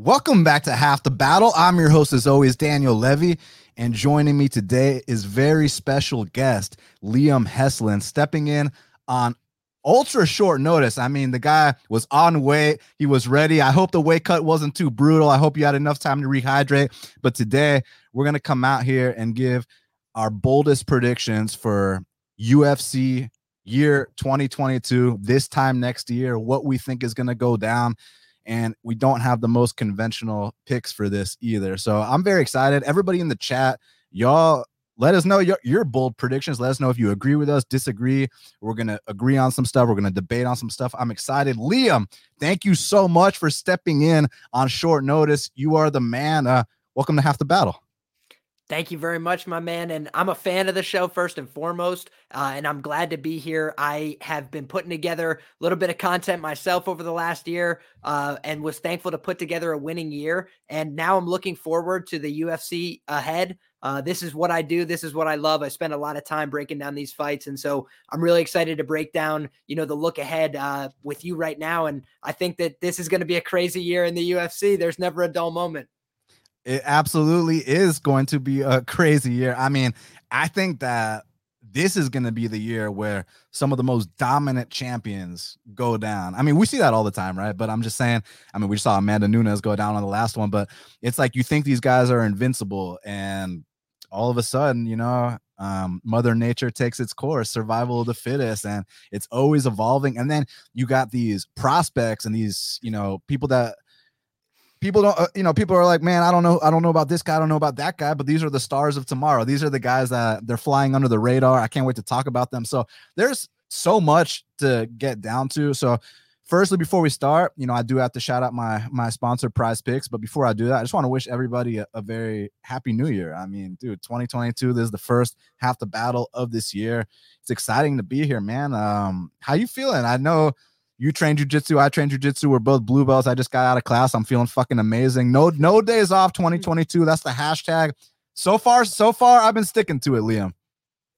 Welcome back to Half the Battle. I'm your host, as always, Daniel Levy, and joining me today is very special guest Liam Heslin, stepping in on ultra short notice. I mean, the guy was on weight, he was ready. I hope the weight cut wasn't too brutal. I hope you had enough time to rehydrate. But today, we're going to come out here and give our boldest predictions for UFC year 2022, this time next year, what we think is going to go down and we don't have the most conventional picks for this either. So I'm very excited. Everybody in the chat, y'all let us know your, your bold predictions. Let us know if you agree with us, disagree. We're going to agree on some stuff. We're going to debate on some stuff. I'm excited. Liam, thank you so much for stepping in on short notice. You are the man. Uh, welcome to Half the Battle. Thank you very much, my man. And I'm a fan of the show first and foremost. Uh, and I'm glad to be here. I have been putting together a little bit of content myself over the last year uh, and was thankful to put together a winning year. And now I'm looking forward to the UFC ahead. Uh, this is what I do. This is what I love. I spend a lot of time breaking down these fights. And so I'm really excited to break down, you know, the look ahead uh, with you right now. And I think that this is going to be a crazy year in the UFC. There's never a dull moment. It absolutely is going to be a crazy year. I mean, I think that this is going to be the year where some of the most dominant champions go down. I mean, we see that all the time, right? But I'm just saying, I mean, we saw Amanda Nunes go down on the last one, but it's like you think these guys are invincible and all of a sudden, you know, um, mother nature takes its course survival of the fittest and it's always evolving and then you got these prospects and these you know people that people don't uh, you know people are like man i don't know i don't know about this guy i don't know about that guy but these are the stars of tomorrow. These are the guys that they're flying under the radar. I can't wait to talk about them. So there's so much to get down to. So firstly before we start you know i do have to shout out my my sponsor prize picks. But before i do that i just want to wish everybody a, a very happy new year. I mean dude 2022 this is the first half the battle of this year. It's exciting to be here man. Um how you feeling? I know you train jujitsu. I train jujitsu. We're both blue belts. I just got out of class. I'm feeling fucking amazing. No, no days off 2022. That's the hashtag. So far, so far, I've been sticking to it, Liam.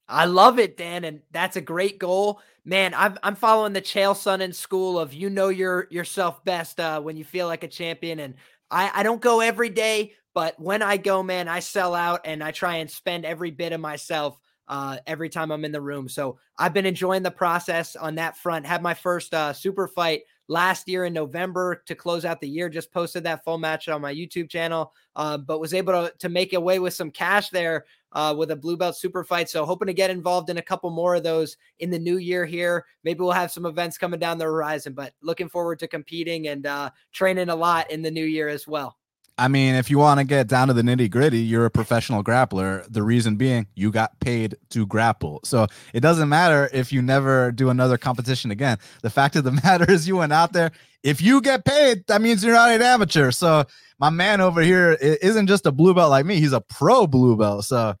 I love it, Dan, and that's a great goal, man. I'm I'm following the Chael Sonnen school of you know your yourself best uh, when you feel like a champion, and I I don't go every day, but when I go, man, I sell out and I try and spend every bit of myself uh, every time I'm in the room. So I've been enjoying the process on that front. Had my first uh, super fight last year in November to close out the year. Just posted that full match on my YouTube channel, uh, but was able to, to make away with some cash there uh, with a blue belt super fight. So hoping to get involved in a couple more of those in the new year here. Maybe we'll have some events coming down the horizon, but looking forward to competing and uh, training a lot in the new year as well. I mean, if you want to get down to the nitty gritty, you're a professional grappler. The reason being, you got paid to grapple. So it doesn't matter if you never do another competition again. The fact of the matter is, you went out there. If you get paid, that means you're not an amateur. So my man over here isn't just a blue belt like me, he's a pro blue belt. So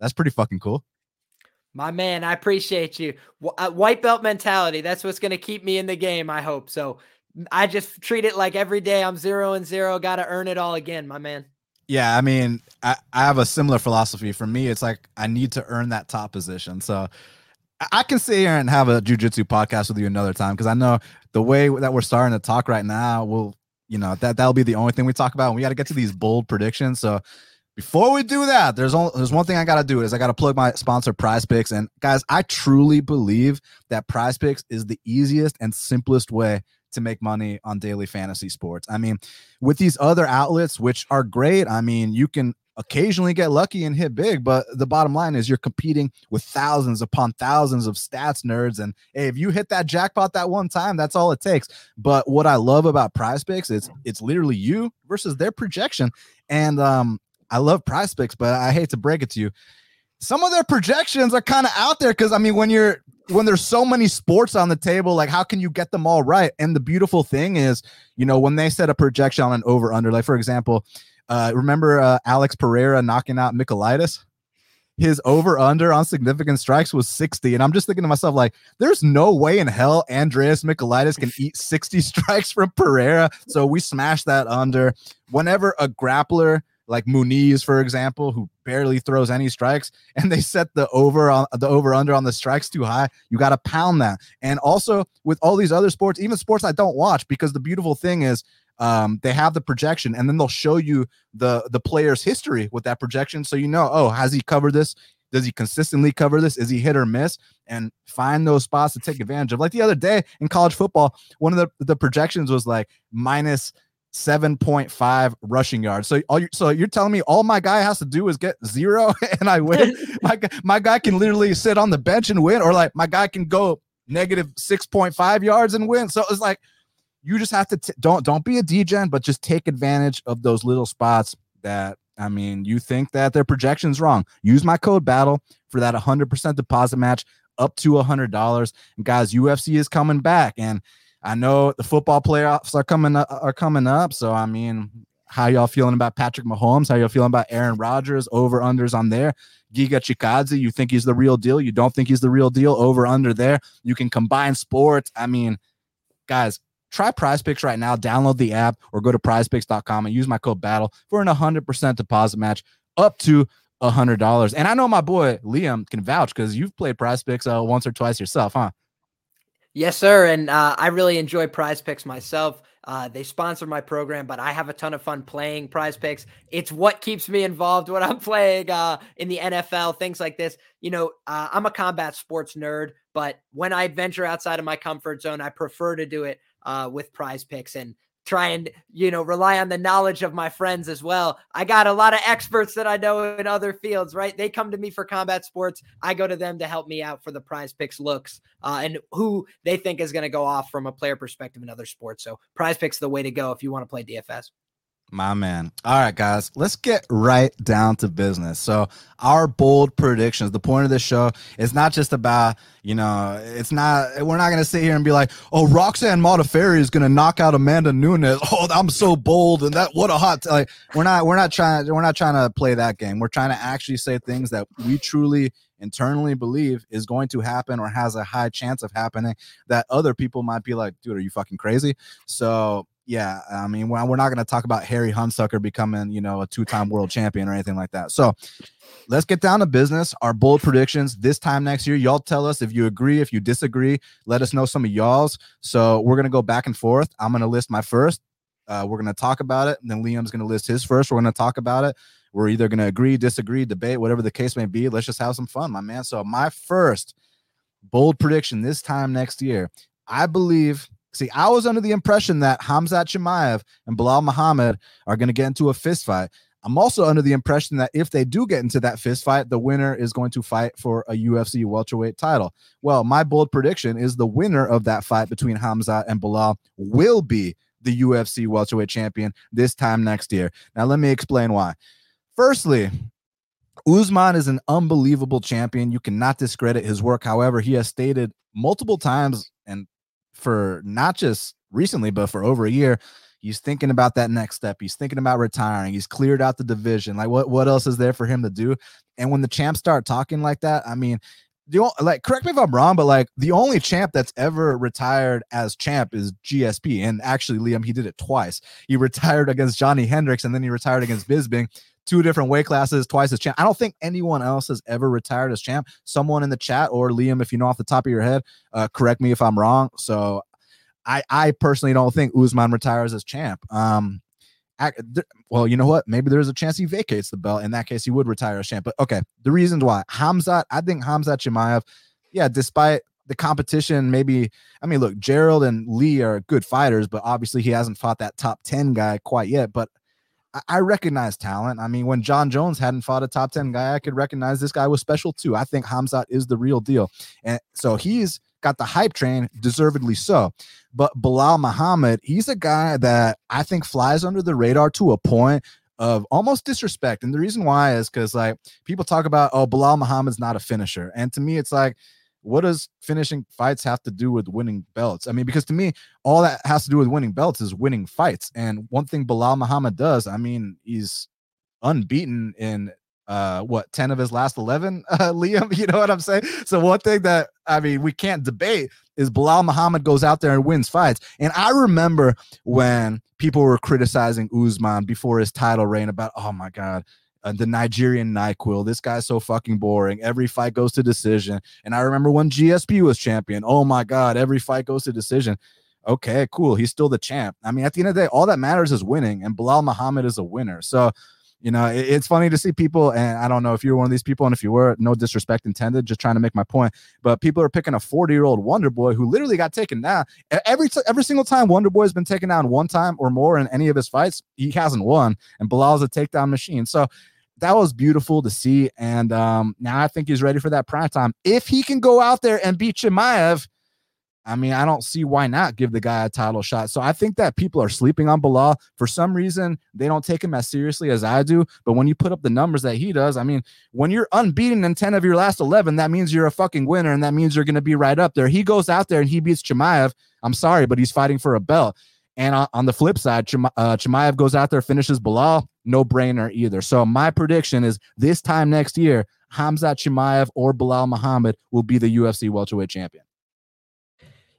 that's pretty fucking cool. My man, I appreciate you. Uh, white belt mentality. That's what's going to keep me in the game, I hope. So I just treat it like every day I'm zero and zero, got to earn it all again, my man. Yeah, I mean, I, I have a similar philosophy. For me, it's like I need to earn that top position. So I can sit here and have a jujitsu podcast with you another time because I know the way that we're starting to talk right now will, you know, that that'll be the only thing we talk about. And we got to get to these bold predictions. So before we do that, there's only there's one thing I gotta do is I gotta plug my sponsor Prize Picks. And guys, I truly believe that Prize Picks is the easiest and simplest way to make money on daily fantasy sports. I mean, with these other outlets, which are great, I mean, you can occasionally get lucky and hit big, but the bottom line is you're competing with thousands upon thousands of stats nerds. And hey, if you hit that jackpot that one time, that's all it takes. But what I love about prize picks is it's literally you versus their projection. And um, I love prize picks, but I hate to break it to you. Some of their projections are kind of out there because I mean, when you're when there's so many sports on the table, like how can you get them all right? And the beautiful thing is, you know, when they set a projection on an over under, like for example, uh, remember uh, Alex Pereira knocking out Michailidis? His over under on significant strikes was 60. And I'm just thinking to myself, like, there's no way in hell Andreas Michailidis can eat 60 strikes from Pereira. So we smashed that under. Whenever a grappler like Muniz, for example, who barely throws any strikes, and they set the over on the over under on the strikes too high. You got to pound that. And also with all these other sports, even sports I don't watch, because the beautiful thing is um, they have the projection, and then they'll show you the the player's history with that projection, so you know, oh, has he covered this? Does he consistently cover this? Is he hit or miss? And find those spots to take advantage of. Like the other day in college football, one of the, the projections was like minus 7.5 rushing yards. So all you so you're telling me all my guy has to do is get zero and I win. my my guy can literally sit on the bench and win, or like my guy can go negative 6.5 yards and win. So it's like you just have to t- don't don't be a degen, but just take advantage of those little spots that I mean, you think that their projection's wrong. Use my code battle for that 100% deposit match up to $100. And guys, UFC is coming back and I know the football playoffs are coming up, are coming up, so I mean, how y'all feeling about Patrick Mahomes? How y'all feeling about Aaron Rodgers? Over unders on there. Giga Chikadze, you think he's the real deal? You don't think he's the real deal? Over under there. You can combine sports. I mean, guys, try prize picks right now download the app or go to prizepicks.com and use my code battle for an 100% deposit match up to a hundred dollars and i know my boy liam can vouch because you've played prize picks uh, once or twice yourself huh yes sir and uh, i really enjoy prize picks myself uh, they sponsor my program, but I have a ton of fun playing prize picks. It's what keeps me involved when I'm playing uh, in the NFL, things like this. You know, uh, I'm a combat sports nerd, but when I venture outside of my comfort zone, I prefer to do it uh, with prize picks and try and you know rely on the knowledge of my friends as well. I got a lot of experts that i know in other fields right? They come to me for combat sports. I go to them to help me out for the prize picks looks uh, and who they think is going to go off from a player perspective in other sports. So prize picks the way to go if you want to play dfs my man. All right, guys, let's get right down to business. So, our bold predictions. The point of this show is not just about, you know, it's not, we're not going to sit here and be like, oh, Roxanne Modafferi is going to knock out Amanda Nunes. Oh, I'm so bold. And that, what a hot, t-. like, we're not, we're not trying, we're not trying to play that game. We're trying to actually say things that we truly internally believe is going to happen or has a high chance of happening that other people might be like, dude, are you fucking crazy? So, yeah, I mean, we're not going to talk about Harry Hunsucker becoming, you know, a two-time world champion or anything like that. So let's get down to business. Our bold predictions this time next year. Y'all tell us if you agree, if you disagree. Let us know some of y'all's. So we're going to go back and forth. I'm going to list my first. Uh, we're going to talk about it. And then Liam's going to list his first. We're going to talk about it. We're either going to agree, disagree, debate, whatever the case may be. Let's just have some fun, my man. So my first bold prediction this time next year, I believe – See, I was under the impression that Hamzat Chimaev and Belal Muhammad are going to get into a fist fight. I'm also under the impression that if they do get into that fist fight, the winner is going to fight for a UFC welterweight title. Well, my bold prediction is the winner of that fight between Hamzat and Belal will be the UFC welterweight champion this time next year. Now, let me explain why. Firstly, Usman is an unbelievable champion. You cannot discredit his work. However, he has stated multiple times for not just recently, but for over a year. He's thinking about that next step. He's thinking about retiring. He's cleared out the division. Like what what else is there for him to do? And when the champs start talking like that, I mean, the like correct me if I'm wrong, but like the only champ that's ever retired as champ is GSP. And actually, Liam, he did it twice. He retired against Johnny Hendricks and then he retired against Bisping two different weight classes, twice as champ. I don't think anyone else has ever retired as champ. Someone in the chat or Liam, if you know off the top of your head, uh, correct me if I'm wrong. So I, I personally don't think Usman retires as champ. Um, well, you know what? Maybe there's a chance he vacates the belt. In that case, he would retire as champ. But okay, the reasons why Hamzat, I think Hamzat Chimaev, yeah, despite the competition, maybe I mean, look, Gerald and Li are good fighters, but obviously he hasn't fought that top 10 guy quite yet. But I recognize talent. I mean, when Jon Jones hadn't fought a top 10 guy, I could recognize this guy was special too. I think Hamzat is the real deal. And so he's got the hype train, deservedly so. But Belal Muhammad, he's a guy that I think flies under the radar to a point of almost disrespect. And the reason why is because like people talk about, oh, Belal Muhammad's not a finisher. And to me, it's like, what does finishing fights have to do with winning belts? I mean, because to me, all that has to do with winning belts is winning fights. And one thing Belal Muhammad does, I mean, he's unbeaten in uh what 10 of his last 11 uh, liam you know what i'm saying so one thing that i mean we can't debate is belal muhammad goes out there and wins fights and i remember when people were criticizing usman before his title reign about oh my god uh, the Nigerian Nyquil. This guy's so fucking boring. Every fight goes to decision. And I remember when GSP was champion. Oh my God, every fight goes to decision. okay, cool. He's still the champ. I mean, at the end of the day, all that matters is winning, and Belal Muhammad is a winner. So, you know, it, it's funny to see people, and I don't know if you're one of these people, and if you were, no disrespect intended, just trying to make my point. But people are picking a 40 year old Wonder Boy who literally got taken down every every single time Wonder Boy has been taken down one time or more in any of his fights, he hasn't won, and Belal's a takedown machine. So that was beautiful to see. And um, now I think he's ready for that prime time. If he can go out there and beat Chimaev, I mean, I don't see why not give the guy a title shot. So I think that people are sleeping on Belal. For some reason, they don't take him as seriously as I do. But when you put up the numbers that he does, I mean, when you're unbeaten in 10 of your last 11, that means you're a fucking winner. And that means you're going to be right up there. He goes out there and he beats Chimaev. I'm sorry, but he's fighting for a belt. And on, the flip side, uh, Chimaev goes out there, finishes Belal, no brainer either. So my prediction is this time next year, Hamzat Chimaev or Belal Muhammad will be the UFC welterweight champion.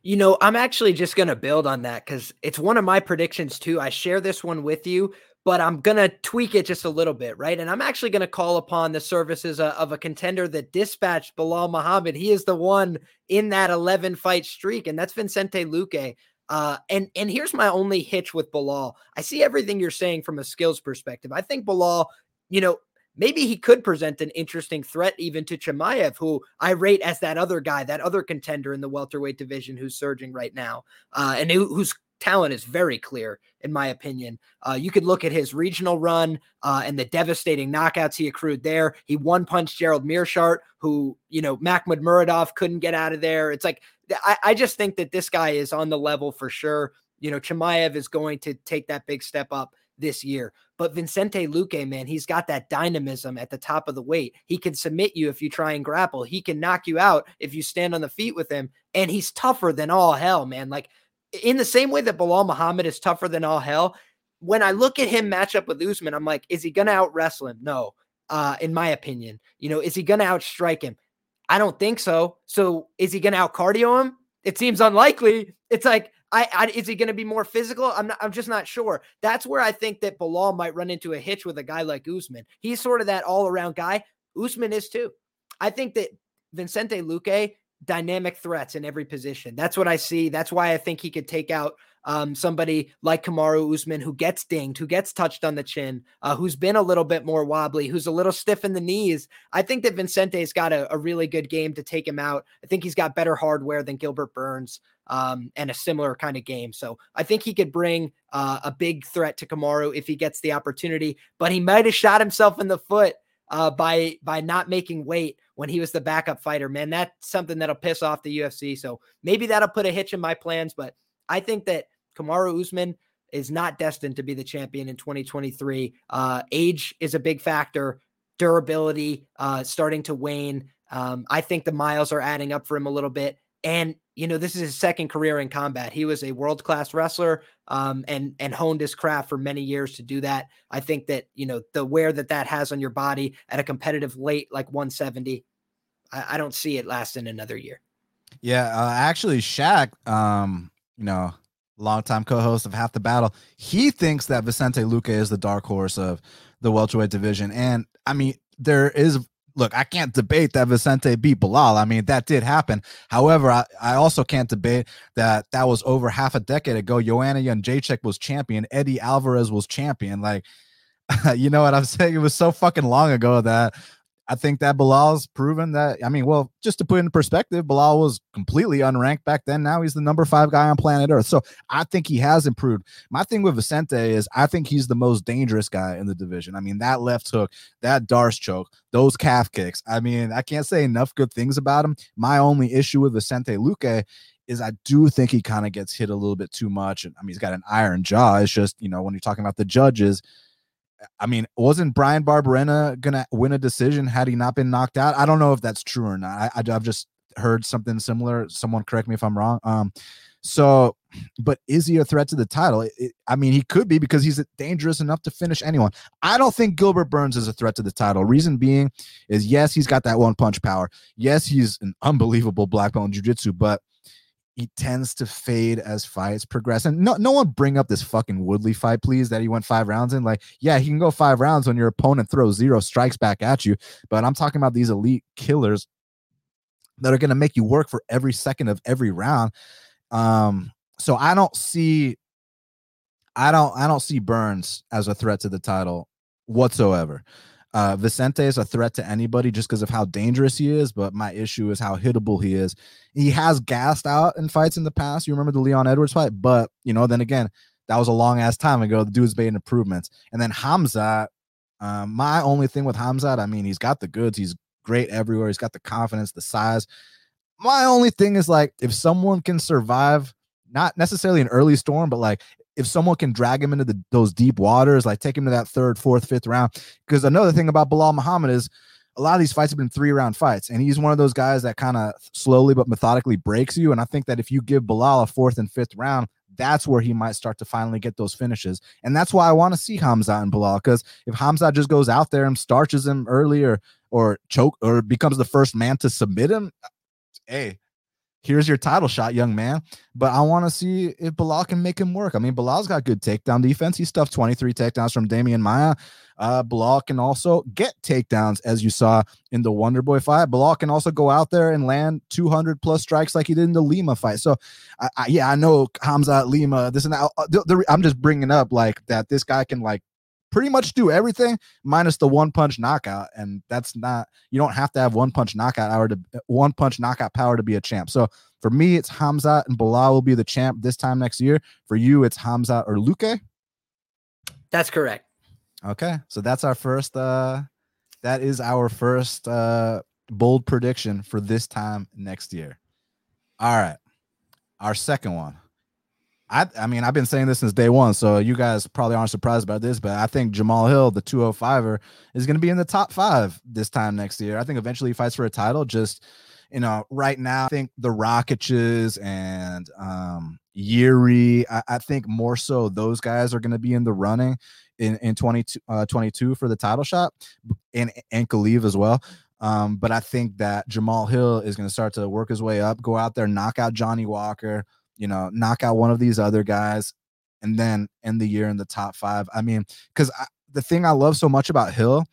You know, I'm actually just going to build on that because it's one of my predictions too. I share this one with you, but I'm going to tweak it just a little bit, right? And I'm actually going to call upon the services uh, of a contender that dispatched Belal Muhammad. He is the one in that 11 fight streak, and that's Vicente Luque. Uh, and and here's my only hitch with Belal. I see everything you're saying from a skills perspective. I think Belal, you know, maybe he could present an interesting threat even to Chimaev, who I rate as that other guy, that other contender in the welterweight division who's surging right now, uh, and who, whose talent is very clear, in my opinion. Uh, you could look at his regional run uh, and the devastating knockouts he accrued there. He one punched Gerald Meerschaert, who, you know, Makhmud Muradov couldn't get out of there. It's like, I, I just think that this guy is on the level for sure. You know, Chimaev is going to take that big step up this year. But Vincente Luque, man, he's got that dynamism at the top of the weight. He can submit you if you try and grapple. He can knock you out if you stand on the feet with him. And he's tougher than all hell, man. Like in the same way that Belal Muhammad is tougher than all hell. When I look at him match up with Usman, I'm like, is he gonna out wrestle him? No. Uh, in my opinion, you know, is he gonna outstrike him? I don't think so. So is he gonna out cardio him? It seems unlikely. It's like I, I is he going to be more physical? I'm not. I'm just not sure. That's where I think that Belal might run into a hitch with a guy like Usman. He's sort of that all around guy. Usman is too. I think that Vicente Luque dynamic threats in every position. That's what I see. That's why I think he could take out um, somebody like Kamaru Usman who gets dinged, who gets touched on the chin, uh, who's been a little bit more wobbly, who's a little stiff in the knees. I think that Vincente's got a, a really good game to take him out. I think he's got better hardware than Gilbert Burns um, and a similar kind of game. So I think he could bring uh, a big threat to Kamaru if he gets the opportunity, but he might have shot himself in the foot uh, by by not making weight when he was the backup fighter. Man, that's something that'll piss off the UFC. So maybe that'll put a hitch in my plans. But I think that Kamaru Usman is not destined to be the champion in 2023. Uh, age is a big factor. Durability uh, starting to wane. Um, I think the miles are adding up for him a little bit. And you know, this is his second career in combat. He was a world class wrestler, um, and and honed his craft for many years to do that. I think that you know the wear that that has on your body at a competitive late like 170, I, I don't see it lasting another year. Yeah, uh, actually, Shaq, um, you know, longtime co-host of Half the Battle, he thinks that Vicente Luque is the dark horse of the welterweight division, and I mean, there is look, I can't debate that Vicente beat Belal. I mean, that did happen. However, I, I also can't debate that that was over half a decade ago. Joanna Jędrzejczyk was champion. Eddie Alvarez was champion. Like, you know what I'm saying? It was so fucking long ago that I think that Belal's proven that. I mean, well, just to put in perspective, Belal was completely unranked back then. Now he's the number five guy on planet Earth. So I think he has improved. My thing with Vicente is I think he's the most dangerous guy in the division. I mean, that left hook, that D'Arce choke, those calf kicks. I mean, I can't say enough good things about him. My only issue with Vicente Luque is I do think he kind of gets hit a little bit too much. And I mean, he's got an iron jaw. It's just, you know, when you're talking about the judges, I mean, wasn't Bryan Barberena gonna win a decision had he not been knocked out? I don't know if that's true or not. I, have just heard something similar. Someone correct me if I'm wrong. Um, so, but is he a threat to the title? It, it, I mean, he could be because he's dangerous enough to finish anyone. I don't think Gilbert Burns is a threat to the title. Reason being is yes, he's got that one punch power. Yes, he's an unbelievable black belt in jiu-jitsu, but he tends to fade as fights progress. And no, no one bring up this fucking Woodley fight, please, that he went five rounds in. Like, yeah, he can go five rounds when your opponent throws zero strikes back at you. But I'm talking about these elite killers that are going to make you work for every second of every round. Um, so I don't see I don't I don't see Burns as a threat to the title whatsoever. Uh, Vicente is a threat to anybody just because of how dangerous he is, but my issue is how hittable he is. He has gassed out in fights in the past. You remember the Leon Edwards fight, but you know, then again, that was a long ass time ago. The dude's made improvements, and then Hamza. Um, my only thing with Hamza, I mean, he's got the goods. He's great everywhere. He's got the confidence, the size. My only thing is like if someone can survive, not necessarily an early storm, but like if someone can drag him into the, those deep waters, like take him to that third, fourth, fifth round. Because another thing about Belal Muhammad is a lot of these fights have been three round fights, and he's one of those guys that kind of slowly but methodically breaks you. And I think that if you give Belal a fourth and fifth round, that's where he might start to finally get those finishes. And that's why I want to see Hamza and Belal. Because if Hamza just goes out there and starches him early or or choke or becomes the first man to submit him, hey, here's your title shot, young man. But I want to see if Belal can make him work. I mean, Belal's got good takedown defense. He stuffed 23 takedowns from Demian Maia. Uh, Belal can also get takedowns, as you saw in the Wonder Boy fight. Belal can also go out there and land 200 plus strikes like he did in the Lima fight. So, I, I, yeah, I know Hamza Lima. This and that. Uh, I'm just bringing up like that. This guy can like pretty much do everything minus the one punch knockout and that's not you don't have to have one punch knockout hour to one punch knockout power to be a champ. So for me it's hamza and Belal will be the champ this time next year. For you it's hamza or Luque. that's correct. Okay so that's our first uh that is our first uh bold prediction for this time next year. All right our second one I, I mean, I've been saying this since day one, so you guys probably aren't surprised about this, but I think Jamal Hill, the 205er, is going to be in the top five this time next year. I think eventually he fights for a title. Just, you know, right now, I think the Rakiches and um, Yuri, I, I think more so those guys are going to be in the running in, in 22, uh, 22 for the title shot and, and Kaliv as well. Um, but I think that Jamal Hill is going to start to work his way up, go out there, knock out Johnny Walker you know, knock out one of these other guys and then end the year in the top five. I mean, because the thing I love so much about Hill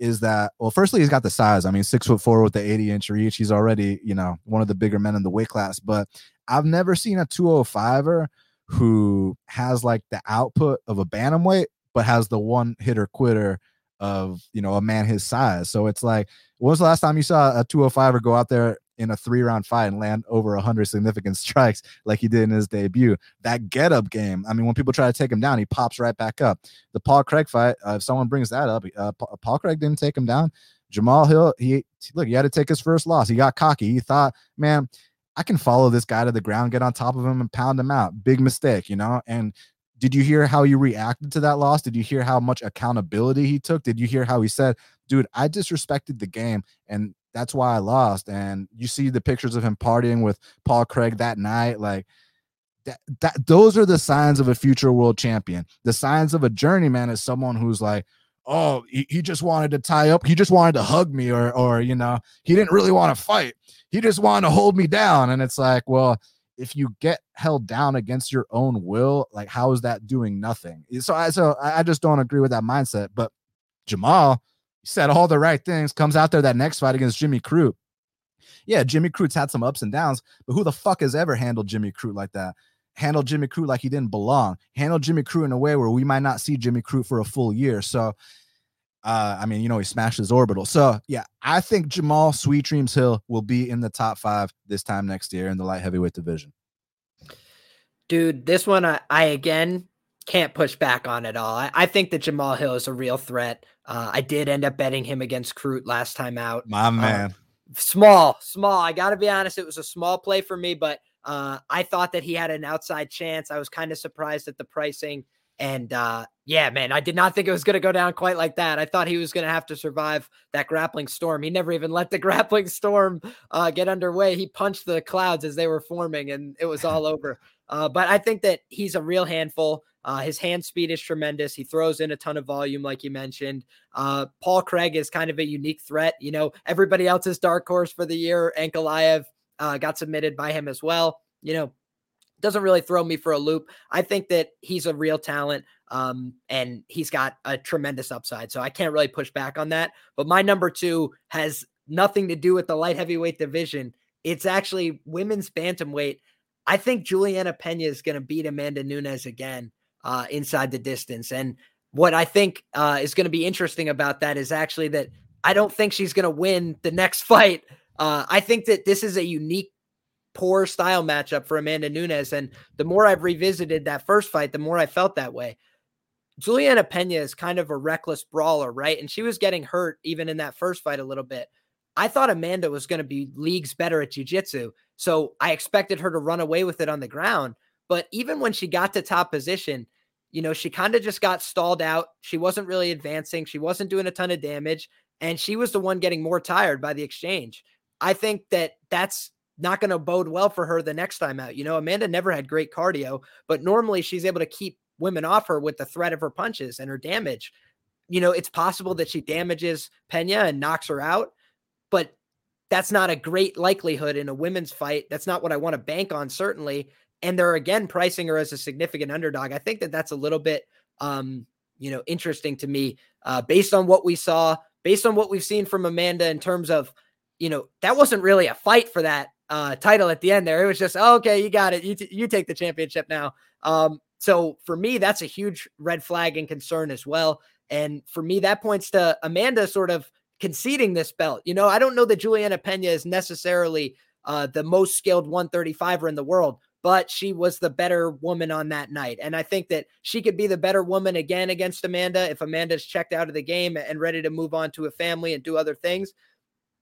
is that, well, firstly, he's got the size. I mean, six foot four with the 80 inch reach. He's already, you know, one of the bigger men in the weight class. But I've never seen a 205er who has like the output of a bantamweight, but has the one hitter quitter of, you know, a man his size. So it's like, when was the last time you saw a 205er go out there in a three round fight and land over 100 significant strikes like he did in his debut. That get up game. I mean, when people try to take him down, he pops right back up. The Paul Craig fight, uh, if someone brings that up, uh, Paul Craig didn't take him down. Jamal Hill, he look, he had to take his first loss. He got cocky. He thought, man, I can follow this guy to the ground, get on top of him, and pound him out. Big mistake, you know. And did you hear how he reacted to that loss? Did you hear how much accountability he took? Did you hear how he said, dude, I disrespected the game and that's why I lost. And you see the pictures of him partying with Paul Craig that night. Like that, that those are the signs of a future world champion. The signs of a journeyman is someone who's like, oh, he, he just wanted to tie up, he just wanted to hug me, or or you know, he didn't really want to fight. He just wanted to hold me down. And it's like, well, if you get held down against your own will, like how is that doing nothing? So I so I just don't agree with that mindset. But Jamal, said all the right things, comes out there that next fight against Jimmy Crute. Yeah, Jimmy Crute's had some ups and downs, but who the fuck has ever handled Jimmy Crute like that? Handled Jimmy Crute like he didn't belong. Handled Jimmy Crute in a way where we might not see Jimmy Crute for a full year. So, uh, I mean, you know, he smashed his orbital. So, yeah, I think Jamal Sweet Dreams Hill will be in the top five this time next year in the light heavyweight division. Dude, this one I, I again can't push back on at all. I, I, think that Jamal Hill is a real threat. Uh, I did end up betting him against Crute last time out. My uh, man. Small, small. I got to be honest, it was a small play for me, but uh, I thought that he had an outside chance. I was kind of surprised at the pricing. And uh, yeah, man, I did not think it was going to go down quite like that. I thought he was going to have to survive that grappling storm. He never even let the grappling storm uh, get underway. He punched the clouds as they were forming, and it was all over. Uh, but I think that he's a real handful. Uh, his hand speed is tremendous. He throws in a ton of volume, like you mentioned. Uh, Paul Craig is kind of a unique threat. You know, everybody else's dark horse for the year, Ankalaev, uh, got submitted by him as well. You know, doesn't really throw me for a loop. I think that he's a real talent um, and he's got a tremendous upside. So I can't really push back on that. But my number two has nothing to do with the light heavyweight division. It's actually women's bantamweight I think Julianna Peña is going to beat Amanda Nunes again uh, inside the distance. And what I think uh, is going to be interesting about that is actually that I don't think she's going to win the next fight. Uh, I think that this is a unique poor style matchup for Amanda Nunes. And the more I've revisited that first fight, the more I felt that way. Julianna Peña is kind of a reckless brawler, right? And she was getting hurt even in that first fight a little bit. I thought Amanda was going to be leagues better at jiu-jitsu. So I expected her to run away with it on the ground. But even when she got to top position, you know, she kind of just got stalled out. She wasn't really advancing. She wasn't doing a ton of damage. And she was the one getting more tired by the exchange. I think that that's not going to bode well for her the next time out. You know, Amanda never had great cardio, but normally she's able to keep women off her with the threat of her punches and her damage. You know, it's possible that she damages Peña and knocks her out, but that's not a great likelihood in a women's fight. That's not what I want to bank on, certainly. And they're again pricing her as a significant underdog. I think that that's a little bit, um, you know, interesting to me uh, based on what we saw, based on what we've seen from Amanda in terms of, you know, that wasn't really a fight for that uh, title at the end there. It was just, oh, okay, you got it. You, t- you take the championship now. Um, so for me, that's a huge red flag and concern as well. And for me, that points to Amanda sort of conceding this belt. You know, I don't know that Julianna Peña is necessarily uh, the most skilled 135er in the world, but she was the better woman on that night. And I think that she could be the better woman again against Amanda if Amanda's checked out of the game and ready to move on to a family and do other things.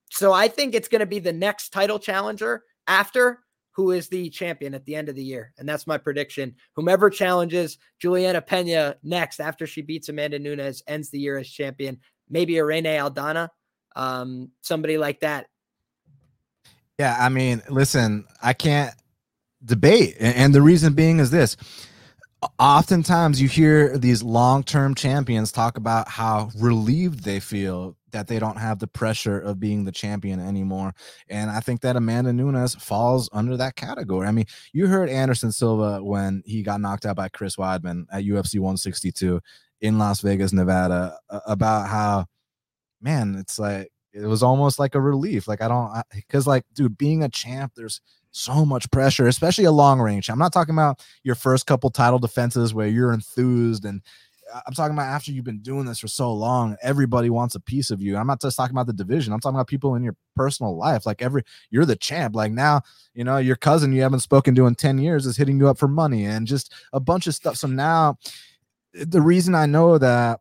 So I think it's going to be the next title challenger after who is the champion at the end of the year. And that's my prediction. Whomever challenges Julianna Peña next after she beats Amanda Nunes ends the year as champion. Maybe Irene Aldana, um, somebody like that. Yeah, I mean, listen, I can't debate. And the reason being is this oftentimes you hear these long-term champions talk about how relieved they feel that they don't have the pressure of being the champion anymore and i think that amanda nunes falls under that category i mean you heard anderson silva when he got knocked out by chris weidman at ufc 162 in las vegas nevada about how man it's like it was almost like a relief like i don't because like dude being a champ there's so much pressure, especially a long range. I'm not talking about your first couple title defenses where you're enthused and uh, I'm talking about after you've been doing this for so long, everybody wants a piece of you. I'm not just talking about the division. I'm talking about people in your personal life. Like every you're the champ. Like now, you know, your cousin you haven't spoken to in 10 years is hitting you up for money and just a bunch of stuff. So now the reason I know that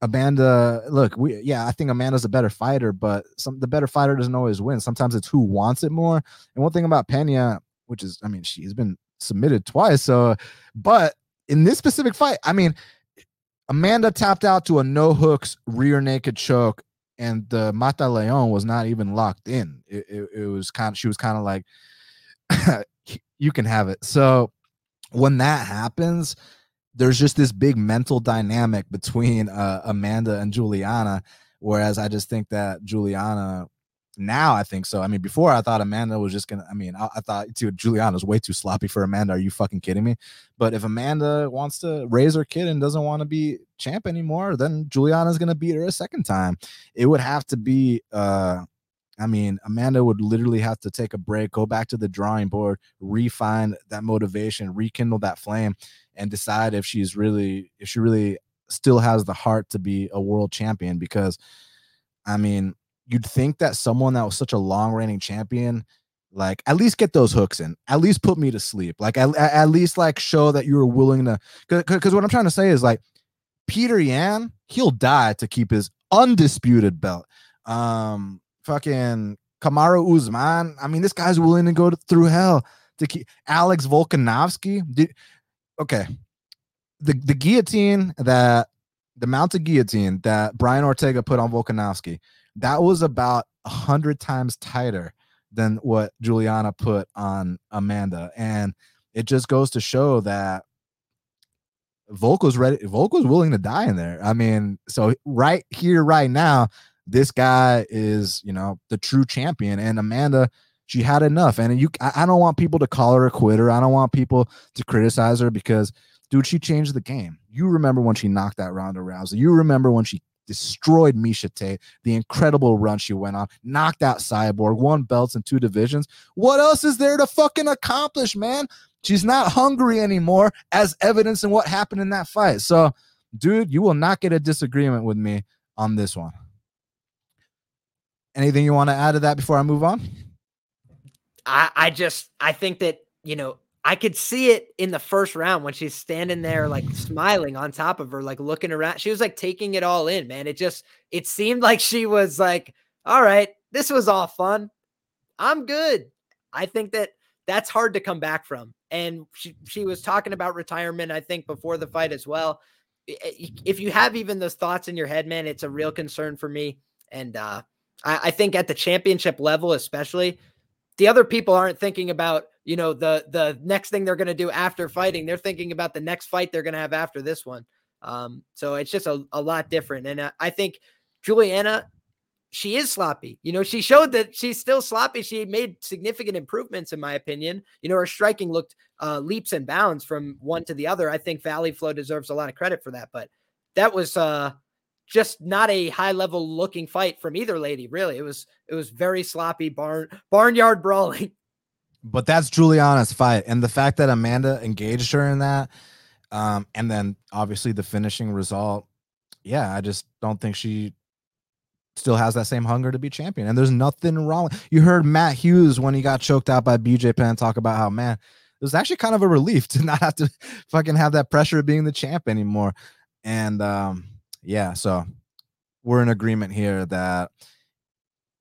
Amanda, look, we yeah, I think Amanda's a better fighter, but some the better fighter doesn't always win. Sometimes it's who wants it more. And one thing about Pena, which is, I mean, she's been submitted twice. So, but in this specific fight, I mean, Amanda tapped out to a no hooks rear naked choke, and the Mata Leon was not even locked in. It, it, it was kind of she was kind of like, you can have it. So when that happens, there's just this big mental dynamic between uh, Amanda and Julianna. Whereas I just think that Julianna now I think so. I mean, before I thought Amanda was just gonna. I mean, I, I thought dude, Julianna's way too sloppy for Amanda. Are you fucking kidding me? But if Amanda wants to raise her kid and doesn't want to be champ anymore, then Julianna's gonna beat her a second time. It would have to be. uh I mean, Amanda would literally have to take a break, go back to the drawing board, refine that motivation, rekindle that flame, and decide if she's really if she really still has the heart to be a world champion because I mean, you'd think that someone that was such a long reigning champion like at least get those hooks in at least put me to sleep like at, at least like show that you were willing to because what i'm trying to say is like Petr Yan he'll die to keep his undisputed belt. Um fucking Kamaru Usman i mean this guy's willing to go to, through hell to keep alex volkanovski did, okay, the the guillotine that the mounted guillotine that Brian Ortega put on Volkanovski, that was about a hundred times tighter than what Julianna put on Amanda, and it just goes to show that Volk was ready. Volk was willing to die in there. I mean, so right here, right now, this guy is you know the true champion, and Amanda she had enough. And you, I, don't want people to call her a quitter. I don't want people to criticize her because, dude, she changed the game. You remember when she knocked that Ronda Rousey. You remember when she destroyed Miesha Tate, the incredible run she went on, knocked out Cyborg, won belts in two divisions. What else is there to fucking accomplish, man? She's not hungry anymore, as evidence in what happened in that fight. So, dude, you will not get a disagreement with me on this one. Anything you want to add to that before I move on? I, I just I think that you know I could see it in the first round when she's standing there like smiling on top of her, like looking around. She was like taking it all in, man. It just it seemed like she was like, all right, this was all fun. I'm good. I think that that's hard to come back from. And she she was talking about retirement, I think, before the fight as well. If you have even those thoughts in your head, man, it's a real concern for me. And uh I, I think at the championship level, especially, the other people aren't thinking about you know the the next thing they're going to do after fighting. They're thinking about the next fight they're going to have after this one. Um so it's just a, a lot different. And I, I think julianna she is sloppy. You know she showed that she's still sloppy. She made significant improvements in my opinion. You know her striking looked uh leaps and bounds from one to the other. I think valley flow deserves a lot of credit for that but that was uh just not a high level looking fight from either lady. Really, it was it was very sloppy barn barnyard brawling. But that's Julianna's fight, and the fact that Amanda engaged her in that, um, and then obviously the finishing result. Yeah, I just don't think she still has that same hunger to be champion. And there's nothing wrong. You heard Matt Hughes when he got choked out by BJ Penn talk about how man, it was actually kind of a relief to not have to fucking have that pressure of being the champ anymore. And um, yeah, so we're in agreement here that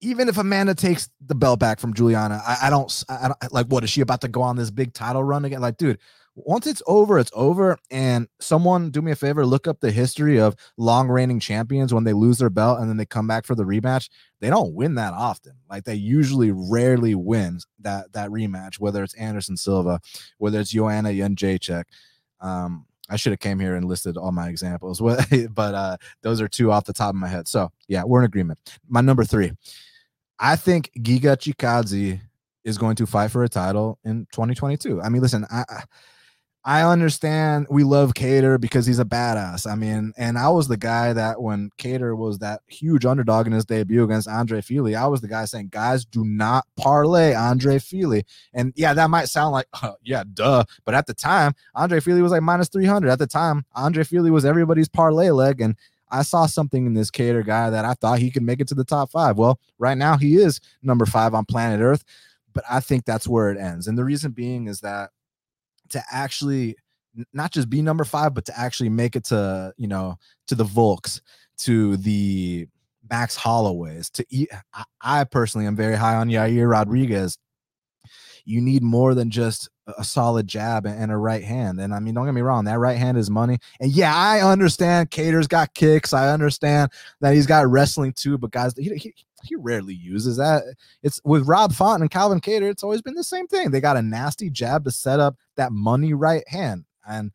even if Amanda takes the belt back from Julianna, I, I, don't, I like what is she about to go on this big title run again? Like, dude, once it's over, it's over. And someone do me a favor, look up the history of long reigning champions when they lose their belt and then they come back for the rematch. They don't win that often. Like they usually rarely win that that rematch, whether it's Anderson Silva, whether it's Joanna Jędrzejczyk. Um, I should have came here and listed all my examples, but uh, those are two off the top of my head. So yeah, we're in agreement. My number three, I think Giga Chikadze is going to fight for a title in 2022. I mean, listen, I I understand we love Kattar because he's a badass. I mean, and I was the guy that when Kattar was that huge underdog in his debut against Andre Fili, I was the guy saying, guys, do not parlay Andre Fili. And yeah, that might sound like, yeah, duh. But at the time, Andre Fili was like minus 300. At the time, Andre Fili was everybody's parlay leg. And I saw something in this Kattar guy that I thought he could make it to the top five. Well, right now he is number five on planet Earth, but I think that's where it ends. And the reason being is that to actually not just be number five, but to actually make it to you know to the Volks, to the Max Holloways, to. I, personally am very high on Yair Rodriguez. You need more than just a solid jab and a right hand. And I mean, don't get me wrong, that right hand is money. And yeah, I understand Kattar's got kicks. I understand that he's got wrestling too, but guys, he, he, he rarely uses that. It's with Rob Font and Calvin Kattar, it's always been the same thing. They got a nasty jab to set up that money right hand. And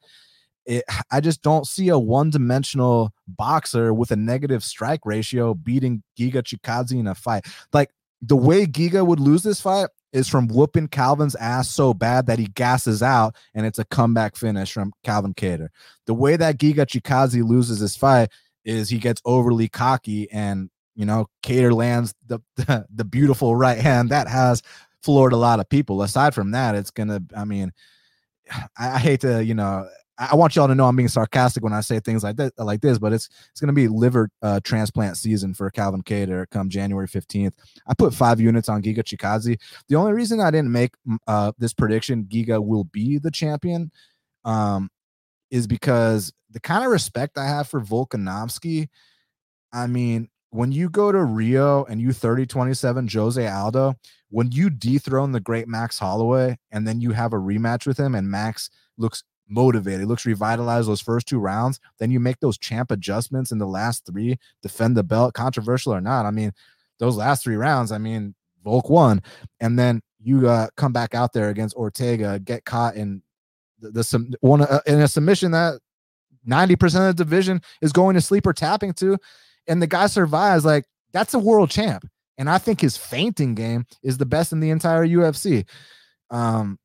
it, I just don't see a one dimensional boxer with a negative strike ratio beating Giga Chikadze in a fight. Like the way Giga would lose this fight is from whooping Calvin's ass so bad that he gasses out and it's a comeback finish from Calvin Kattar. The way that Giga Chikadze loses this fight is he gets overly cocky and you know, Kattar lands the, the, the beautiful right hand that has floored a lot of people. Aside from that, it's gonna. I mean, I, I hate to, you know, I want y'all to know I'm being sarcastic when I say things like that, like this, but it's it's going to be liver uh, transplant season for Calvin Kattar come January 15th. I put five units on Giga Chikadze. The only reason I didn't make uh, this prediction, Giga will be the champion, um, is because the kind of respect I have for Volkanovski. I mean, when you go to Rio and you 30 27 Jose Aldo, when you dethrone the great Max Holloway and then you have a rematch with him and Max looks motivated, looks revitalized those first two rounds, then you make those champ adjustments in the last three, defend the belt, controversial or not. I mean, those last three rounds, I mean, Volk won. And then you uh, come back out there against Ortega, get caught in the, the one uh, in a submission that 90% of the division is going to sleep or tapping to and the guy survives, like that's a world champ. And I think his feinting game is the best in the entire UFC. Um,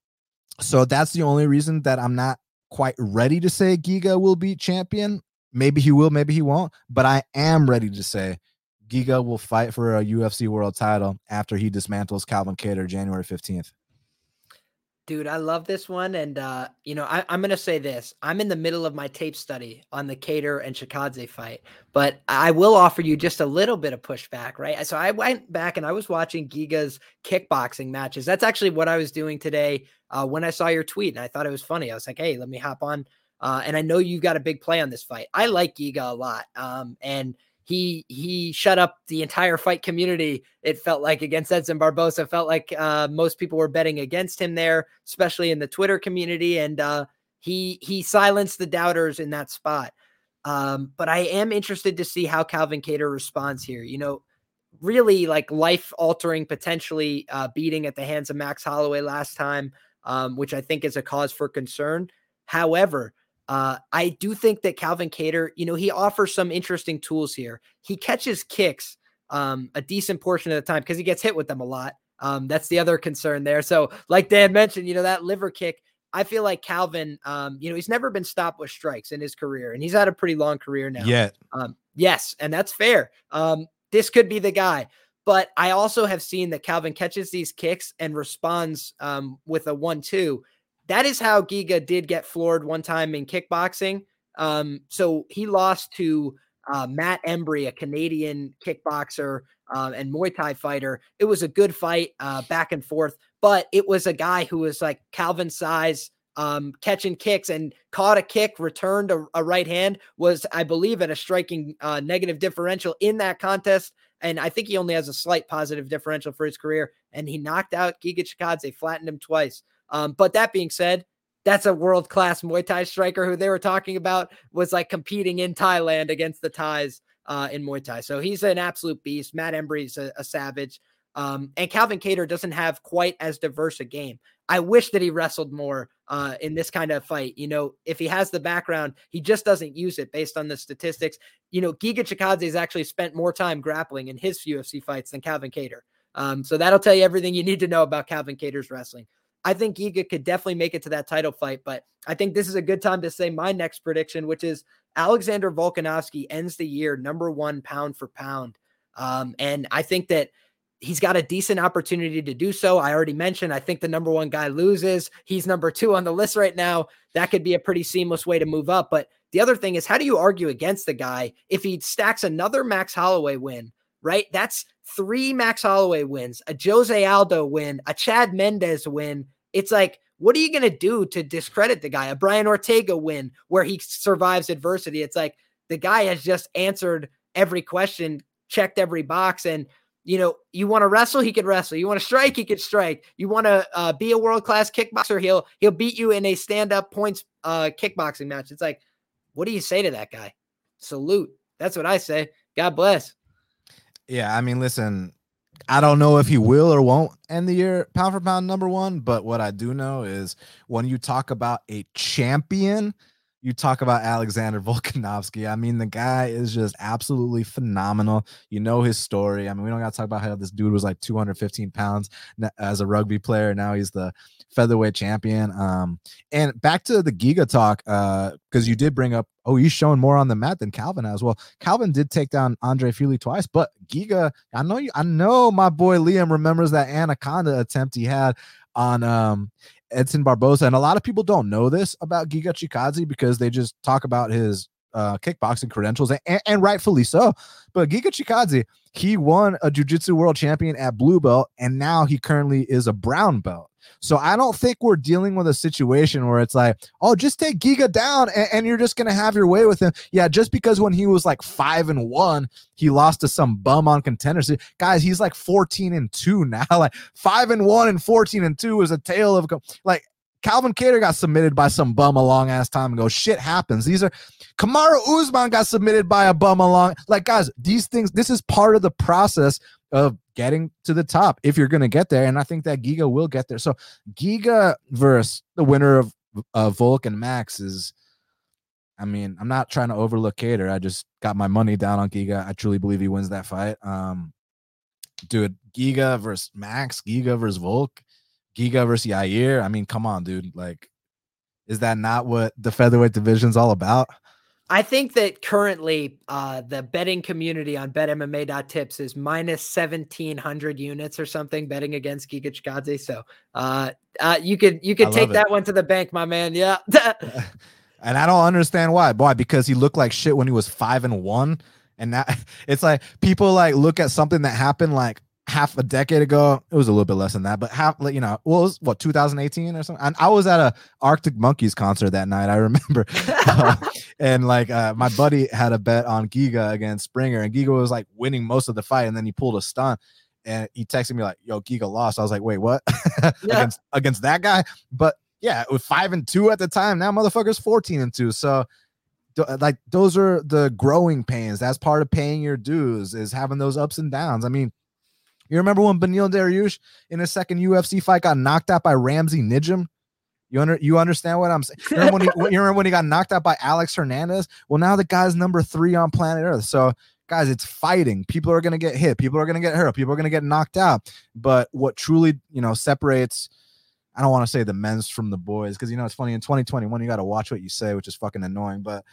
so that's the only reason that I'm not quite ready to say Giga will be champion. maybe he will, maybe he won't. But I am ready to say Giga will fight for a UFC world title after he dismantles Calvin Kattar January 15th. Dude, I love this one. And, uh, you know, I, am going to say this. I'm in the middle of my tape study on the Kattar and Chikadze fight, but I will offer you just a little bit of pushback, right? So I went back and I was watching Giga's kickboxing matches. That's actually what I was doing today uh, when I saw your tweet. And I thought it was funny. I was like, hey, let me hop on. Uh, and I know you've got a big play on this fight. I like Giga a lot. Um, and, he he shut up the entire fight community. It felt like against Edson Barboza. Felt like uh, most people were betting against him there, especially in the Twitter community, and uh, he he silenced the doubters in that spot. Um, but I am interested to see how Calvin Kattar responds here. You know, really like life altering, potentially uh, beating at the hands of Max Holloway last time, um, which I think is a cause for concern. However, uh, I do think that Calvin Kattar, you know, he offers some interesting tools here. He catches kicks um, a decent portion of the time because he gets hit with them a lot. Um, that's the other concern there. So, like Dan mentioned, you know, that liver kick, I feel like Calvin, um, you know, he's never been stopped with strikes in his career, and he's had a pretty long career now. Yeah. Um, yes, and that's fair. Um, this could be the guy. But I also have seen that Calvin catches these kicks and responds um, with a one-two that is how Giga did get floored one time in kickboxing. Um, so he lost to uh, Matt Embree, a Canadian kickboxer uh, and Muay Thai fighter. It was a good fight, uh, back and forth, but it was a guy who was like Calvin size, um, catching kicks and caught a kick, returned a, a right hand, was, I believe, at a striking uh, negative differential in that contest. And I think he only has a slight positive differential for his career. And he knocked out Giga Chikadze, flattened him twice. Um, but that being said, that's a world class Muay Thai striker who they were talking about was like competing in Thailand against the Thais uh, in Muay Thai. So he's an absolute beast. Matt Embree's a, a savage. Um, and Calvin Kattar doesn't have quite as diverse a game. I wish that he wrestled more uh, in this kind of fight. You know, if he has the background, he just doesn't use it based on the statistics. You know, Giga Chikadze has actually spent more time grappling in his UFC fights than Calvin Kattar. Um, so that'll tell you everything you need to know about Calvin Kattar's wrestling. I think Giga could definitely make it to that title fight. But I think this is a good time to say my next prediction, which is Alexander Volkanovski ends the year number one pound for pound. Um, and I think that he's got a decent opportunity to do so. I already mentioned, I think the number one guy loses. He's number two on the list right now. That could be a pretty seamless way to move up. But the other thing is, how do you argue against the guy if he stacks another Max Holloway win? Right? That's three Max Holloway wins, a Jose Aldo win, a Chad Mendes win. It's like, what are you going to do to discredit the guy? A Brian Ortega win where he survives adversity. It's like the guy has just answered every question, checked every box, and you know, you want to wrestle, he could wrestle. You want to strike, he could strike. You want to uh, be a world class kickboxer, he'll he'll beat you in a stand up points uh, kickboxing match. It's like, what do you say to that guy? Salute. That's what I say. God bless. Yeah, I mean, listen, I don't know if he will or won't end the year pound for pound number one, but what I do know is when you talk about a champion, you talk about Alexander Volkanovski. I mean, the guy is just absolutely phenomenal. You know his story. I mean, we don't got to talk about how this dude was like 215 pounds as a rugby player. Now he's the featherweight champion. Um, and back to the Giga talk, uh, because you did bring up, oh, he's showing more on the mat than Calvin has. Well, Calvin did take down Andre Fili twice, but Giga, I know you, I know my boy Liam remembers that anaconda attempt he had on um Edson Barboza. And a lot of people don't know this about Giga Chikadze because they just talk about his uh, kickboxing credentials, and, and, rightfully so. But Giga Chikadze, he won a jiu-jitsu world champion at blue belt, and now he currently is a brown belt. So I don't think we're dealing with a situation where it's like, oh, just take Giga down and, and, you're just gonna have your way with him. Yeah, just because when he was like five and one, he lost to some bum on contenders. Guys, he's like 14 and two now. Like five and one and 14 and two is a tale of like Calvin Kattar got submitted by some bum a long ass time ago. Shit happens. These are Kamaru Usman got submitted by a bum along. Like guys, these things. This is part of the process of getting to the top if you're going to get there. And I think that Giga will get there. So Giga versus the winner of uh, Volk and Max is. I mean, I'm not trying to overlook Kattar. I just got my money down on Giga. I truly believe he wins that fight. Um, dude, Giga versus Max, Giga versus Volk Giga versus Yair. I mean, come on, dude. Like, is that not what the featherweight division's all about? I think that currently uh, the betting community on betmma.tips is minus 1700 units or something betting against Giga Chikadze. So uh, uh, you could you could take that one to the bank, my man. Yeah. and I don't understand why. Why? Because he looked like shit when he was five and one. And that it's like people like look at something that happened like half a decade ago. It was a little bit less than that, but half, you know, well, was what 2018 or something. And I was at a Arctic Monkeys concert that night. I remember, uh, and like uh, my buddy had a bet on Giga against Springer, and Giga was like winning most of the fight, and then he pulled a stunt. And he texted me like, "Yo, Giga lost." I was like, "Wait, what?" yeah. against against that guy? But yeah, it was five and two at the time. Now motherfucker's 14 and two. So like those are the growing pains. That's part of paying your dues is having those ups and downs. I mean, you remember when Beneil Dariush in his second UFC fight got knocked out by Ramsey Nijem? You under you understand what I'm saying? You remember, when he, you remember when he got knocked out by Alex Hernandez? Well, now the guy's number three on planet Earth. So, guys, it's fighting. People are gonna get hit. People are gonna get hurt. People are gonna get knocked out. But what truly, you know, separates I don't want to say the men's from the boys because you know it's funny in 2021 you got to watch what you say, which is fucking annoying. But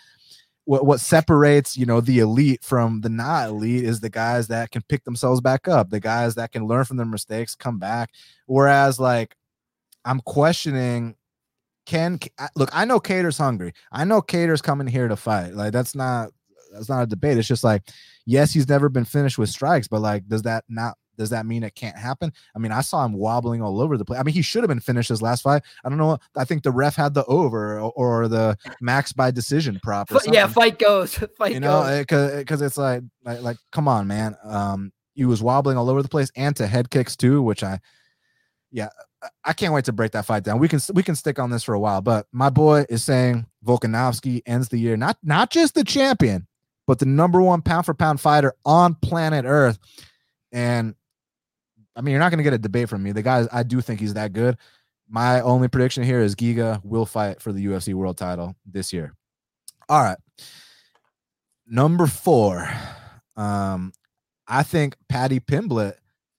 what what separates you know the elite from the not elite is the guys that can pick themselves back up the guys that can learn from their mistakes come back. Whereas like i'm questioning can look i know Kattar's hungry. I know Kattar's coming here to fight. Like that's not that's not a debate. It's just like yes he's never been finished with strikes but like does that not does that mean it can't happen? I mean, I saw him wobbling all over the place. I mean, he should have been finished his last fight. I don't know. I think the ref had the over or, or the max by decision prop. yeah, fight goes. Fight goes. you know, because it's like, like, like, come on, man. Um, he was wobbling all over the place and to head kicks too, which I, yeah, I can't wait to break that fight down. We can we can stick on this for a while, but my boy is saying Volkanovski ends the year not not just the champion, but the number one pound for pound fighter on planet Earth. And I mean, you're not going to get a debate from me. The guy, I do think he's that good. My only prediction here is Giga will fight for the UFC world title this year. All right. Number four. Um, I think Paddy Pimblett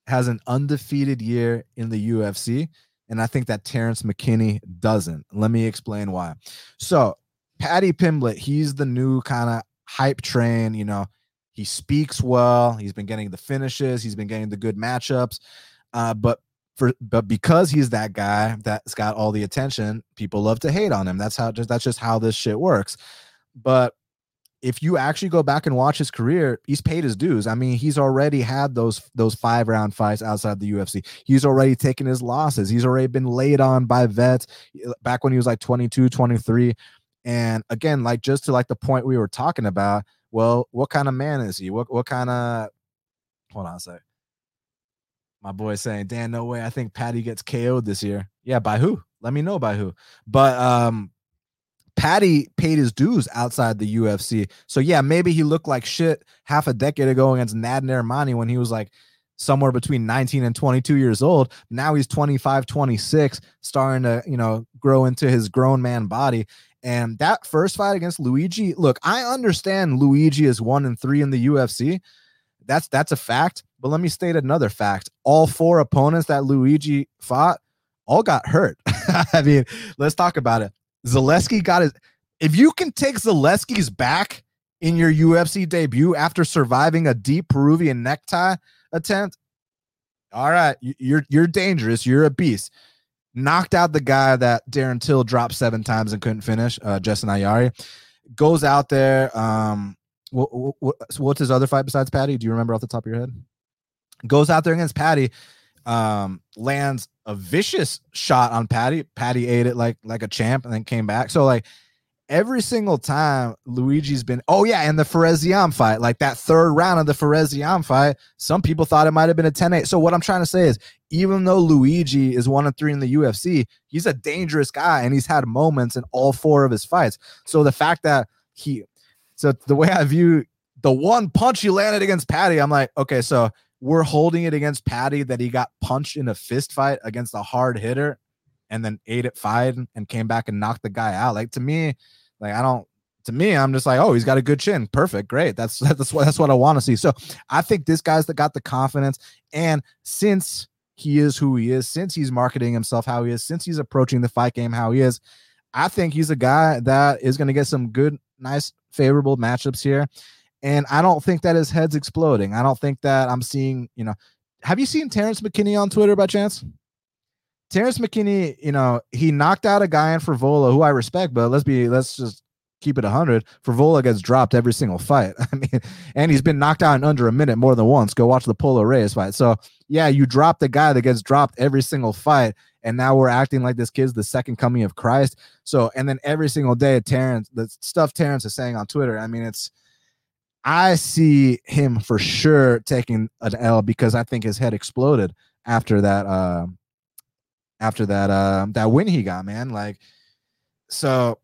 has an undefeated year in the UFC. And I think that Terrence McKinney doesn't. Let me explain why. So, Paddy Pimblett, he's the new kind of hype train, you know, he speaks well. He's been getting the finishes. He's been getting the good matchups. Uh, but for but because he's that guy that's got all the attention, people love to hate on him. That's how just that's just how this shit works. But if you actually go back and watch his career, he's paid his dues. I mean, he's already had those those five round fights outside the UFC. He's already taken his losses. He's already been laid on by vets back when he was like 22, 23. And again, like just to like the point we were talking about, well, what kind of man is he? What what kind of hold on a sec. My boy saying, Dan, no way. I think Paddy gets KO'd this year. Yeah, by who? Let me know by who. But um Paddy paid his dues outside the UFC. So yeah, maybe he looked like shit half a decade ago against Nad Narimani when he was like somewhere between 19 and 22 years old. Now he's 25, 26, starting to, you know, grow into his grown man body. And that first fight against Luigi, look, I understand Luigi is one and three in the UFC. That's that's a fact. But let me state another fact. All four opponents that Luigi fought all got hurt. I mean, let's talk about it. Zaleski got his if you can take Zaleski's back in your UFC debut after surviving a deep Peruvian necktie attempt, all right, you're you're dangerous. You're a beast knocked out the guy that Darren Till dropped seven times and couldn't finish, uh, Jessin Ayari. Goes out there. Um, what, what, what's his other fight besides Paddy? Do you remember off the top of your head? Goes out there against Paddy, um, lands a vicious shot on Paddy. Paddy ate it like like a champ and then came back. So like every single time Luigi's been, oh yeah, and the Fares Ziam fight, like that third round of the Fares Ziam fight, some people thought it might have been a 10-8. So what I'm trying to say is, even though Luigi is one and three in the UFC, he's a dangerous guy and he's had moments in all four of his fights. So the fact that he, so the way I view the one punch he landed against Paddy, I'm like, okay, so we're holding it against Paddy that he got punched in a fist fight against a hard hitter and then ate it fine and came back and knocked the guy out. Like to me, like I don't to me, I'm just like, oh, he's got a good chin. Perfect. Great. That's that's what that's what I want to see. So I think this guy's that got the confidence. And since he is who he is, since he's marketing himself how he is, since he's approaching the fight game how he is, I think he's a guy that is going to get some good nice favorable matchups here. And I don't think that his head's exploding. I don't think that I'm seeing, you know, have you seen Terrence McKinney on Twitter by chance? Terrence McKinney, you know, he knocked out a guy in Frevola who I respect, but let's be let's just keep it 100. Frevola gets dropped every single fight. I mean, and he's been knocked out in under a minute more than once. Go watch the Polo Reyes fight. So, yeah, you drop the guy that gets dropped every single fight. And now we're acting like this kid's the second coming of Christ. So, and then every single day, Terrence, the stuff Terrence is saying on Twitter, I mean, it's, I see him for sure taking an L because I think his head exploded after that, uh, after that, uh, that win he got, man. Like, so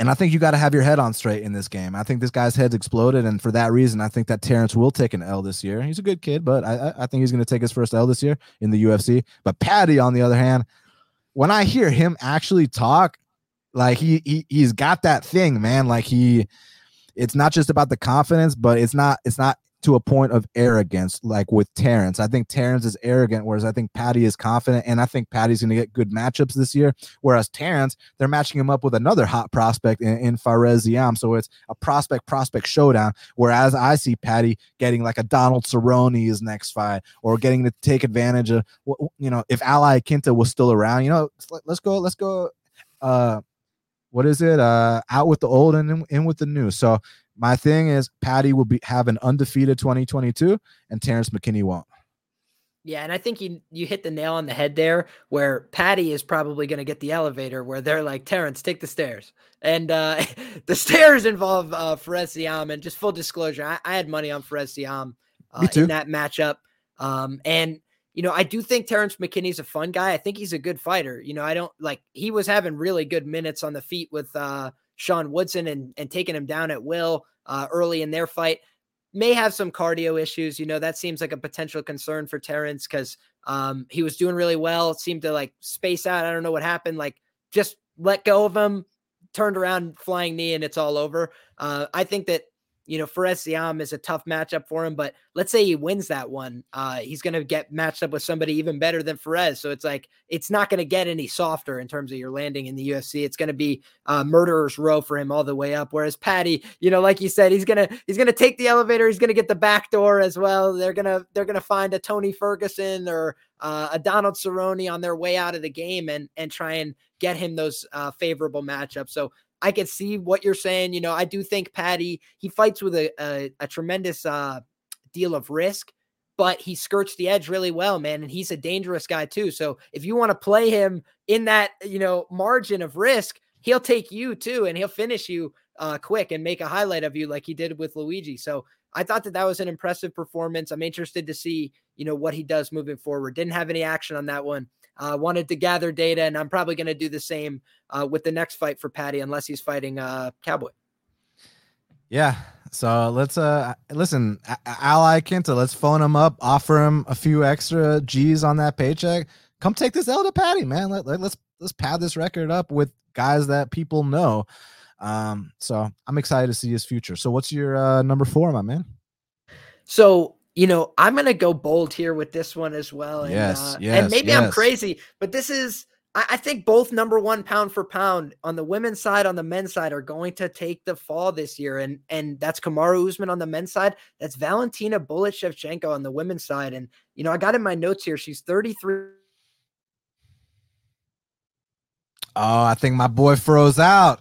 and I think you got to have your head on straight in this game. I think this guy's head's exploded, and for that reason, I think that Terrence will take an L this year. He's a good kid, but I, I think he's going to take his first L this year in the UFC. But Paddy, on the other hand, when I hear him actually talk, like he, he he's got that thing, man. Like he, it's not just about the confidence, but it's not it's not to a point of arrogance, like with Terrence. I think Terrence is arrogant, whereas I think Paddy is confident, and I think Paddy's going to get good matchups this year. Whereas Terrence, they're matching him up with another hot prospect in, in Fares Ziam, so it's a prospect prospect showdown. Whereas I see Paddy getting like a Donald Cerrone his next fight, or getting to take advantage of, you know, if Al Iaquinta was still around, you know, let's go, let's go. Uh, what is it? Uh, out with the old and in, in with the new. So my thing is Paddy will be have an undefeated 2022 and Terrence McKinney won't. Yeah, and I think you you hit the nail on the head there where Paddy is probably going to get the elevator where they're like, Terrence, take the stairs. And uh, the stairs involve uh, Ziam. And just full disclosure, I, I had money on Ziam uh, in that matchup. Um, and, you know, I do think Terrence McKinney's a fun guy. I think he's a good fighter. You know, I don't like, he was having really good minutes on the feet with uh, Sean Woodson and, and taking him down at will uh, early in their fight. May have some cardio issues. You know, that seems like a potential concern for Terrence because um, he was doing really well. Seemed to like space out. I don't know what happened. Like just let go of him, turned around, flying knee, and it's all over. Uh, I think that you know, Fares Ziam is a tough matchup for him, but let's say he wins that one. Uh, he's going to get matched up with somebody even better than Fares. So it's like, it's not going to get any softer in terms of your landing in the UFC. It's going to be uh, murderer's row for him all the way up. Whereas Paddy, you know, like you said, he's going to, he's going to take the elevator. He's going to get the back door as well. They're going to, they're going to find a Tony Ferguson or uh, a Donald Cerrone on their way out of the game and, and try and get him those uh, favorable matchups. So I can see what you're saying. You know, I do think Paddy he fights with a a, a tremendous uh, deal of risk, but he skirts the edge really well, man, and he's a dangerous guy too. So if you want to play him in that you know margin of risk, he'll take you too, and he'll finish you uh, quick and make a highlight of you like he did with Luigi. So I thought that that was an impressive performance. I'm interested to see you know what he does moving forward. Didn't have any action on that one. Uh, wanted to gather data, and I'm probably going to do the same uh, with the next fight for Paddy, unless he's fighting uh, Cowboy. Yeah. So let's uh listen, Ally Iaquinta. Let's phone him up, offer him a few extra G's on that paycheck. Come take this L to Paddy, man. Let, let, let's let's pad this record up with guys that people know. Um, so I'm excited to see his future. So what's your uh, number four, my man? So you know, I'm gonna go bold here with this one as well. And, yes, uh, yes, and maybe yes. I'm crazy, but this is I, I, think both number one pound for pound on the women's side, on the men's side, are going to take the fall this year. And and that's Kamaru Usman on the men's side. That's Valentina Bullet Shevchenko on the women's side. And you know, I got in my notes here. She's 33. Oh, I think my boy froze out.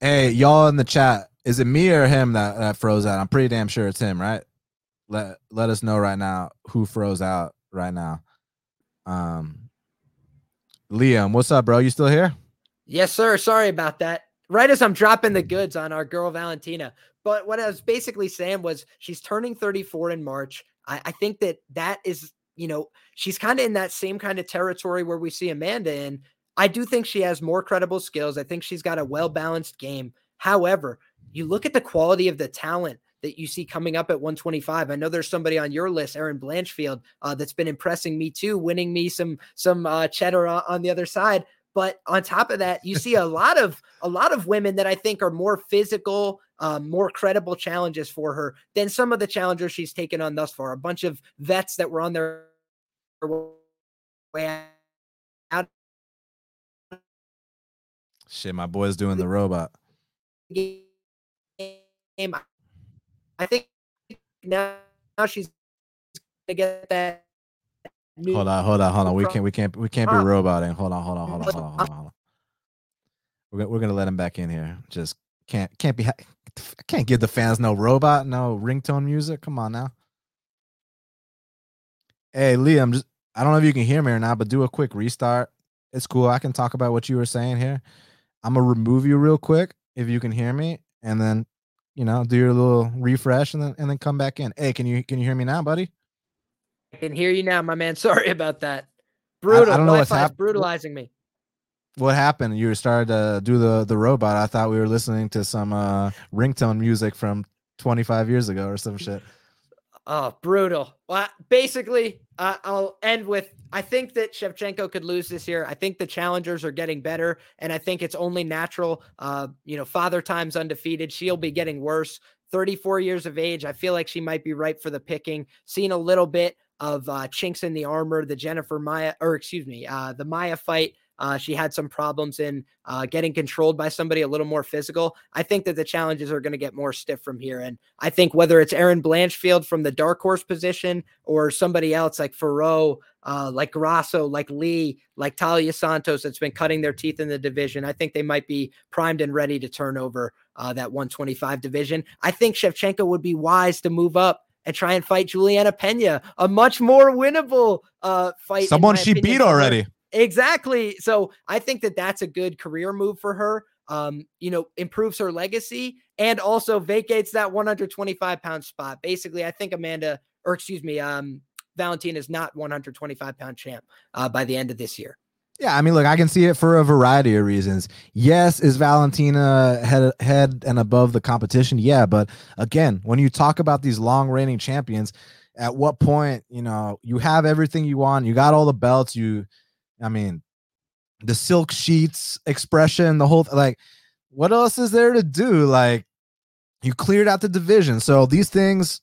Hey, y'all in the chat, is it me or him that, that froze out? I'm pretty damn sure it's him, right? Let let us know right now who froze out right now. Um, Liam, what's up, bro? You still here? Yes, sir. Sorry about that. Right as I'm dropping the goods on our girl Valentina. But what I was basically saying was she's turning 34 in March. I, I think that that is, you know, she's kind of in that same kind of territory where we see Amanda in. I do think she has more credible skills. I think she's got a well balanced game. However, you look at the quality of the talent that you see coming up at 125. I know there's somebody on your list, Erin Blanchfield, uh, that's been impressing me too, winning me some some uh, cheddar on the other side. But on top of that, you see a lot of a lot of women that I think are more physical, um, more credible challenges for her than some of the challengers she's taken on thus far. A bunch of vets that were on their way out. Shit, my boy's doing the robot. I think now, now she's gonna get that. Hold on, hold on, hold on. We can't, we can't, we can't be roboting. Hold on, hold on, hold on, hold on, hold on. Hold on. We're gonna, we're gonna let him back in here. Just can't, can't be, I can't give the fans no robot, no ringtone music. Come on now. Hey, Liam, just I don't know if you can hear me or not, but do a quick restart. It's cool. I can talk about what you were saying here. I'm gonna remove you real quick if you can hear me, and then you know do your little refresh, and then and then come back in. Hey, can you can you hear me now, buddy? I can hear you now, my man. Sorry about that. Brutal. I, I don't know what's happening. Brutalizing me. What happened? You started to do the the robot. I thought we were listening to some uh ringtone music from 25 years ago or some shit. Oh, brutal. Well, basically, uh, I'll end with I think that Shevchenko could lose this year. I think the challengers are getting better, and I think it's only natural. Uh, you know, father time's undefeated. She'll be getting worse. 34 years of age. I feel like she might be ripe for the picking. Seen a little bit of uh, chinks in the armor, the Jennifer Maia, or excuse me, uh, the Maia fight. Uh, she had some problems in uh, getting controlled by somebody a little more physical. I think that the challenges are going to get more stiff from here. And I think whether it's Erin Blanchfield from the dark horse position or somebody else like Fiorot, uh, like Grasso, like Lee, like Taila Santos that's been cutting their teeth in the division, I think they might be primed and ready to turn over uh, that 125 division. I think Shevchenko would be wise to move up and try and fight Julianna Peña, a much more winnable uh, fight. Someone she beat already. Exactly. So I think that that's a good career move for her. Um, you know, improves her legacy and also vacates that 125 pound spot. Basically, I think Amanda, or excuse me, um, Valentina is not 125 pound champ uh, by the end of this year. Yeah, I mean, look, I can see it for a variety of reasons. Yes, is Valentina head head and above the competition? Yeah, but again, when you talk about these long reigning champions, at what point, you know, you have everything you want, you got all the belts, you I mean, the silk sheets expression, the whole like, what else is there to do? Like, you cleared out the division. So these things,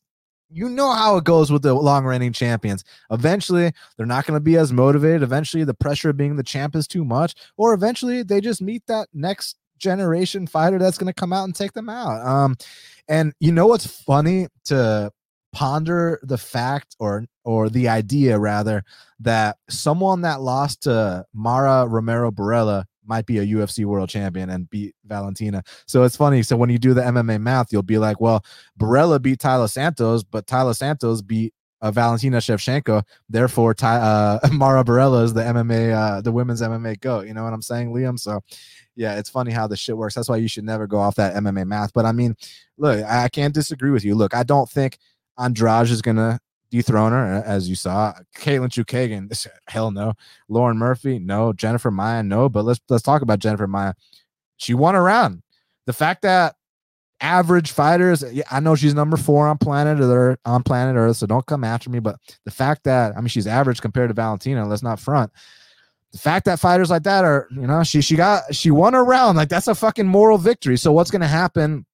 you know how it goes with the long reigning champions. Eventually, they're not going to be as motivated. Eventually, the pressure of being the champ is too much, or eventually, they just meet that next generation fighter that's going to come out and take them out. Um, and you know what's funny to ponder the fact or or the idea rather that someone that lost to Mara Romero Borella might be a UFC world champion and beat Valentina. So it's funny. So when you do the MMA math, you'll be like, well, Borella beat Taila Santos, but Taila Santos beat uh, Valentina Shevchenko. Therefore, Ty, uh, Mara Borella is the MMA, uh, the women's MMA goat. You know what I'm saying, Liam? So yeah, it's funny how the shit works. That's why you should never go off that MMA math. But I mean, look, I can't disagree with you. Look, I don't think Andrade is gonna dethrone her, as you saw. Katlyn Chookagian, hell no. Lauren Murphy, no. Jennifer Maia, no. But let's let's talk about Jennifer Maia. She won a round. The fact that average fighters, I know she's number four on planet Earth, on planet Earth, so don't come after me. But the fact that I mean she's average compared to Valentina, let's not front. The fact that fighters like that are, you know, she she got she won a round, like that's a fucking moral victory. So what's gonna happen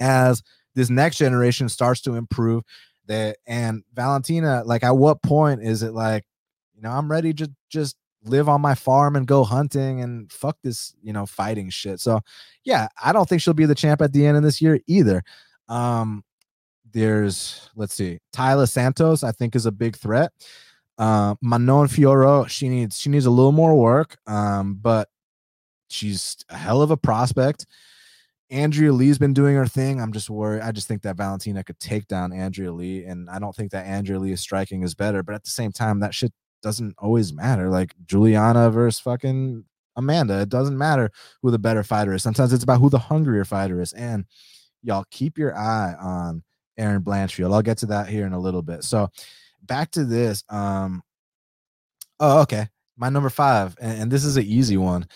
as this next generation starts to improve that and valentina like at what point is it like you know i'm ready to just live on my farm and go hunting and fuck this you know fighting shit. So yeah i don't think she'll be the champ at the end of this year either. Um there's let's see taila santos i think is a big threat. Uh manon fiorot she needs she needs a little more work um but she's a hell of a prospect Andrea Lee's been doing her thing. I'm just worried. I just think that Valentina could take down Andrea Lee, and I don't think that Andrea Lee is striking is better. But at the same time, that shit doesn't always matter. Like Julianna versus fucking Amanda, it doesn't matter who the better fighter is. Sometimes it's about who the hungrier fighter is. And y'all keep your eye on Erin Blanchfield. I'll get to that here in a little bit. So back to this. Um, oh, okay. My number five, and, and this is an easy one.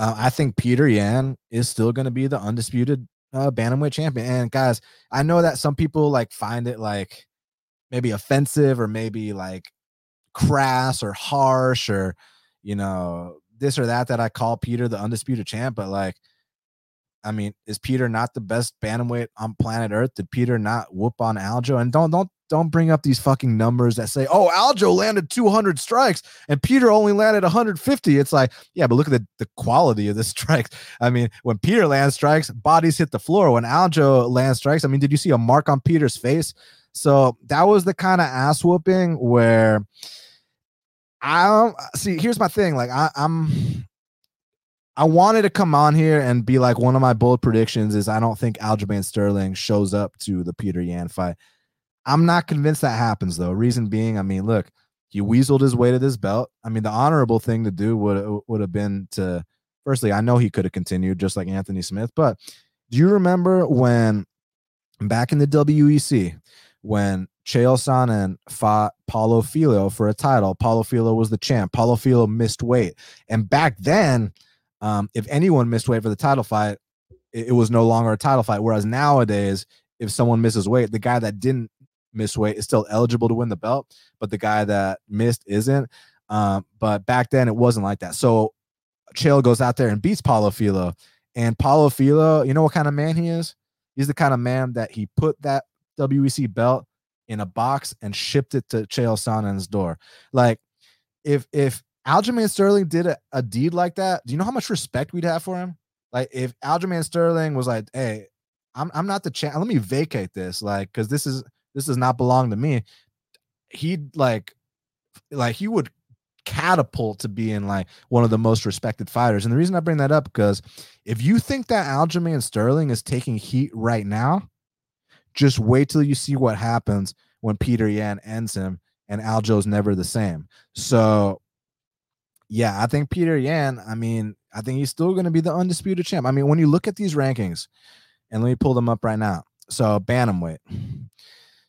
Uh, I think Peter Yan is still going to be the undisputed uh, bantamweight champion. And guys, I know that some people like find it like maybe offensive or maybe like crass or harsh or you know this or that that I call Peter the undisputed champ, but like I mean, is Peter not the best bantamweight on planet Earth? Did Peter not whoop on Aljo? And don't don't don't bring up these fucking numbers that say, "Oh, Aljo landed 200 strikes and Peter only landed 150." It's like, yeah, but look at the, the quality of the strikes. I mean, when Peter lands strikes, bodies hit the floor. When Aljo lands strikes, I mean, did you see a mark on Peter's face? So that was the kind of ass whooping where I don't see. Here's my thing: like I, I'm I wanted to come on here and be like one of my bold predictions is I don't think Aljamain Sterling shows up to the Peter Yan fight. I'm not convinced that happens though. Reason being, I mean, look, he weaseled his way to this belt. I mean, the honorable thing to do would would have been to firstly, I know he could have continued just like Anthony Smith, but do you remember when back in the WEC when Chael Sonnen fought Paulo Filho for a title? Paulo Filho was the champ. Paulo Filho missed weight, and back then um, if anyone missed weight for the title fight, it, it, was no longer a title fight. Whereas nowadays, if someone misses weight, the guy that didn't miss weight is still eligible to win the belt, but the guy that missed isn't. Um, but back then, it wasn't like that. So Chael goes out there and beats Paulo Filho. And Paulo Filho, you know what kind of man he is? He's the kind of man that he put that WEC belt in a box and shipped it to Chael Sonnen's door. Like, if if Aljamain Sterling did a, a, deed like that, do you know how much respect we'd have for him? Like if Aljamain Sterling was like, "Hey, I'm I'm not the champ. Let me vacate this, like, because this is this does not belong to me." He'd like, like he would catapult to being like one of the most respected fighters. And the reason I bring that up because if you think that Aljamain Sterling is taking heat right now, just wait till you see what happens when Peter Yan ends him and Aljo's never the same. So yeah, I think Peter Yan, I mean, I think he's still going to be the undisputed champ. I mean, when you look at these rankings, and let me pull them up right now. So, Bantamweight,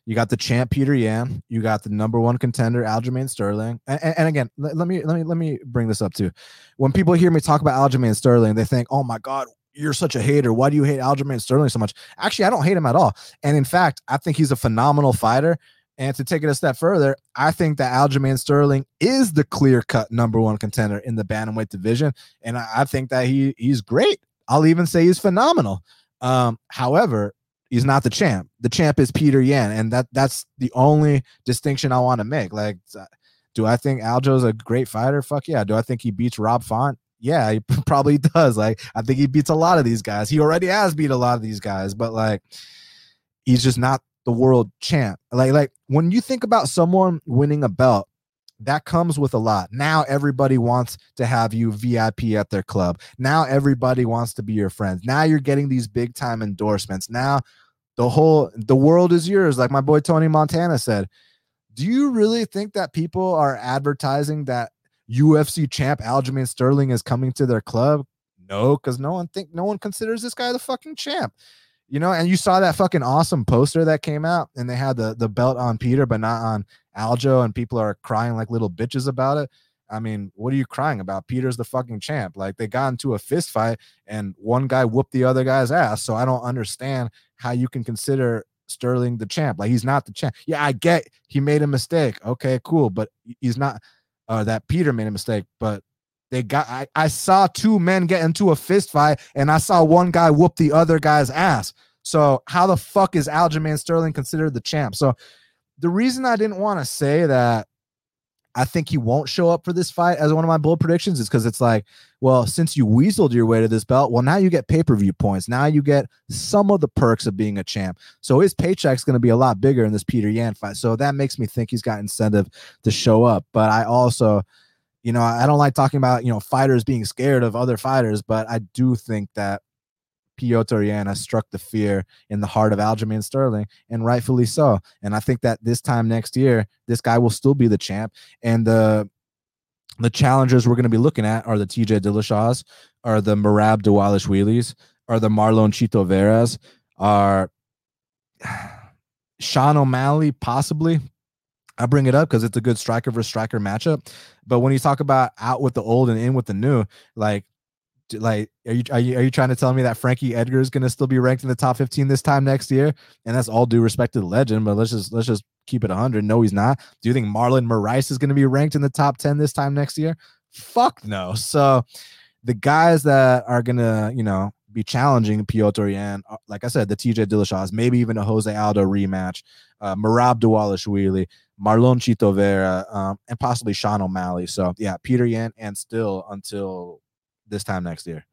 you got the champ Peter Yan, you got the number one contender Aljamain Sterling, and, and, again, let, let, me let me let me bring this up too. When people hear me talk about Aljamain Sterling, they think, "Oh my God, you're such a hater. Why do you hate Aljamain Sterling so much?" Actually, I don't hate him at all, and in fact, I think he's a phenomenal fighter. And to take it a step further, I think that Aljamain Sterling is the clear cut number one contender in the bantamweight division. And I, I think that he he's great. I'll even say he's phenomenal. Um, however, he's not the champ. The champ is Peter Yan, and that that's the only distinction I want to make. Like, do I think Aljo's a great fighter? Fuck yeah. Do I think he beats Rob Font? Yeah, he probably does. Like, I think he beats a lot of these guys. He already has beat a lot of these guys, but like, he's just not the world champ. Like like when you think about someone winning a belt, that comes with a lot. Now everybody wants to have you VIP at their club. Now everybody wants to be your friends. Now you're getting these big time endorsements. Now the whole the world is yours like my boy Tony Montana said. Do you really think that people are advertising that UFC champ Aljamain Sterling is coming to their club? No, cuz no one think no one considers this guy the fucking champ you know, and you saw that fucking awesome poster that came out, and they had the the belt on Peter, but not on Aljo, and people are crying like little bitches about it. I mean, what are you crying about? Peter's the fucking champ. Like they got into a fist fight, and one guy whooped the other guy's ass. So I don't understand how you can consider Sterling the champ. Like he's not the champ. Yeah, I get he made a mistake. Okay, cool, but he's not. Uh, that Peter made a mistake, but they got I, I saw two men get into a fist fight and I saw one guy whoop the other guy's ass. So how the fuck is Aljamain Sterling considered the champ? So the reason I didn't want to say that I think he won't show up for this fight as one of my bold predictions is because it's like, well, since you weaseled your way to this belt, well, now you get pay per view points. Now you get some of the perks of being a champ. So his paycheck's going to be a lot bigger in this Peter Yan fight. So that makes me think he's got incentive to show up. But I also you know, I don't like talking about, you know, fighters being scared of other fighters, but I do think that Piotr Yan has struck the fear in the heart of Aljamain Sterling, and rightfully so. And I think that this time next year, this guy will still be the champ. And the the challengers we're going to be looking at are the TJ Dillashaw's, are the Merab Dvalishvilis, are the Marlon Chito Veras, are Sean O'Malley, possibly, I bring it up because it's a good striker versus striker matchup. But when you talk about out with the old and in with the new, like, like are you are you, are you trying to tell me that Frankie Edgar is going to still be ranked in the top 15 this time next year? And that's all due respect to the legend, but let's just let's just keep it 100. No, he's not. Do you think Marlon Moraes is going to be ranked in the top 10 this time next year? Fuck no. So the guys that are going to, you know, be challenging Piotr Yan, uh, like I said, the TJ Dillashaw's, maybe even a Jose Aldo rematch, uh, Merab Dvalishvili, Marlon Chito Vera, um, and possibly Sean O'Malley. So yeah, Peter Yan and still until this time next year.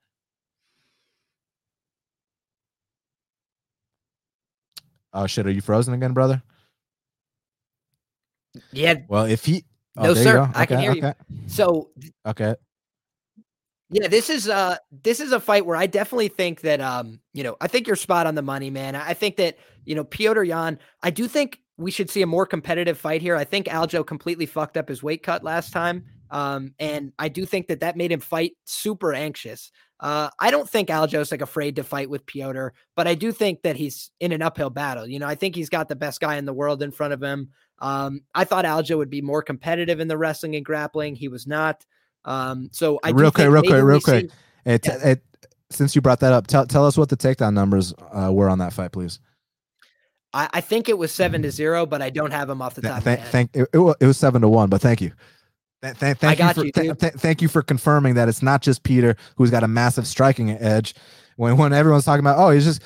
Oh shit, are you frozen again, brother? Yeah. Well, if he oh, no, sir, okay, I can hear okay. you. So okay. Yeah, this is uh this is a fight where I definitely think that um, you know, I think you're spot on the money, man. I think that, you know, Piotr Yan, I do think we should see a more competitive fight here. I think Aljo completely fucked up his weight cut last time. Um, and I do think that that made him fight super anxious. Uh, I don't think Aljo's like afraid to fight with Piotr, but I do think that he's in an uphill battle. You know, I think he's got the best guy in the world in front of him. Um, I thought Aljo would be more competitive in the wrestling and grappling. He was not. Um, so I real quick, real quick, real quick. it, yeah. it, since you brought that up, tell tell us what the takedown numbers uh, were on that fight, please. I, I think it was seven to zero, but I don't have them off the top. Th- thank it, it, was seven to one, but thank you. Th- th- thank, you for, you, th- thank you for confirming that it's not just Peter who's got a massive striking edge. When when everyone's talking about, oh, he's just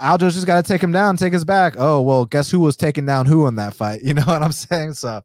Aljo's just got to take him down, take his back. Oh well, guess who was taking down who in that fight? You know what I'm saying? So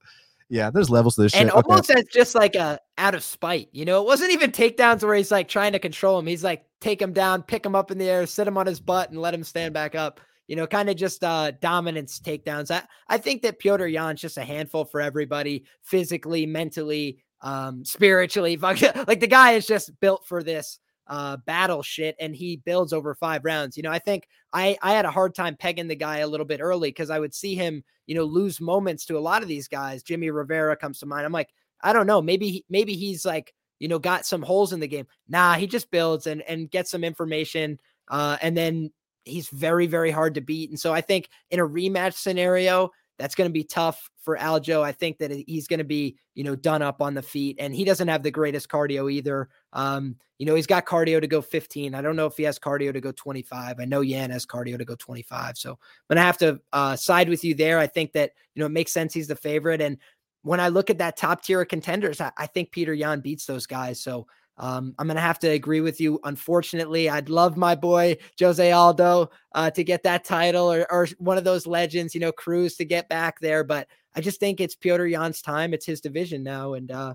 yeah, there's levels to this and shit. almost okay. as just like a out of spite. You know, it wasn't even takedowns where he's like trying to control him. He's like take him down, pick him up in the air, sit him on his butt, and let him stand back up. You know, kind of just uh dominance takedowns. I, I think that Piotr Yan's just a handful for everybody, physically, mentally, um, spiritually. Like the guy is just built for this uh, battle shit and he builds over five rounds. You know, I think I, I had a hard time pegging the guy a little bit early because I would see him, you know, lose moments to a lot of these guys. Jimmy Rivera comes to mind. I'm like, I don't know. Maybe, maybe he's like, you know, got some holes in the game. Nah, he just builds and, and gets some information. Uh, and then he's very, very hard to beat. And so I think in a rematch scenario, that's going to be tough for Aljo. I think that he's going to be, you know, done up on the feet, and he doesn't have the greatest cardio either. Um, you know, he's got cardio to go 15. I don't know if he has cardio to go 25. I know Yan has cardio to go 25. So I'm gonna have to uh, side with you there. I think that you know it makes sense he's the favorite, and when I look at that top tier of contenders, I, I think Peter Yan beats those guys. So um, I'm going to have to agree with you. Unfortunately, I'd love my boy Jose Aldo uh, to get that title or, or one of those legends, you know, Cruz to get back there. But I just think it's Piotr Yan's time. It's his division now. And uh,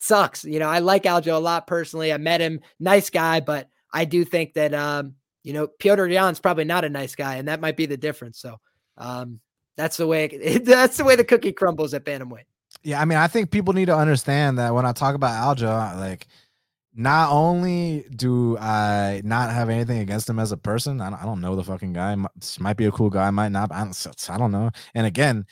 sucks. You know, I like Aljo a lot personally. I met him, nice guy, but I do think that, um, you know, Piotr Yan's probably not a nice guy. And that might be the difference. So um, that's the way, it, that's the way the cookie crumbles at Bantamweight. Yeah, I mean, I think people need to understand that when I talk about Aljo, like not only do I not have anything against him as a person, I don't, I don't know the fucking guy. Might, might be a cool guy, might not. I don't, I don't know. And again,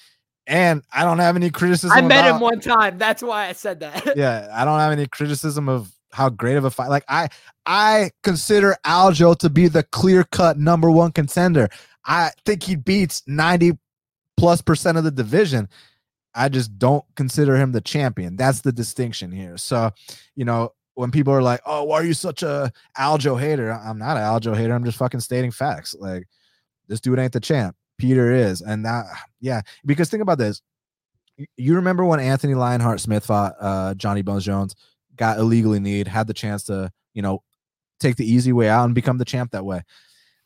and I don't have any criticism. I met about, him one time. That's why I said that. yeah, I don't have any criticism of how great of a fight. Like I, I consider Aljo to be the clear cut number one contender. I think he beats ninety plus percent of the division. I just don't consider him the champion. That's the distinction here. So, you know, when people are like, "Oh, why are you such a Aljo hater?" I'm not an Aljo hater. I'm just fucking stating facts. Like, this dude ain't the champ. Peter is, and that, yeah. Because think about this. You remember when Anthony Lionheart Smith fought uh, Johnny Bones Jones, got illegally kneed, had the chance to, you know, take the easy way out and become the champ that way.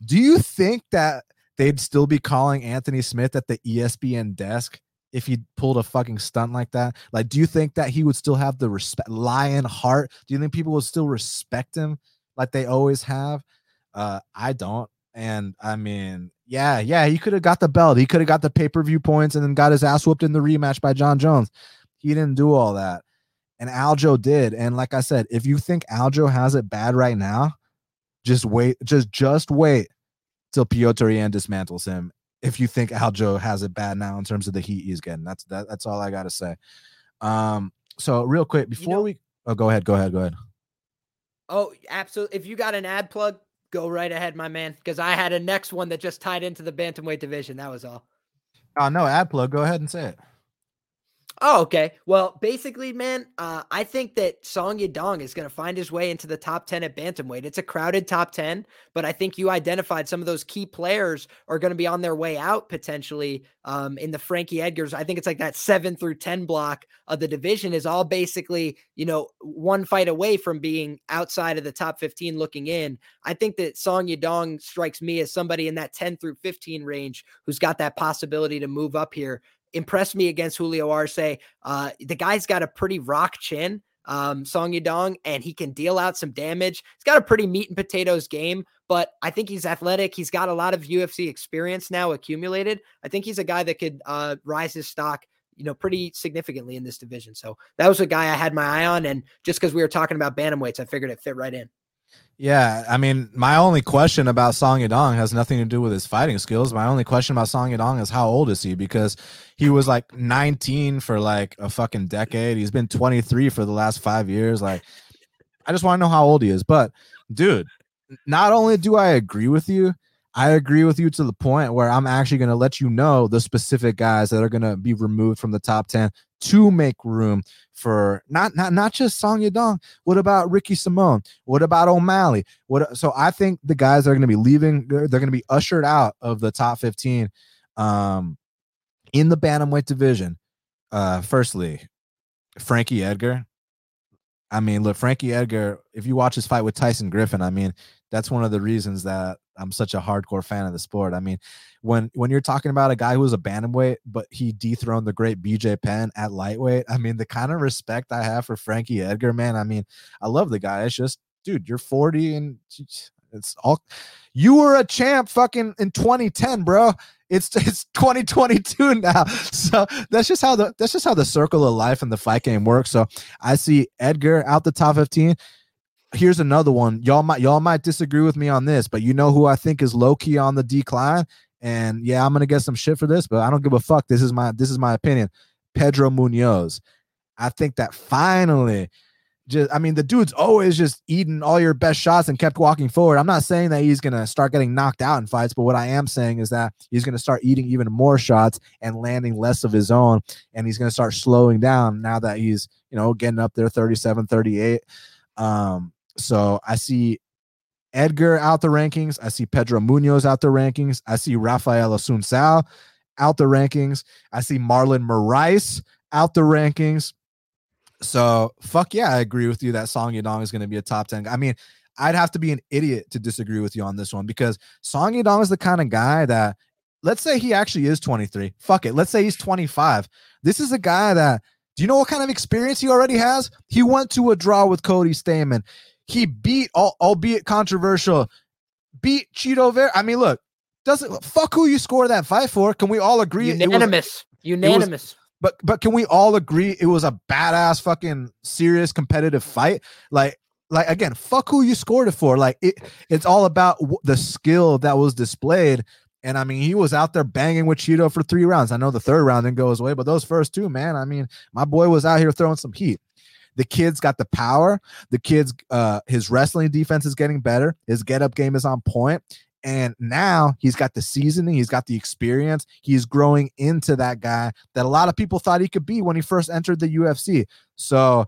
Do you think that they'd still be calling Anthony Smith at the ESPN desk if he pulled a fucking stunt like that? Like, do you think that he would still have the respect, lion heart? Do you think people would still respect him like they always have? Uh, I don't. And I mean, yeah, yeah, he could have got the belt. He could have got the pay per view points and then got his ass whooped in the rematch by Jon Jones. He didn't do all that. And Aljo did. And like I said, if you think Aljo has it bad right now, just wait, just just wait till Piotr Yan dismantles him if you think Aljo has it bad now in terms of the heat he's getting. That's that, that's all I gotta say. Um, so real quick before you know, we oh go ahead, go ahead, go ahead. Oh, absolutely. If you got an ad plug, go right ahead, my man. Because I had a next one that just tied into the bantamweight division. That was all. Oh no, ad plug. Go ahead and say it. Oh, okay. Well, basically, man, uh, I think that Song Yadong is going to find his way into the top 10 at Bantamweight. It's a crowded top 10, but I think you identified some of those key players are going to be on their way out potentially um, in the Frankie Edgars. I think it's like that seven through 10 block of the division is all basically, you know, one fight away from being outside of the top 15 looking in. I think that Song Yadong strikes me as somebody in that 10 through 15 range who's got that possibility to move up here impressed me against Julio Arce. Uh, the guy's got a pretty rock chin, um, Song Yadong, and he can deal out some damage. He's got a pretty meat and potatoes game, but I think he's athletic. He's got a lot of UFC experience now accumulated. I think he's a guy that could uh, rise his stock you know, pretty significantly in this division. So that was a guy I had my eye on. And just because we were talking about bantamweights, I figured it fit right in. Yeah, I mean, my only question about Song Yadong has nothing to do with his fighting skills. My only question about Song Yadong is how old is he? Because he was like 19 for like a fucking decade. He's been 23 for the last five years. Like, I just want to know how old he is. But, dude, not only do I agree with you, I agree with you to the point where I'm actually going to let you know the specific guys that are going to be removed from the top 10 to make room for not not not just Song Yadong. What about Ricky Simón? What about O'Malley? What so I think the guys that are going to be leaving, they're, they're going to be ushered out of the top 15 um in the bantamweight division. Uh firstly, Frankie Edgar. I mean, look, Frankie Edgar, if you watch his fight with Tyson Griffin, I mean, that's one of the reasons that I'm such a hardcore fan of the sport. I mean, when when you're talking about a guy who was a bantamweight, but he dethroned the great BJ Penn at lightweight, I mean, the kind of respect I have for Frankie Edgar, man. I mean, I love the guy. It's just, dude, you're 40 and it's all you were a champ fucking in 2010, bro. It's it's 2022 now. So that's just how the that's just how the circle of life and the fight game works. So I see Edgar out the top 15 here's another one. Y'all might y'all might disagree with me on this, but you know who I think is low key on the decline. And yeah, I'm gonna get some shit for this, but I don't give a fuck. This is my this is my opinion. Pedro Munhoz. I think that finally, just I mean, the dude's always just eating all your best shots and kept walking forward. I'm not saying that he's gonna start getting knocked out in fights, but what I am saying is that he's gonna start eating even more shots and landing less of his own, and he's gonna start slowing down now that he's you know getting up there 37, 38. Um, so I see Edgar out the rankings. I see Pedro Munhoz out the rankings. I see Rafael Assunção out the rankings. I see Marlon Moraes out the rankings. So fuck yeah, I agree with you that Song Yadong is going to be a top 10. I mean, I'd have to be an idiot to disagree with you on this one because Song Yadong is the kind of guy that let's say he actually is 23. Fuck it. Let's say he's 25. This is a guy that do you know what kind of experience he already has? He went to a draw with Cody Stamann. He beat, albeit controversial, beat Chito Vera. I mean, look, doesn't fuck who you score that fight for. Can we all agree? Unanimous. Was, Unanimous. But but can we all agree it was a badass fucking serious competitive fight? Like like again, fuck who you scored it for. Like it, it's all about the skill that was displayed. And I mean, he was out there banging with Chito for three rounds. I know the third round didn't go his way, but those first two, man, I mean, my boy was out here throwing some heat. The kid's got the power. The kid's uh his wrestling defense is getting better. His get up game is on point. And now he's got the seasoning, he's got the experience. He's growing into that guy that a lot of people thought he could be when he first entered the UFC. So,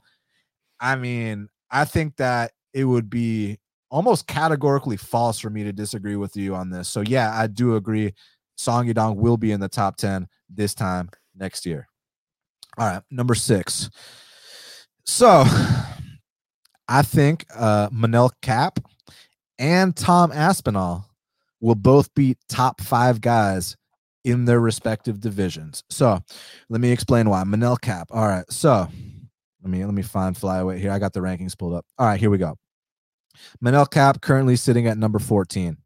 I mean, I think that it would be almost categorically false for me to disagree with you on this. So, yeah, I do agree. Song Yadong will be in the top 10 this time next year. All right, number six. So I think uh, Manel Kape and Tom Aspinall will both be top five guys in their respective divisions. So let me explain why. Manel Kape. All right. So let me let me find flyweight here. I got the rankings pulled up. All right, here we go. Manel Kape currently sitting at number 14.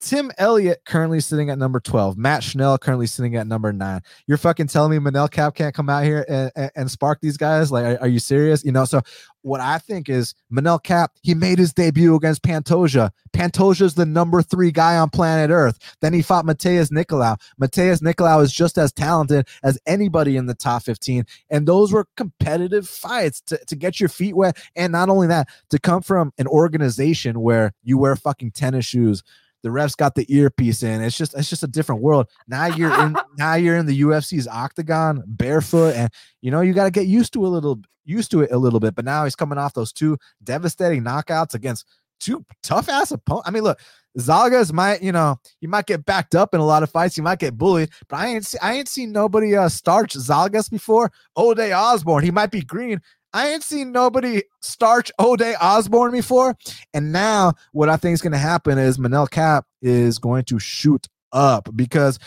Tim Elliott currently sitting at number 12. Matt Schnell currently sitting at number nine. You're fucking telling me Manel Kape can't come out here and, and, and spark these guys? Like, are, are, you serious? You know, so what I think is Manel Kape, he made his debut against Pantoja. Pantoja's the number three guy on planet Earth. Then he fought Matheus Nicolau. Matheus Nicolau is just as talented as anybody in the top 15. And those were competitive fights to, to get your feet wet. And not only that, to come from an organization where you wear fucking tennis shoes the refs got the earpiece in. It's just it's just a different world. Now you're in now you're in the UFC's octagon barefoot, and you know you got to get used to a little used to it a little bit. But now he's coming off those two devastating knockouts against two tough ass opponents. I mean, look, Zhalgas might, you know, you might get backed up in a lot of fights. You might get bullied, but I ain't see, I ain't seen nobody uh starch Zhalgas before. Ode Osborne, he might be green. I ain't seen nobody starch Ode Osborne before. And now what I think is going to happen is Manel Kape is going to shoot up because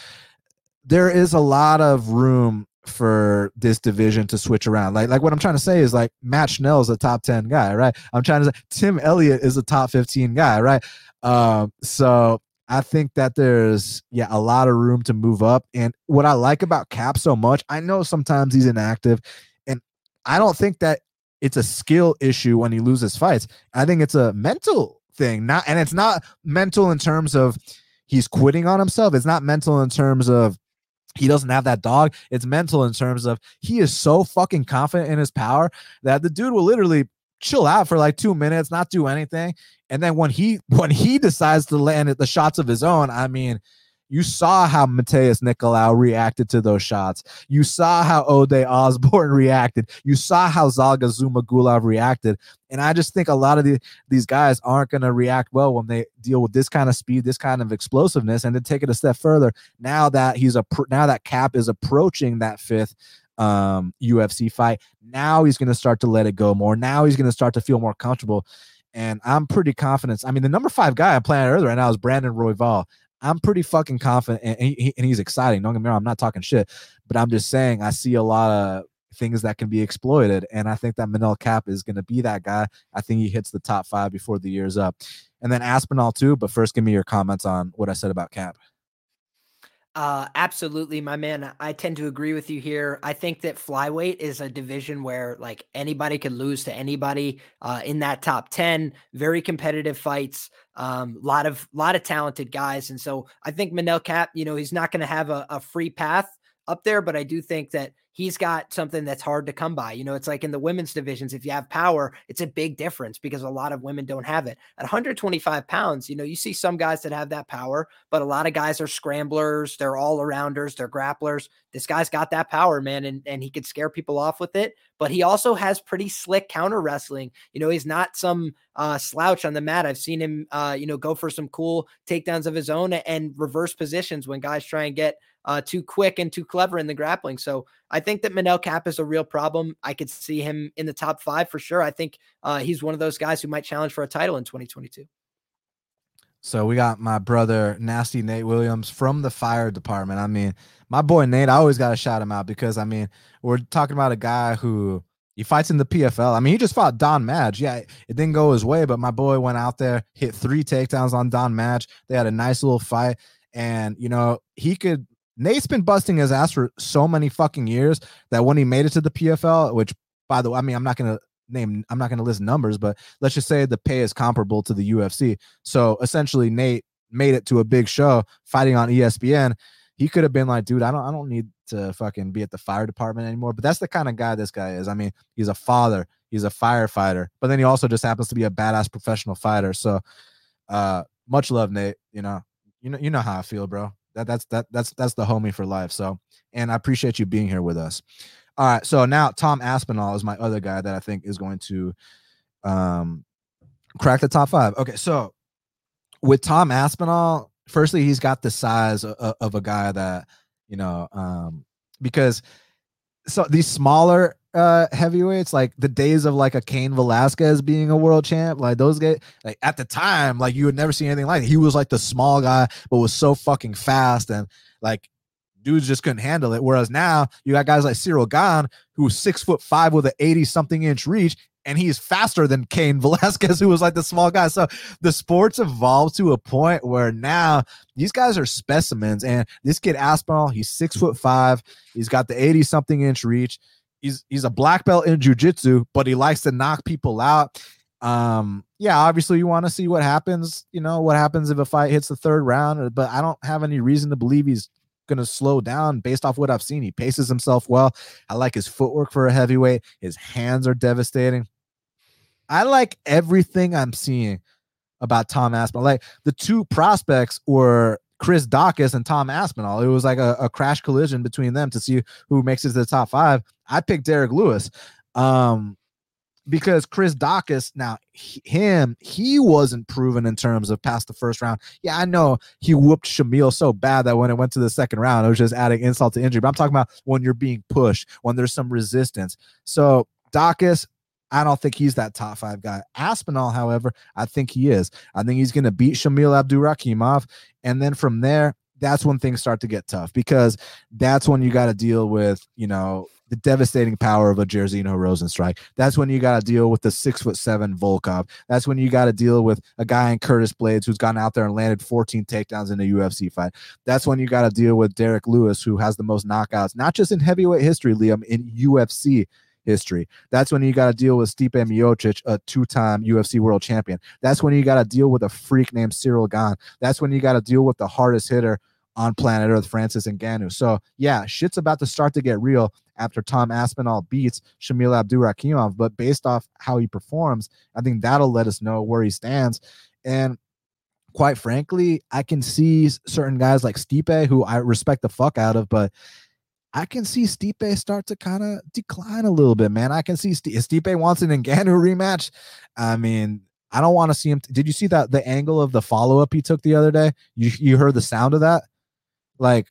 there is a lot of room for this division to switch around. Like, like what I'm trying to say is like Matt Schnell is a top 10 guy, right? I'm trying to say Tim Elliott is a top 15 guy, right? Um, so I think that there's yeah a lot of room to move up. And what I like about Cap so much, I know sometimes he's inactive, I don't think that it's a skill issue when he loses fights. I think it's a mental thing, not and it's not mental in terms of he's quitting on himself. It's not mental in terms of he doesn't have that dog. It's mental in terms of he is so fucking confident in his power that the dude will literally chill out for like two minutes, not do anything. And then when he when he decides to land the shots of his own, I mean, you saw how Matheus Nicolau reacted to those shots. You saw how Ode Osborne reacted. You saw how Zhalga Zhumagulov reacted. And I just think a lot of the, these guys aren't going to react well when they deal with this kind of speed, this kind of explosiveness, and to take it a step further. Now that he's a now that Kape is approaching that fifth um, UFC fight, now he's going to start to let it go more. Now he's going to start to feel more comfortable. And I'm pretty confident. I mean, the number five guy I'm playing earlier right now is Brandon Royval. I'm pretty fucking confident, and, he, and he's exciting. Don't get me wrong, I'm not talking shit, but I'm just saying I see a lot of things that can be exploited, and I think that Manel Kape is going to be that guy. I think he hits the top five before the year's up, and then Aspinall too. But first, give me your comments on what I said about Kape. Uh, absolutely, my man. I tend to agree with you here. I think that flyweight is a division where like anybody can lose to anybody uh, in that top 10, very competitive fights, um, lot of, lot of talented guys. And so I think Manel Kape. you know, he's not going to have a, a free path up there, but I do think that he's got something that's hard to come by. You know, it's like in the women's divisions, if you have power, it's a big difference because a lot of women don't have it. At 125 pounds, you know, you see some guys that have that power, but a lot of guys are scramblers, they're all arounders, they're grapplers. This guy's got that power, man, and, and he could scare people off with it. But he also has pretty slick counter wrestling. You know, he's not some uh, slouch on the mat. I've seen him, uh, you know, go for some cool takedowns of his own and reverse positions when guys try and get uh, too quick and too clever in the grappling. So I think that Manel Kape is a real problem. I could see him in the top five for sure. I think uh, he's one of those guys who might challenge for a title in 2022. So we got my brother Nasty Nate Williams from the fire department. I mean, my boy Nate, I always got to shout him out because I mean, we're talking about a guy who he fights in the PFL. I mean, he just fought Don Madge. Yeah, it didn't go his way, but my boy went out there, hit three takedowns on Don Madge. They had a nice little fight. And, you know, he could Nate's been busting his ass for so many fucking years that when he made it to the PFL, which by the way, I mean, I'm not gonna name, I'm not gonna list numbers, but let's just say the pay is comparable to the UFC. So essentially, Nate made it to a big show fighting on ESPN. He could have been like, dude, I don't, I don't need to fucking be at the fire department anymore. But that's the kind of guy this guy is. I mean, he's a father, he's a firefighter, but then he also just happens to be a badass professional fighter. So, uh, much love, Nate. You know, you know, you know how I feel, bro that that's that that's that's the homie for life. So, and I appreciate you being here with us. All right, so now Tom Aspinall is my other guy that I think is going to um crack the top five. Okay, so with Tom Aspinall, firstly, he's got the size of, of a guy that you know, um, because so these smaller uh heavyweights like the days of like a Cain Velasquez being a world champ like those guys like at the time like you would never see anything like it. he was like the small guy but was so fucking fast and like dudes just couldn't handle it whereas now you got guys like Ciryl Gane who's six foot five with an 80 something inch reach and he's faster than Cain Velasquez, who was like the small guy. So the sports evolved to a point where now these guys are specimens. And this kid Aspinall, he's six foot five. He's got the 80 something inch reach he's he's a black belt in jujitsu, but he likes to knock people out. Um, yeah, obviously you want to see what happens, you know, what happens if a fight hits the third round, but I don't have any reason to believe he's gonna slow down based off what I've seen. He paces himself well. I like his footwork for a heavyweight, his hands are devastating. I like everything I'm seeing about Tom Aspinall. Like the two prospects were Chris Daukaus and Tom Aspinall. It was like a, a, crash collision between them to see who makes it to the top five. I picked Derrick Lewis. Um, because Chris Daukaus, now he, him, he wasn't proven in terms of past the first round. Yeah, I know he whooped Shamil so bad that when it went to the second round, it was just adding insult to injury. But I'm talking about when you're being pushed, when there's some resistance. So Daukaus, I don't think he's that top five guy. Aspinall, however, I think he is. I think he's going to beat Shamil Abdurakhimov. And then from there, that's when things start to get tough because that's when you got to deal with, you know, the devastating power of a Jairzinho Rozenstruik. That's when you got to deal with the six foot seven Volkov. That's when you got to deal with a guy in Curtis Blaydes who's gone out there and landed 14 takedowns in a UFC fight. That's when you got to deal with Derrick Lewis, who has the most knockouts, not just in heavyweight history, Liam, in UFC history. That's when you got to deal with Stipe Miocic, a two-time UFC world champion. That's when you got to deal with a freak named Ciryl Gane. That's when you got to deal with the hardest hitter on planet Earth, Francis Ngannou. So yeah, shit's about to start to get real after Tom Aspinall beats Shamil Abdurakhimov. But based off how he performs, I think that'll let us know where he stands. And quite frankly, I can see certain guys like Stipe, who I respect the fuck out of, but I can see Stipe start to kind of decline a little bit, man. I can see St- Stipe wants an Ngannou rematch. I mean, I don't want to see him. T- Did you see that the angle of the follow up he took the other day? You you heard the sound of that? Like,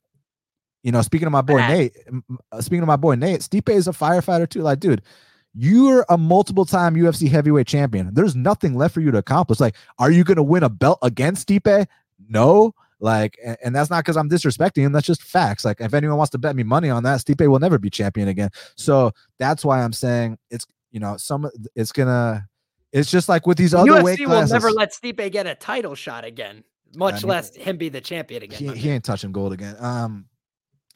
you know, speaking of my boy Nate, uh, speaking of my boy Nate, Stipe is a firefighter too. Like, dude, you're a multiple time UFC heavyweight champion. There's nothing left for you to accomplish. Like, are you going to win a belt against Stipe? No. Like, and, and that's not because I'm disrespecting him. That's just facts. Like, if anyone wants to bet me money on that, Stipe will never be champion again. So that's why I'm saying it's, you know, some, it's gonna, it's just like with these other UFC weight classes. will never let Stipe get a title shot again much I mean, less him be the champion again. He, he ain't touching gold again. Um,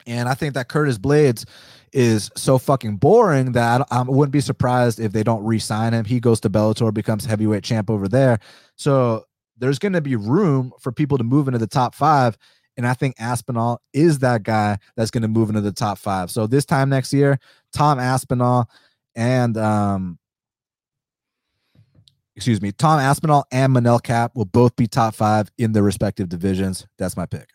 and I think that Curtis Blaydes is so fucking boring that I, I wouldn't be surprised if they don't re-sign him. He goes to Bellator, becomes heavyweight champ over there. So there's going to be room for people to move into the top five. And I think Aspinall is that guy that's going to move into the top five. So this time next year, Tom Aspinall and um, excuse me, Tom Aspinall and Manel Kape will both be top five in their respective divisions. That's my pick.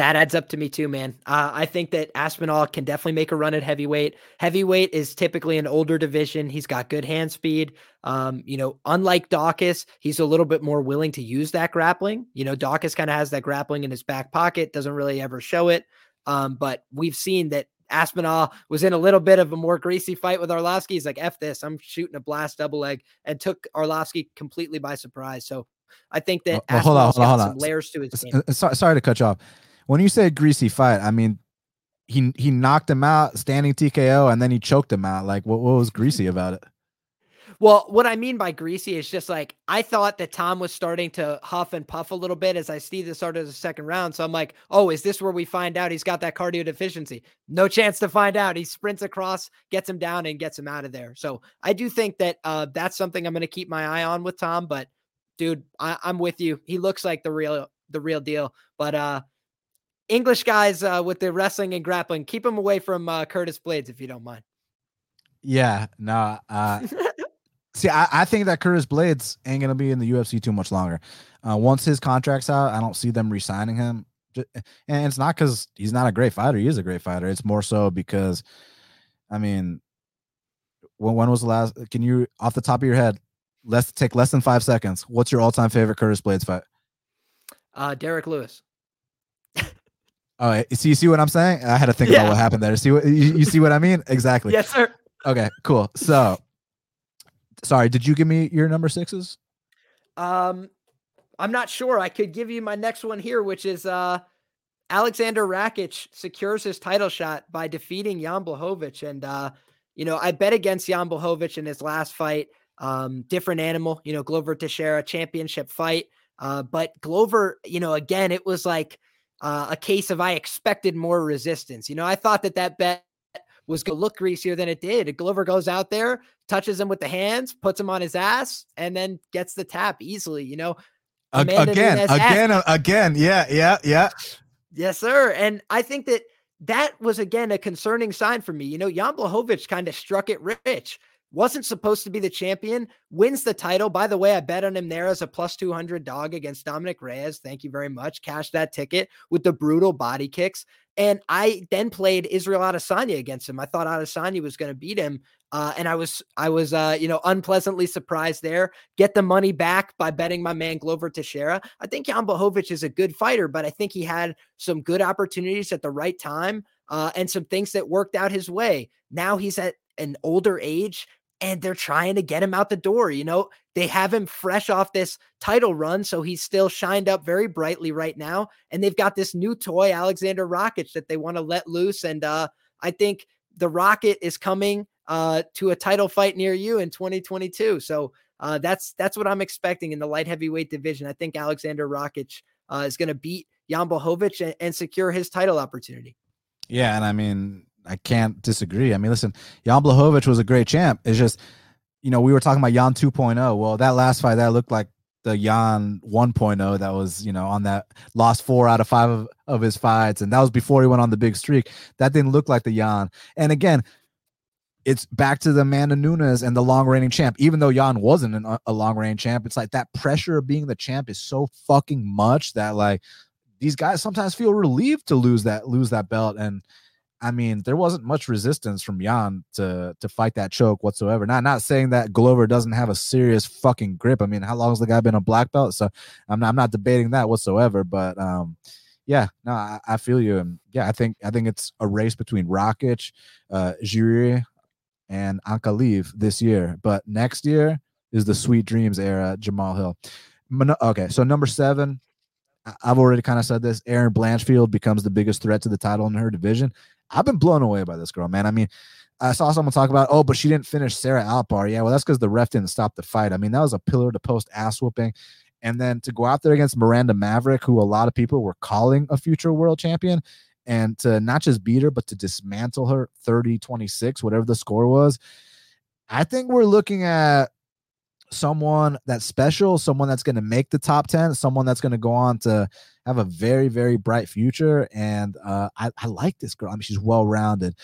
That adds up to me too, man. Uh, I think that Aspinall can definitely make a run at heavyweight. Heavyweight is typically an older division. He's got good hand speed. Um, you know, unlike Daukaus, he's a little bit more willing to use that grappling. You know, Daukaus kind of has that grappling in his back pocket, doesn't really ever show it. Um, but we've seen that Aspinall was in a little bit of a more greasy fight with Arlovsky. He's like, F this, I'm shooting a blast double leg and took Arlovsky completely by surprise. So I think that well, hold on, hold on, hold on. layers to his game. Sorry, sorry to cut you off. When you say greasy fight, I mean, he he knocked him out standing TKO and then he choked him out. Like, what, what was greasy about it? Well, what I mean by greasy is just like I thought that Tom was starting to huff and puff a little bit as I see the start of the second round. So I'm like, oh, is this where we find out he's got that cardio deficiency? No chance to find out. He sprints across, gets him down, and gets him out of there. So I do think that uh, that's something I'm going to keep my eye on with Tom. But dude, I, am with you. He looks like the real the real deal. But uh, English guys uh, with the wrestling and grappling, keep him away from uh, Curtis Blaydes if you don't mind. Yeah, no, uh, See, I, I, think that Curtis Blaydes ain't gonna be in the UFC too much longer. Uh, once his contract's out, I don't see them re-signing him. And it's not because he's not a great fighter; he is a great fighter. It's more so because, I mean, when, when was the last? Can you, off the top of your head, let's take less than five seconds. What's your all-time favorite Curtis Blaydes fight? Uh, Derrick Lewis. Oh, So you see what I'm saying? I had to think yeah. about what happened there. See what you, you see what I mean? Exactly. Yes, sir. Okay, cool. So Sorry, did you give me your number sixes? Um, I'm not sure. I could give you my next one here, which is uh, Alexander Rakic secures his title shot by defeating Jan Blachowicz. And, uh, you know, I bet against Jan Blachowicz in his last fight. Um, different animal, you know, Glover Teixeira championship fight. Uh, but Glover, you know, again, it was like uh, a case of I expected more resistance. You know, I thought that that bet was going to look greasier than it did. Glover goes out there, touches him with the hands, puts him on his ass, and then gets the tap easily. You know, again, again, uh, again, yeah, yeah, yeah. Yes, sir. And I think that that was again a concerning sign for me. You know, Jan Blachowicz kind of struck it rich. Wasn't supposed to be the champion, wins the title. By the way, I bet on him there as a plus 200 dog against Dominic Reyes. Thank you very much. Cash that ticket with the brutal body kicks. And I then played Israel Adesanya against him. I thought Adesanya was going to beat him. Uh, and I was, I was, uh, you know, unpleasantly surprised there. Get the money back by betting my man Glover Teixeira. I think Jan Blachowicz is a good fighter, but I think he had some good opportunities at the right time uh, and some things that worked out his way. Now he's at an older age and they're trying to get him out the door. You know, they have him fresh off this title run, so he's still shined up very brightly right now. And they've got this new toy, Alexander Rakic, that they want to let loose. And uh, I think the Rocket is coming uh, to a title fight near you in 2022. So uh, that's that's what I'm expecting in the light heavyweight division. I think Alexander Rakic uh, is going to beat Jan Blachowicz and, and secure his title opportunity. Yeah, and I mean, I can't disagree. I mean, listen, Jan Blachowicz was a great champ. It's just, you know, we were talking about Jan 2.0. Well, that last fight, that looked like the Jan 1.0 that was, you know, on that lost four out of five of, of his fights. And that was before he went on the big streak. That didn't look like the Jan. And again, it's back to the Amanda Nunes and the long reigning champ. Even though Jan wasn't an, a long reigning champ, it's like that pressure of being the champ is so fucking much that like these guys sometimes feel relieved to lose that lose that belt. And I mean, there wasn't much resistance from Jan to to fight that choke whatsoever. Not not saying that Glover doesn't have a serious fucking grip. I mean, how long has the guy been a black belt? So I'm not, I'm not debating that whatsoever. But um, yeah, no, I, I, feel you, and yeah, I think I think it's a race between Rakic, uh, Jiri, and Ankalaev this year. But next year is the Sweet Dreams era. Jamahal Hill. Okay, so number seven, I've already kind of said this. Erin Blanchfield becomes the biggest threat to the title in her division. I've been blown away by this girl, man. I mean, I saw someone talk about, oh, but she didn't finish Sarah Alpar. Yeah, well, that's because the ref didn't stop the fight. I mean, that was a pillar to post ass whooping. And then to go out there against Miranda Maverick, who a lot of people were calling a future world champion, and to not just beat her, but to dismantle her 30 26, whatever the score was. I think we're looking at someone that's special, someone that's going to make the top 10, someone that's going to go on to have a very, very bright future. And uh, I, I like this girl. I mean, she's well rounded.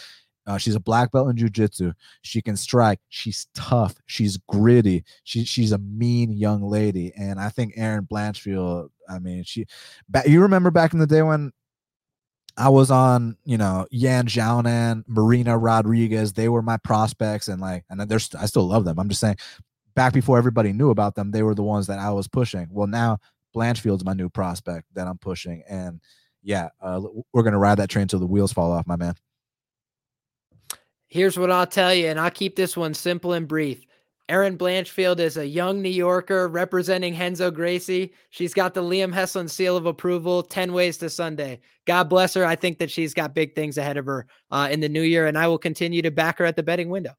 Uh, she's a black belt in jujitsu. She can strike. She's tough. She's gritty. She, she's a mean young lady. And I think Erin Blanchfield, I mean, she, back, you remember back in the day when I was on, you know, Yan Xiaonan, Marina Rodriguez. They were my prospects, and like, and there's, I still love them. I'm just saying, back before everybody knew about them, they were the ones that I was pushing. Well, now Blanchfield's my new prospect that I'm pushing, and yeah, uh, we're gonna ride that train till the wheels fall off, my man. Here's what I'll tell you, and I'll keep this one simple and brief. Erin Blanchfield is a young New Yorker representing Renzo Gracie. She's got the Liam Heslin seal of approval, 10 ways to Sunday. God bless her. I think that she's got big things ahead of her uh, in the new year, and I will continue to back her at the betting window.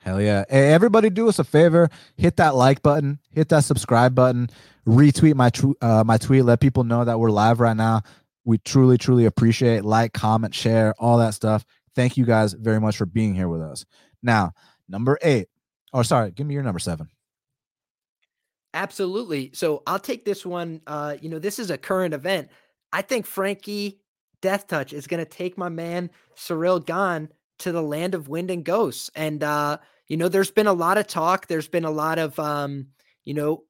Hell yeah. Hey, everybody do us a favor. Hit that like button, hit that subscribe button, retweet my tw- uh, my tweet, let people know that we're live right now. We truly, truly appreciate like, comment, share, all that stuff. Thank you guys very much for being here with us. Now, number eight. Oh, sorry, give me your number seven. Absolutely. So I'll take this one. Uh, you know, this is a current event. I think Frankie Death Touch is going to take my man Ciryl Gane to the land of wind and ghosts. And uh, you know, there's been a lot of talk. There's been a lot of um, you know,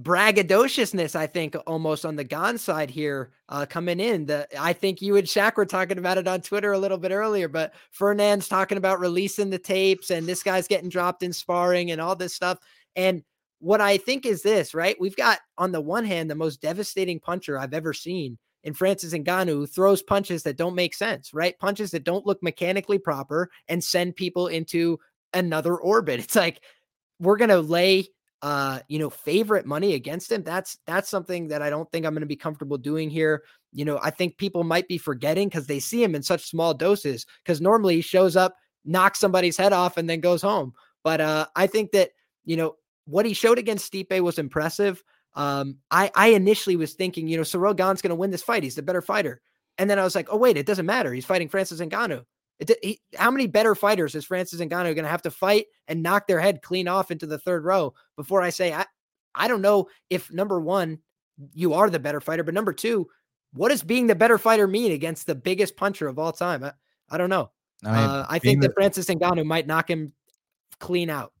braggadociousness, I think, almost on the Gane side here uh, coming in. The I think you and Shaq were talking about it on Twitter a little bit earlier, but Fernand's talking about releasing the tapes and this guy's getting dropped in sparring and all this stuff. And what I think is this, right? We've got on the one hand the most devastating puncher I've ever seen in Francis Ngannou throws punches that don't make sense, right? Punches that don't look mechanically proper and send people into another orbit. It's like we're gonna lay uh you know favorite money against him that's that's something that i don't think i'm going to be comfortable doing here you know i think people might be forgetting because they see him in such small doses because normally he shows up knocks somebody's head off and then goes home but uh i think that you know what he showed against Stipe was impressive um, I, I initially was thinking, you know, Ciryl Gane's going to win this fight. He's the better fighter. And then I was like, oh, wait, it doesn't matter. He's fighting Francis Ngannou. It, he, how many better fighters is Francis Ngannou going to have to fight and knock their head clean off into the third row before I say, I, I don't know if number one, you are the better fighter, but number two, what does being the better fighter mean against the biggest puncher of all time? I, I don't know. I, mean, uh, I think the- that Francis Ngannou might knock him clean out.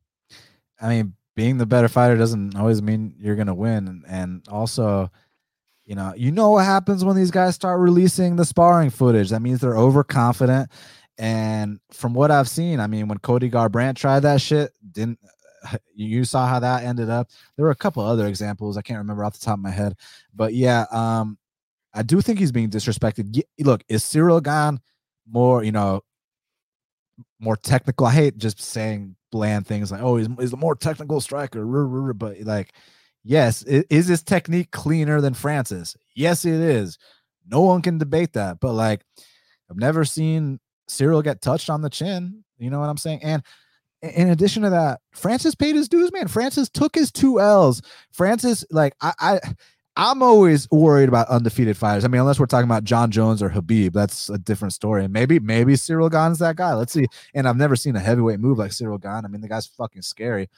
I mean, being the better fighter doesn't always mean you're gonna win, and, also, you know, you know what happens when these guys start releasing the sparring footage. That means they're overconfident. And from what I've seen, I mean, when Cody Garbrandt tried that shit, didn't you saw how that ended up? There were a couple other examples I can't remember off the top of my head, but yeah, um, I do think he's being disrespected. Look, is Ciryl Gane more, you know, more technical? I hate just saying bland things like, "Oh, he's, he's a more technical striker," but like, yes, is his technique cleaner than Francis? Yes, it is. No one can debate that. But like, I've never seen Ciryl get touched on the chin. You know what I'm saying? And in addition to that, Francis paid his dues, man. Francis took his two L's. Francis, like, I, I I'm always worried about undefeated fighters. I mean, unless we're talking about Jon Jones or Khabib, that's a different story. And Maybe, maybe Ciryl Gane's that guy. Let's see. And I've never seen a heavyweight move like Ciryl Gane. I mean, the guy's fucking scary.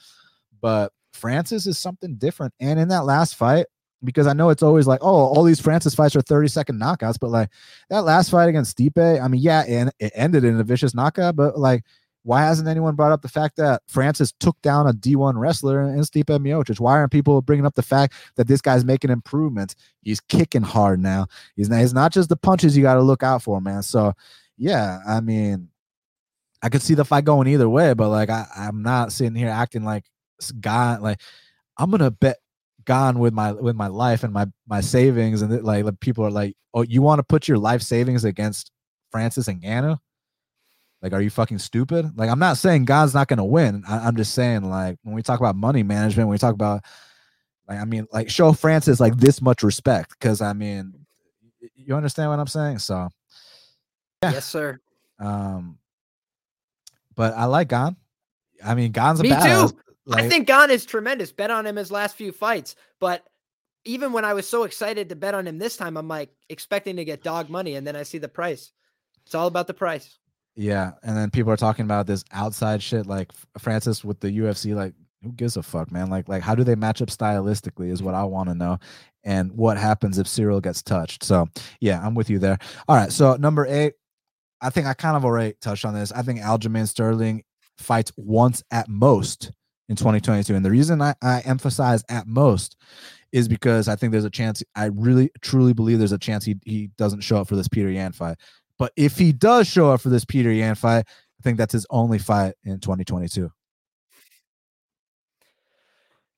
But Francis is something different. And in that last fight, because I know it's always like, oh, all these Francis fights are 30 second knockouts, but like that last fight against Stipe, I mean, yeah, and it ended in a vicious knockout, but like why hasn't anyone brought up the fact that Francis took down a D1 wrestler in Stipe Miocic? Why aren't people bringing up the fact that this guy's making improvements? He's kicking hard now. He's not, it's not just the punches you got to look out for, man. So, yeah, I mean, I could see the fight going either way, but like I, I'm not sitting here acting like God, like I'm gonna bet Gane with my with my life and my my savings, and like people are like, oh, you want to put your life savings against Francis Ngannou? Like, are you fucking stupid? Like, I'm not saying God's not going to win. I, am just saying, like, when we talk about money management, when we talk about, like, I mean, like, show Francis like this much respect because I mean, you understand what I'm saying? So, yeah. Yes, sir. Um, but I like Gane. I mean, Gane's a Me badass. too. Like, I think Gane is tremendous. Bet on him his last few fights, but even when I was so excited to bet on him this time, I'm like expecting to get dog money, and then I see the price. It's all about the price. Yeah, and then people are talking about this outside shit, like Francis with the UFC. Like, who gives a fuck, man? Like, like how do they match up stylistically? Is what I want to know, and what happens if Ciryl gets touched. So, yeah, I'm with you there. All right, so number eight, I think I kind of already touched on this. I think Aljamain Sterling fights once at most in 2022, and the reason I, I emphasize at most is because I think there's a chance. I really truly believe there's a chance he he doesn't show up for this Petr Yan fight. But if he does show up for this Petr Yan fight, I think that's his only fight in 2022.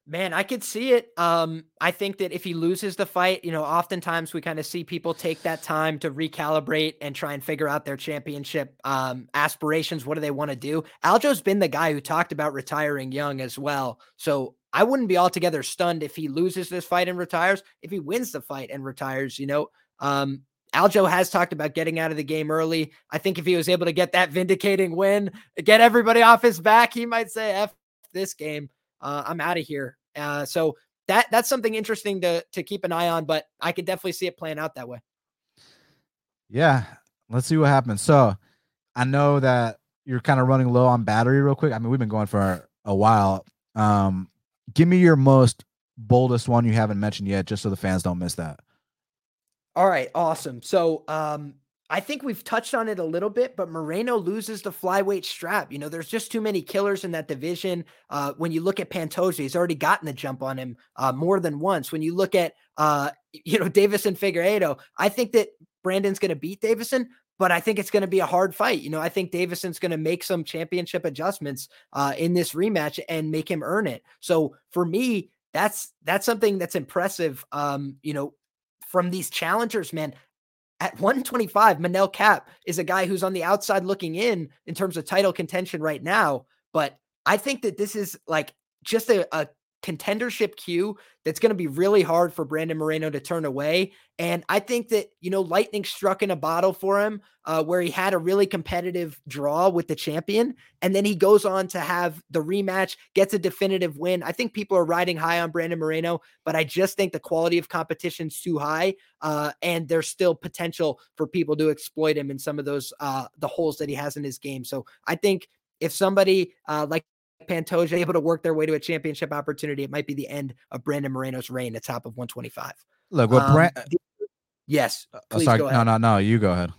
Man, I could see it. Um, I think that if he loses the fight, you know, oftentimes we kind of see people take that time to recalibrate and try and figure out their championship um, aspirations. What do they want to do? Aljo's been the guy who talked about retiring young as well. So I wouldn't be altogether stunned if he loses this fight and retires. If he wins the fight and retires, you know, um, Aljo has talked about getting out of the game early. I think if he was able to get that vindicating win, get everybody off his back, he might say, "F this game, uh, I'm out of here." Uh, so that that's something interesting to to keep an eye on. But I could definitely see it playing out that way. Yeah, let's see what happens. So I know that you're kind of running low on battery, real quick. I mean, we've been going for a while. Um, give me your most boldest one you haven't mentioned yet, just so the fans don't miss that. All right, awesome. So, um, I think we've touched on it a little bit, but Moreno loses the flyweight strap. You know, there's just too many killers in that division. Uh, when you look at Pantoja, he's already gotten the jump on him uh, more than once. When you look at, uh, you know, Deiveson Figueiredo, I think that Brandon's going to beat Deiveson, but I think it's going to be a hard fight. You know, I think Deiveson's going to make some championship adjustments uh, in this rematch and make him earn it. So for me, that's that's something that's impressive. Um, you know, from these challengers, man. At 125, Manel Kape is a guy who's on the outside looking in in terms of title contention right now. But I think that this is like just a, a contendership queue that's going to be really hard for Brandon Moreno to turn away. And I think that, you know, lightning struck in a bottle for him uh, where he had a really competitive draw with the champion. And then he goes on to have the rematch, gets a definitive win. I think people are riding high on Brandon Moreno, but I just think the quality of competition is too high. Uh, and there's still potential for people to exploit him in some of those, uh, the holes that he has in his game. So I think if somebody uh, like Pantoja able to work their way to a championship opportunity, it might be the end of Brandon Moreno's reign at top of 125. Look, what um, Brand- Yes. Uh, sorry, no, no, no. You go ahead.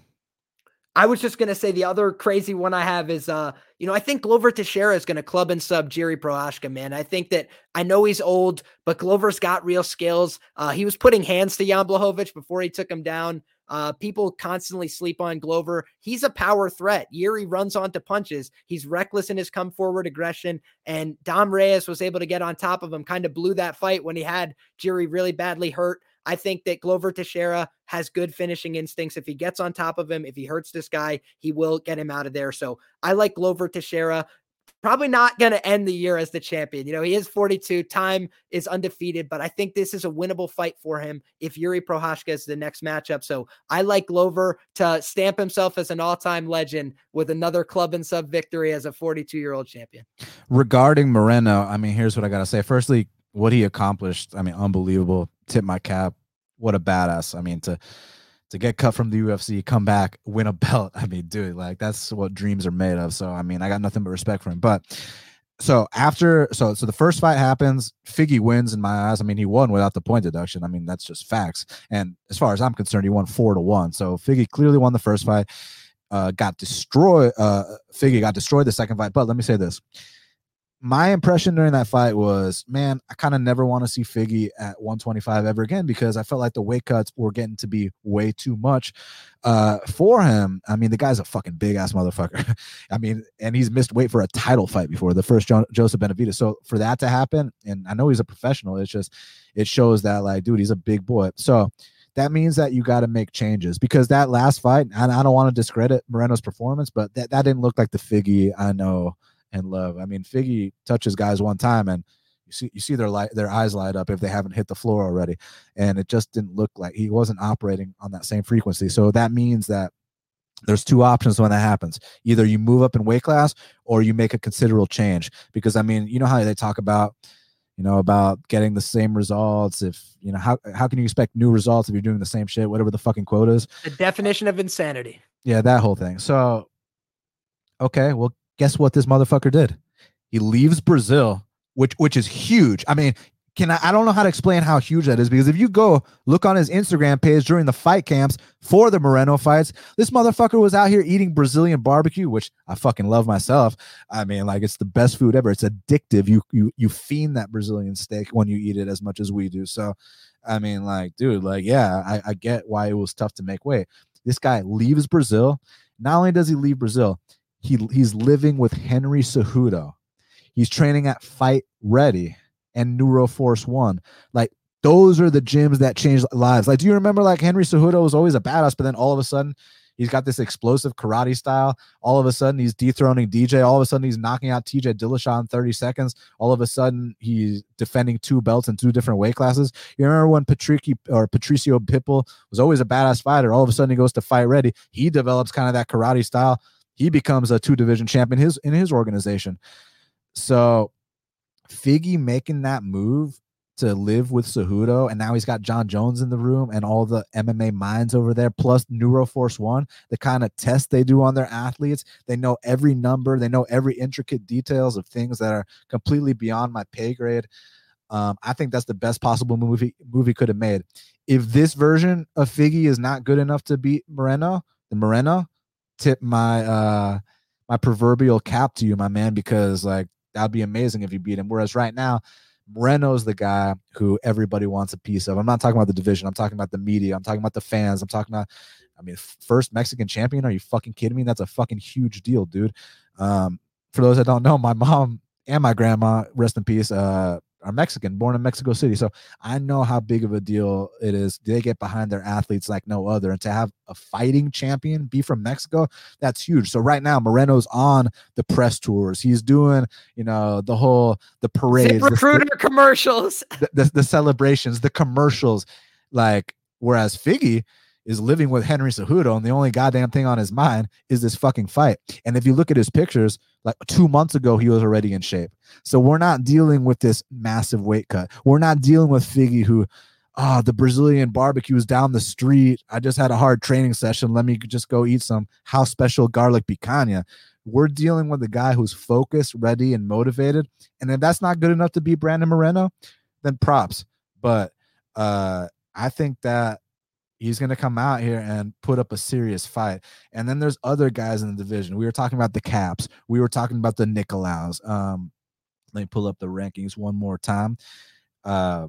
I was just gonna say the other crazy one I have is uh, you know, I think Glover Teixeira is gonna club and sub Jiri Prochazka, man. I think that I know he's old, but Glover's got real skills. Uh, he was putting hands to Jan Blachowicz before he took him down. Uh, people constantly sleep on Glover. He's a power threat. Jiri runs onto punches. He's reckless in his come forward aggression. And Dom Reyes was able to get on top of him, kind of blew that fight when he had Jiri really badly hurt. I think that Glover Teixeira has good finishing instincts. If he gets on top of him, if he hurts this guy, he will get him out of there. So I like Glover Teixeira. Probably not going to end the year as the champion. You know, he is 42. Time is undefeated, but I think this is a winnable fight for him if Jiri Prochazka is the next matchup. So I like Glover to stamp himself as an all time legend with another club and sub victory as a 42 year old champion. Regarding Moreno, I mean, here's what I got to say. Firstly, what he accomplished, I mean, unbelievable. Tip my cap. What a badass. I mean, to to get cut from the UFC, come back, win a belt. I mean, dude, like that's what dreams are made of. So, I mean, I got nothing but respect for him. But so after, so so the first fight happens, Figgy wins in my eyes. I mean, he won without the point deduction. I mean, that's just facts. And as far as I'm concerned, he won four to one. So Figgy clearly won the first fight. Uh, got destroyed. Uh, Figgy got destroyed the second fight. But let me say this: my impression during that fight was, man, I kind of never want to see Figgy at 125 ever again because I felt like the weight cuts were getting to be way too much uh, for him. I mean, the guy's a fucking big ass motherfucker. I mean, and he's missed weight for a title fight before the first jo- Joseph Benavidez. So for that to happen, and I know he's a professional, it's just it shows that like, dude, he's a big boy. So that means that you got to make changes because that last fight, and I don't want to discredit Moreno's performance, but that, that didn't look like the Figgy I know and love. I mean, Figgy touches guys one time and you see you see their light their eyes light up if they haven't hit the floor already. And it just didn't look like he wasn't operating on that same frequency. So that means that there's two options when that happens. Either you move up in weight class or you make a considerable change. Because I mean, you know how they talk about you know about getting the same results if you know how how can you expect new results if you're doing the same shit whatever the fucking quote is the definition of insanity yeah that whole thing so okay well guess what this motherfucker did? He leaves Brazil, which which is huge. I mean, can I, I don't know how to explain how huge that is because if you go look on his Instagram page during the fight camps for the Moreno fights, this motherfucker was out here eating Brazilian barbecue, which I fucking love myself. I mean, like it's the best food ever. It's addictive. You you you fiend that Brazilian steak when you eat it as much as we do. So, I mean, like, dude, like, yeah, I, I get why it was tough to make weight. This guy leaves Brazil. Not only does he leave Brazil, he he's living with Henry Cejudo. He's training at Fight Ready and Neuroforce One. Like those are the gyms that change lives. Like, do you remember like Henry Cejudo was always a badass, but then all of a sudden he's got this explosive karate style. All of a sudden he's dethroning DJ. All of a sudden he's knocking out TJ Dillashaw in 30 seconds. All of a sudden he's defending two belts in two different weight classes. You remember when Patricky or Patricio Pitbull was always a badass fighter. All of a sudden he goes to fight ready. He develops kind of that karate style he becomes a two division champion his in his organization. So Figgy making that move to live with Cejudo, and now he's got Jon Jones in the room and all the MMA minds over there, plus Neuroforce One, the kind of test they do on their athletes. They know every number, they know every intricate details of things that are completely beyond my pay grade. Um, I think that's the best possible movie movie could have made. If this version of Figgy is not good enough to beat Moreno, the Moreno, tip my uh my proverbial cap to you, my man, because like that'd be amazing if you beat him. Whereas right now, Moreno's the guy who everybody wants a piece of. I'm not talking about the division. I'm talking about the media. I'm talking about the fans. I'm talking about, I mean, first Mexican champion. Are you fucking kidding me? That's a fucking huge deal, dude. Um, for those that don't know, my mom and my grandma, rest in peace, uh, are Mexican, born in Mexico City. So I know how big of a deal it is. They get behind their athletes like no other. And to have a fighting champion be from Mexico, that's huge. So right now, Moreno's on the press tours. He's doing, you know, the whole the parades, recruiter the, commercials, the, the, the celebrations, the commercials. Like, whereas Figgy, is living with Henry Cejudo, and the only goddamn thing on his mind is this fucking fight. And if you look at his pictures, like two months ago, he was already in shape. So we're not dealing with this massive weight cut. We're not dealing with Figgy who, ah, oh, the Brazilian barbecue is down the street. I just had a hard training session. Let me just go eat some house special garlic picanha. We're dealing with a guy who's focused, ready, and motivated. And if that's not good enough to beat Brandon Moreno, then props. But uh, I think that he's going to come out here and put up a serious fight. And then there's other guys in the division. We were talking about the Kapes. We were talking about the Nicolaus. Um, let me pull up the rankings one more time. Uh,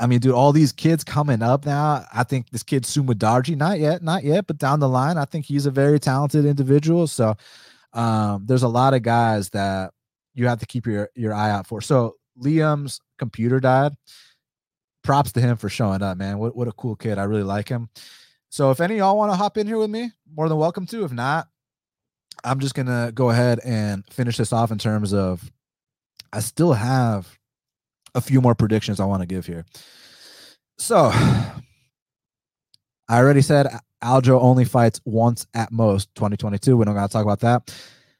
I mean, dude, all these kids coming up now. I think this kid Sumudaerji, not yet, not yet, but down the line, I think he's a very talented individual. So um, there's a lot of guys that you have to keep your your eye out for. So Liam's computer died. Props to him for showing up, man. What what a cool kid. I really like him. So if any y'all want to hop in here with me, more than welcome to. If not, I'm just gonna go ahead and finish this off in terms of I still have a few more predictions I want to give here. So I already said Aljo only fights once at most 2022. We don't got to talk about that.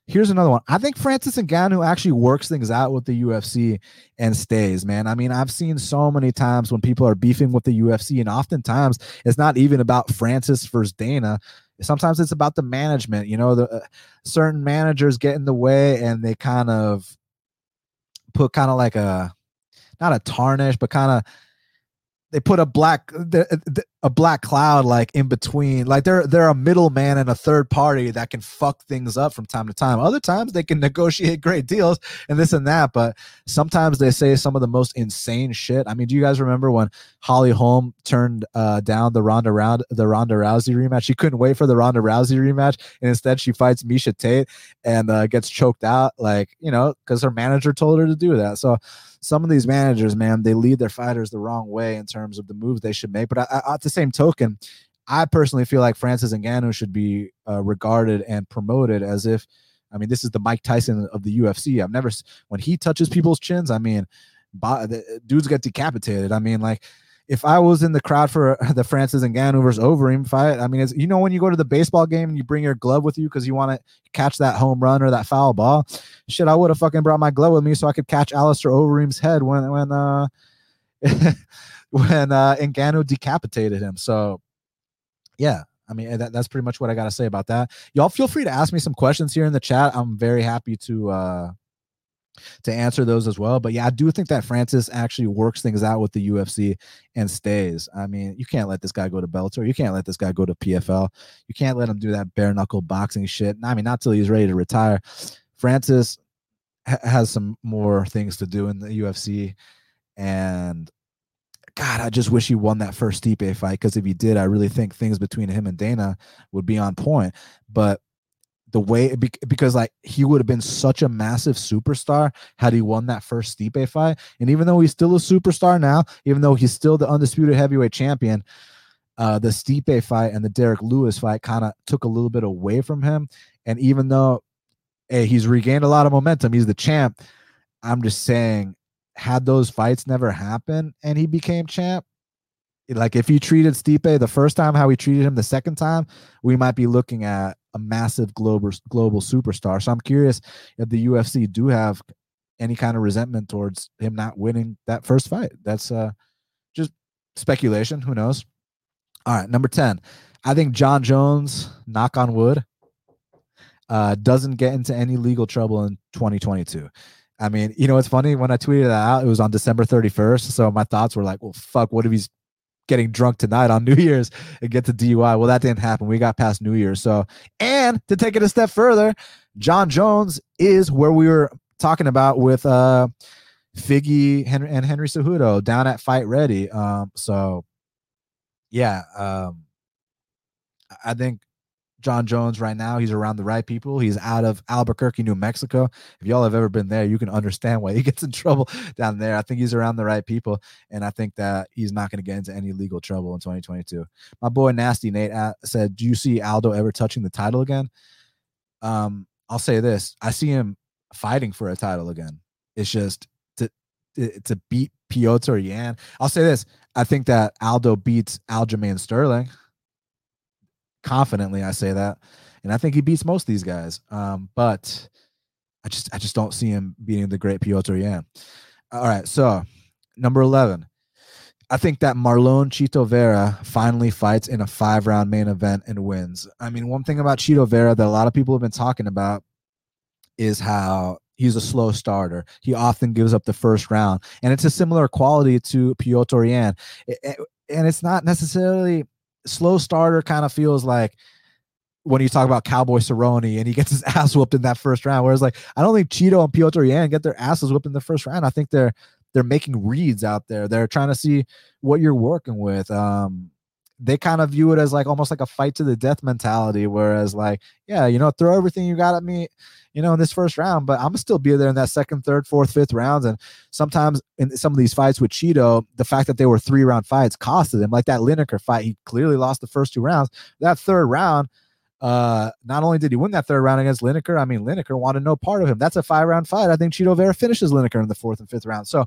Here's another one. I think Francis Ngannou actually works things out with the UFC and stays, man. I mean, I've seen so many times when people are beefing with the UFC, and oftentimes it's not even about Francis versus Dana. Sometimes it's about the management. You know, the uh, certain managers get in the way and they kind of put kind of like a not a tarnish, but kind of they put a black a black cloud like in between. Like they're they're a middleman and a third party that can fuck things up from time to time. Other times they can negotiate great deals and this and that but sometimes they say some of the most insane shit. I mean do you guys remember when holly holm turned uh, down the ronda round the ronda rousey rematch? She couldn't wait for the ronda rousey rematch and instead she fights miesha tate and uh, gets choked out like you know because her manager told her to do that. So some of these managers, man, they lead their fighters the wrong way in terms of the moves they should make. But I, I, at the same token, I personally feel like Francis Ngannou should be uh, regarded and promoted as if, I mean, this is the Mike Tyson of the UFC. I've never when he touches people's chins. I mean, the, dudes get decapitated. I mean, like if I was in the crowd for the Francis and Ngannou versus Overeem fight, I mean, it's, you know, when you go to the baseball game and you bring your glove with you because you want to catch that home run or that foul ball, shit, I would have fucking brought my glove with me so I could catch Alistair Overeem's head when when uh when uh Ngannou decapitated him. So, yeah, I mean, that, that's pretty much what I got to say about that. Y'all feel free to ask me some questions here in the chat. I'm very happy to uh to answer those as well. But yeah, I do think that Francis actually works things out with the UFC and stays. I mean, you can't let this guy go to Bellator. You can't let this guy go to PFL. You can't let him do that bare knuckle boxing shit. I mean, not till he's ready to retire. Francis ha- has some more things to do in the UFC, and God, I just wish he won that first Stipe fight because if he did, I really think things between him and Dana would be on point. But the way because like he would have been such a massive superstar had he won that first Stipe fight. And even though he's still a superstar now, even though he's still the undisputed heavyweight champion, uh, the Stipe fight and the Derrick Lewis fight kind of took a little bit away from him. And even though hey, he's regained a lot of momentum, he's the champ. I'm just saying, had those fights never happened and he became champ, like if he treated Stipe the first time how he treated him the second time, we might be looking at a massive global global superstar. So I'm curious if the UFC do have any kind of resentment towards him not winning that first fight. That's uh just speculation. Who knows? All right, number 10. I think Jon Jones, knock on wood, uh, doesn't get into any legal trouble in 2022. I mean, you know, it's funny when I tweeted that out, it was on December 31st. So my thoughts were like, well, fuck, what if he's getting drunk tonight on New Year's and get to DUI. Well, that didn't happen. We got past New Year's. So, and to take it a step further, Jon Jones is where we were talking about with uh Figgy Henry and Henry Cejudo down at Fight Ready. Um, so yeah, um, I think Jon Jones right now. He's around the right people. He's out of Albuquerque, New Mexico. If y'all have ever been there, you can understand why he gets in trouble down there. I think he's around the right people, and I think that he's not going to get into any legal trouble in 2022. My boy Nasty Nate said, "Do you see Aldo ever touching the title again?" Um, I'll say this: I see him fighting for a title again. It's just to to beat Piotr Yan. I'll say this: I think that Aldo beats Aljamain Sterling confidently I say that. And I think he beats most of these guys. Um, but I just I just don't see him beating the great Piotr Yan. All right, so number 11. I think that Marlon Chito Vera finally fights in a five round main event and wins. I mean, one thing about Chito Vera that a lot of people have been talking about is how he's a slow starter. He often gives up the first round, and it's a similar quality to Piotr Yan. and it's not necessarily slow starter kind of feels like when you talk about Cowboy Cerrone and he gets his ass whooped in that first round. Whereas like I don't think Chito and Petr Yan get their asses whooped in the first round. I think they're they're making reads out there. They're trying to see what you're working with. Um, they kind of view it as like almost like a fight to the death mentality. Whereas like, yeah, you know, throw everything you got at me, you know, in this first round, but I'm still be there in that second, third, fourth, fifth rounds. And sometimes in some of these fights with Chito, the fact that they were three round fights costed him. Like that Lineker fight, he clearly lost the first two rounds. That third round, uh, not only did he win that third round against Lineker, I mean, Lineker wanted no part of him. That's a five round fight. I think Chito Vera finishes Lineker in the fourth and fifth round. So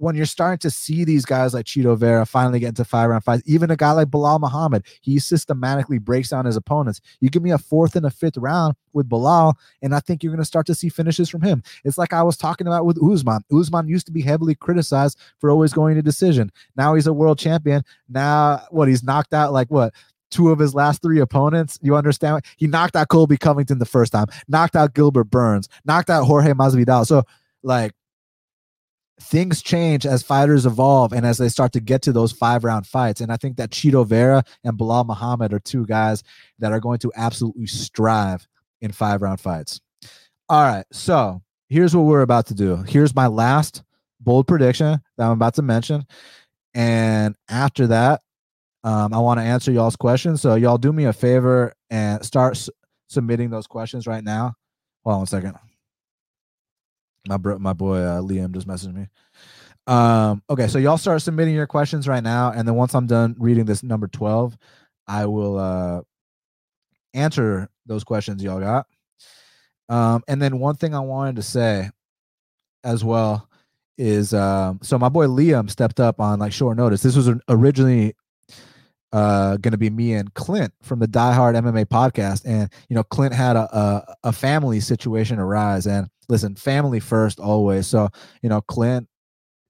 when you're starting to see these guys like Chito Vera finally get into five round fights, even a guy like Belal Muhammad, he systematically breaks down his opponents. You give me a fourth and a fifth round with Belal, and I think you're going to start to see finishes from him. It's like I was talking about with Usman. Usman used to be heavily criticized for always going to decision. Now he's a world champion. Now, what he's knocked out like what two of his last three opponents. You understand? He knocked out Colby Covington the first time, knocked out Gilbert Burns, knocked out Jorge Masvidal. So, like, things change as fighters evolve and as they start to get to those five round fights. And I think that Chito Vera and Belal Muhammad are two guys that are going to absolutely strive in five round fights. All right. So here's what we're about to do. Here's my last bold prediction that I'm about to mention. And after that, um, I want to answer y'all's questions. So y'all do me a favor and start s- submitting those questions right now. Hold on one second. My bro, my boy uh, Liam just messaged me. Um, okay, so y'all start submitting your questions right now, and then once I'm done reading this number twelve, I will uh, answer those questions y'all got. Um, and then one thing I wanted to say as well is um, so my boy Liam stepped up on like short notice. This was originally uh going to be me and Clint from the Die Hard MMA podcast. And you know Clint had a, a a family situation arise and listen family first always. So you know Clint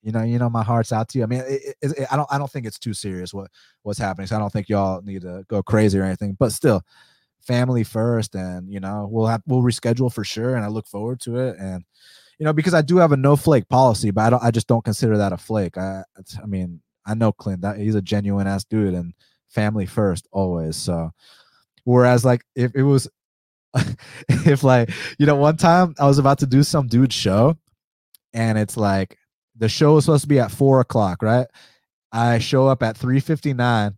you know you know my heart's out to you. I mean it, it, it, I don't I don't think it's too serious what what's happening. So I don't think y'all need to go crazy or anything. But still family first and you know we'll have we'll reschedule for sure. And I look forward to it. And you know because I do have a no flake policy but I don't I just don't consider that a flake. I I mean I know Clint that he's a genuine ass dude. And family first always. So whereas like if it was if like you know one time I was about to do some dude show and it's like the show was supposed to be at four o'clock, right? I show up at 359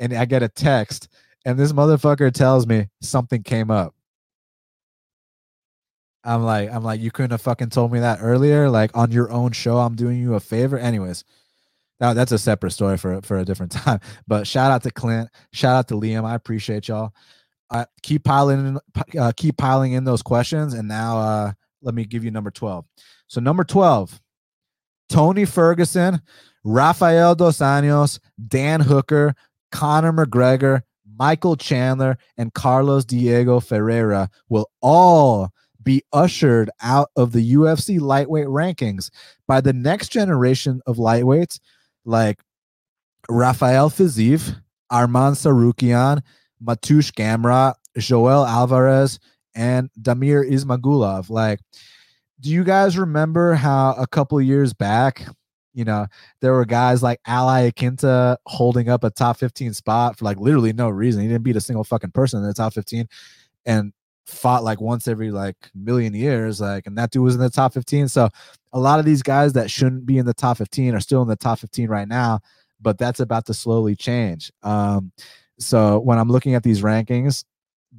and I get a text and this motherfucker tells me something came up. I'm like, I'm like, you couldn't have fucking told me that earlier. Like on your own show, I'm doing you a favor. Anyways, now that's a separate story for for a different time. But shout out to Clint, shout out to Liam. I appreciate y'all. Keep piling in, uh, keep piling in those questions. And now uh, let me give you number twelve. So number twelve, Tony Ferguson, Rafael dos Anjos, Dan Hooker, Conor McGregor, Michael Chandler, and Carlos Diego Ferreira will all be ushered out of the UFC lightweight rankings by the next generation of lightweights like Rafael Fiziev, Arman Tsarukyan, Mateusz Gamrot, Joel Alvarez, and Damir Ismagulov. Like, do you guys remember how a couple years back, you know, there were guys like Al Iaquinta holding up a top 15 spot for like literally no reason. He didn't beat a single fucking person in the top 15 and fought like once every like million years. Like, and that dude was in the top 15. So a lot of these guys that shouldn't be in the top 15 are still in the top 15 right now, but that's about to slowly change. Um, so when I'm looking at these rankings,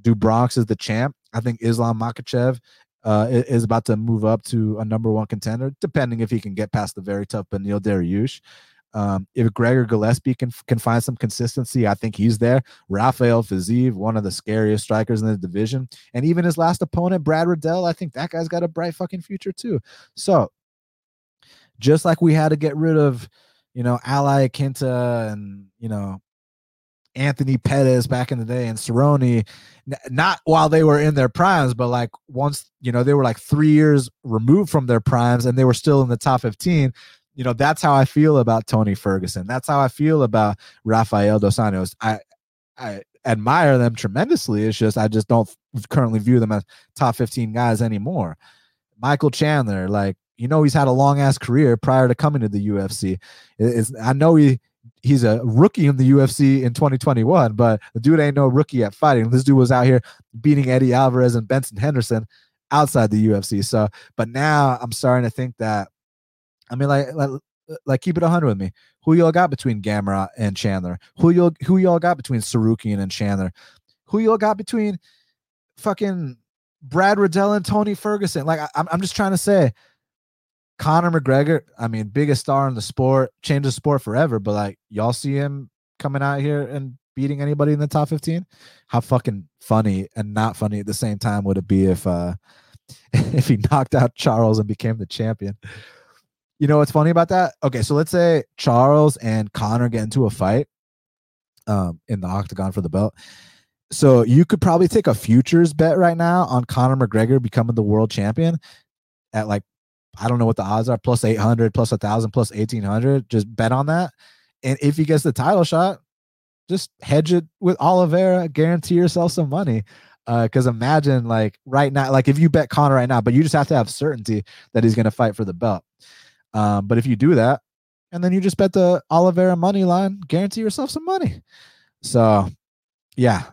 do Bronx is the champ. I think Islam Makhachev uh, is about to move up to a number one contender, depending if he can get past the very tough Beneil Dariush. Um, if Gregor Gillespie can can find some consistency, I think he's there. Rafael Fiziev, one of the scariest strikers in the division, and even his last opponent, Brad Riddell, I think that guy's got a bright fucking future too. So just like we had to get rid of, you know, Al Iaquinta and, you know, Anthony Pettis back in the day and Cerrone, not while they were in their primes, but like once, you know, they were like three years removed from their primes and they were still in the top 15. You know, that's how I feel about Tony Ferguson. That's how I feel about Rafael Dos Anjos. I, I admire them tremendously. It's just, I just don't currently view them as top 15 guys anymore. Michael Chandler, like, you know he's had a long ass career prior to coming to the UFC. It's, I know he he's a rookie in the UFC in 2021, but the dude ain't no rookie at fighting. This dude was out here beating Eddie Alvarez and Benson Henderson outside the UFC. So, but now I'm starting to think that, I mean, like, like, like keep it 100 with me. Who y'all got between Gamrot and Chandler? Who y'all who y'all got between Tsarukyan and Chandler? Who y'all got between fucking Brad Riddell and Tony Ferguson? Like, I, I'm, I'm just trying to say, Conor McGregor, I mean, biggest star in the sport, changed the sport forever. But like, y'all see him coming out here and beating anybody in the top 15? How fucking funny and not funny at the same time would it be if uh if he knocked out Charles and became the champion? You know what's funny about that? Okay, so let's say Charles and Conor get into a fight um in the octagon for the belt. So you could probably take a futures bet right now on Conor McGregor becoming the world champion at like I don't know what the odds are plus 800, plus 1,000, plus 1,800. Just bet on that. And if he gets the title shot, just hedge it with Oliveira, guarantee yourself some money. Because uh, imagine, like, right now, like if you bet Conor right now, but you just have to have certainty that he's going to fight for the belt. Um, but if you do that, and then you just bet the Oliveira money line, guarantee yourself some money. So, yeah,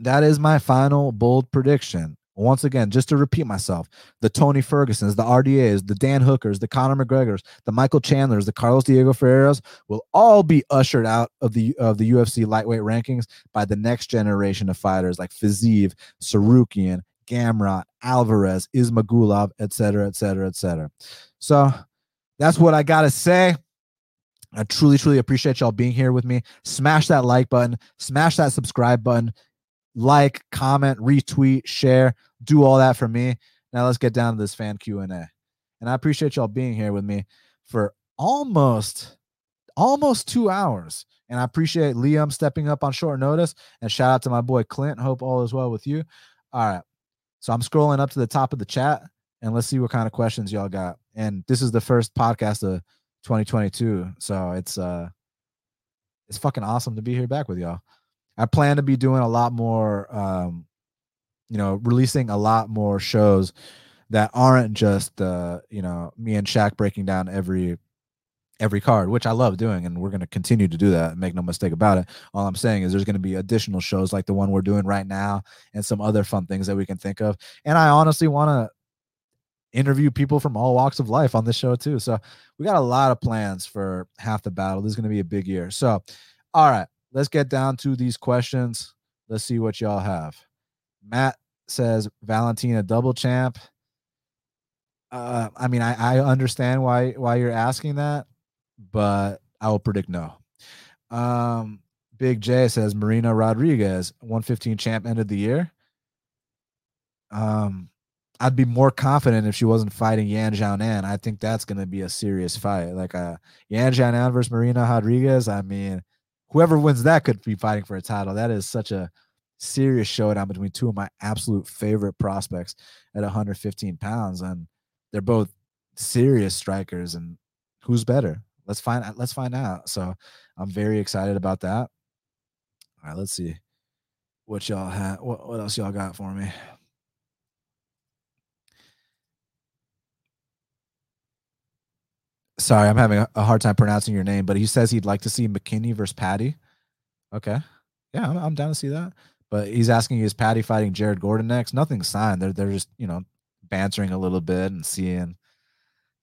that is my final bold prediction. Once again, just to repeat myself, the Tony Fergusons, the RDAs, the Dan Hookers, the Conor McGregors, the Michael Chandlers, the Carlos Diego Ferreiras will all be ushered out of the of the UFC lightweight rankings by the next generation of fighters like Fiziev, Tsarukyan, Gamrot, Alvarez, Ismagulov, etc., etc., etc. So that's what I gotta say. I truly, truly appreciate y'all being here with me. Smash that like button, smash that subscribe button like, comment, retweet, share, do all that for me. Now let's get down to this fan Q&A. And I appreciate y'all being here with me for almost almost 2 hours. And I appreciate Liam stepping up on short notice and shout out to my boy Clint. Hope all is well with you. All right. So I'm scrolling up to the top of the chat and let's see what kind of questions y'all got. And this is the first podcast of 2022. So it's uh it's fucking awesome to be here back with y'all. I plan to be doing a lot more, um, you know, releasing a lot more shows that aren't just, uh, you know, me and Shaq breaking down every every card, which I love doing, and we're going to continue to do that. Make no mistake about it. All I'm saying is there's going to be additional shows like the one we're doing right now, and some other fun things that we can think of. And I honestly want to interview people from all walks of life on this show too. So we got a lot of plans for half the battle. This is going to be a big year. So, all right let's get down to these questions. Let's see what y'all have. Matt says Valentina double champ. Uh, I mean, I, I understand why why you're asking that, but I will predict no. Um, Big J says Marina Rodriguez, 115 champ end of the year. Um, I'd be more confident if she wasn't fighting Yan Xiaonan. I think that's going to be a serious fight. Like uh, Yan Xiaonan versus Marina Rodriguez. I mean, whoever wins that could be fighting for a title. That is such a serious showdown between two of my absolute favorite prospects at 115 pounds, and they're both serious strikers. And who's better? Let's find let's find out. So I'm very excited about that. All right, let's see what y'all have. What, what else y'all got for me? Sorry, I'm having a hard time pronouncing your name, but he says he'd like to see McKinney versus Paddy. Okay, yeah, I'm, I'm down to see that. But he's asking, is Paddy fighting Jared Gordon next? Nothing's signed. They're they're just you know bantering a little bit and seeing,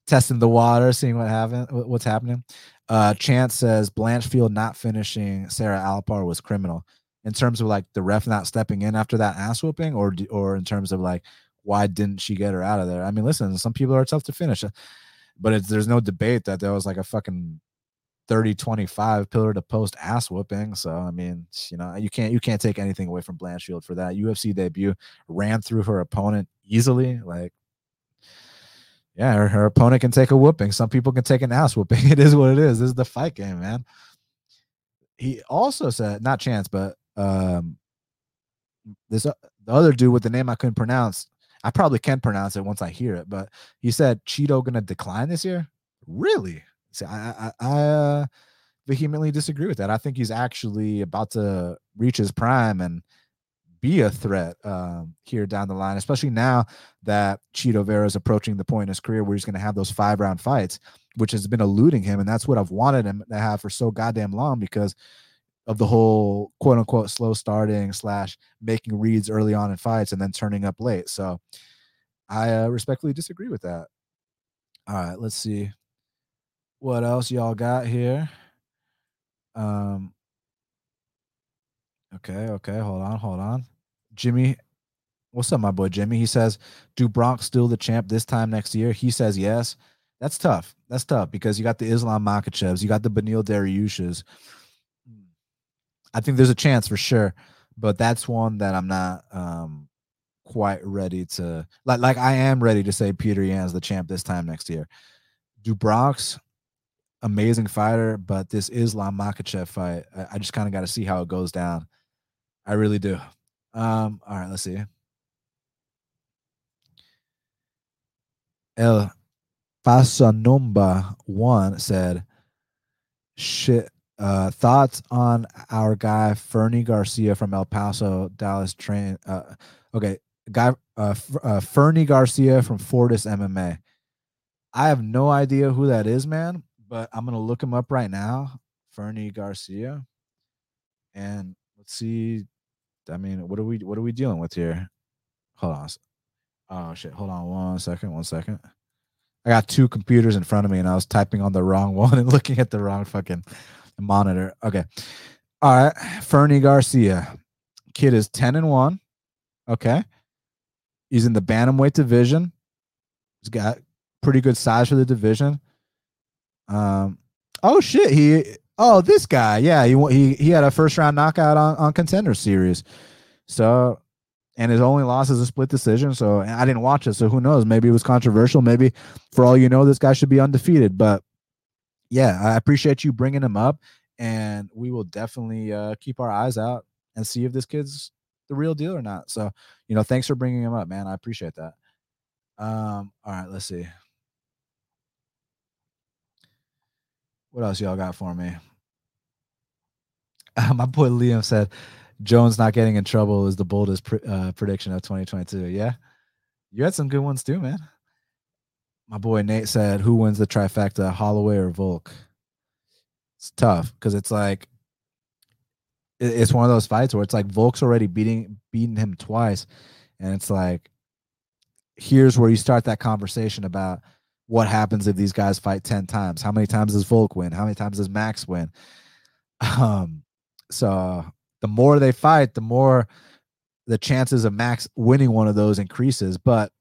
testing the water, seeing what happen, what's happening. Uh, Chance says Blanchfield not finishing Sarah Alpar was criminal in terms of like the ref not stepping in after that ass whooping, or or in terms of like why didn't she get her out of there? I mean, listen, some people are tough to finish but there's no debate that there was like a fucking 30 25 pillar to post ass whooping so i mean you know you can't you can't take anything away from blanchfield for that. Ufc debut ran through her opponent easily like yeah her, her opponent can take a whooping. Some people can take an ass whooping. It is what it is. This is the fight game man. He also said not chance but um this uh, the other dude with the name i couldn't pronounce I probably can pronounce it once I hear it, but he said Chito gonna decline this year. Really? See, I I, I uh, vehemently disagree with that. I think he's actually about to reach his prime and be a threat um, here down the line, especially now that Chito Vera is approaching the point in his career where he's going to have those five round fights, which has been eluding him. And that's what I've wanted him to have for so goddamn long because of the whole quote unquote slow starting slash making reads early on in fights and then turning up late. So I uh, respectfully disagree with that. All right, let's see what else y'all got here. Um, okay, okay, hold on, hold on. Jimmy, what's up, my boy Jimmy? He says, "Do Bronx still the champ this time next year?" He says yes. That's tough. That's tough because you got the Islam Makhachevs, you got the Beneil Dariushes. I think there's a chance for sure, but that's one that I'm not um, quite ready to like. Like I am ready to say Petr Yan's the champ this time next year. Do Bronx, amazing fighter, but this Islam Makhachev fight, I, I just kind of got to see how it goes down. I really do. Um, all right, let's see. El Fasanumba one said, "Shit, uh, thoughts on our guy Fernie Garcia from El Paso, Dallas train. Uh, okay, guy uh, uh, Fernie Garcia from Fortis MMA. I have no idea who that is, man, but I'm gonna look him up right now. Fernie Garcia, and let's see. I mean, what are we what are we dealing with here? Hold on. Oh shit! Hold on one second. One second. I got two computers in front of me, and I was typing on the wrong one and looking at the wrong fucking monitor. Okay. All right. Fernie Garcia. Kid is 10 and 1. Okay. He's in the bantamweight division. He's got pretty good size for the division. Um oh shit, he oh this guy. Yeah, he he he had a first round knockout on on contender series. So and his only loss is a split decision. So I didn't watch it. So who knows? Maybe it was controversial. Maybe for all you know, this guy should be undefeated. But yeah, I appreciate you bringing him up, and we will definitely uh, keep our eyes out and see if this kid's the real deal or not. So, you know, thanks for bringing him up, man. I appreciate that. Um, all right, let's see. What else y'all got for me? My boy Liam said Jones not getting in trouble is the boldest pr- uh, prediction of 2022. Yeah, you had some good ones too, man. My boy Nate said, "Who wins the trifecta, Holloway or Volk?" It's tough because it's like it's one of those fights where it's like Volk's already beating beating him twice, and it's like here's where you start that conversation about what happens if these guys fight 10 times. How many times does volk win? How many times does max win? Um so the more they fight the more the chances of max winning one of those increases but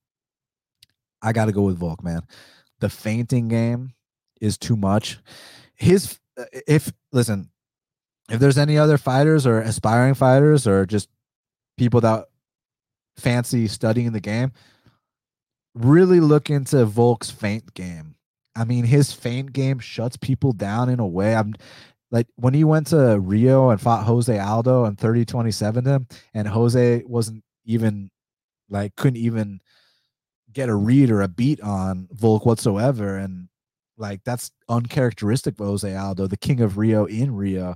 I got to go with Volk, man. The feinting game is too much. His uh, if listen, if there's any other fighters or aspiring fighters or just people that fancy studying the game, really look into Volk's feint game. I mean, his feint game shuts people down in a way. I'm like when he went to Rio and fought Jose Aldo and 30 27 him, and Jose wasn't even like couldn't even get a read or a beat on Volk whatsoever. And like that's uncharacteristic of Jose Aldo, the king of Rio in Rio.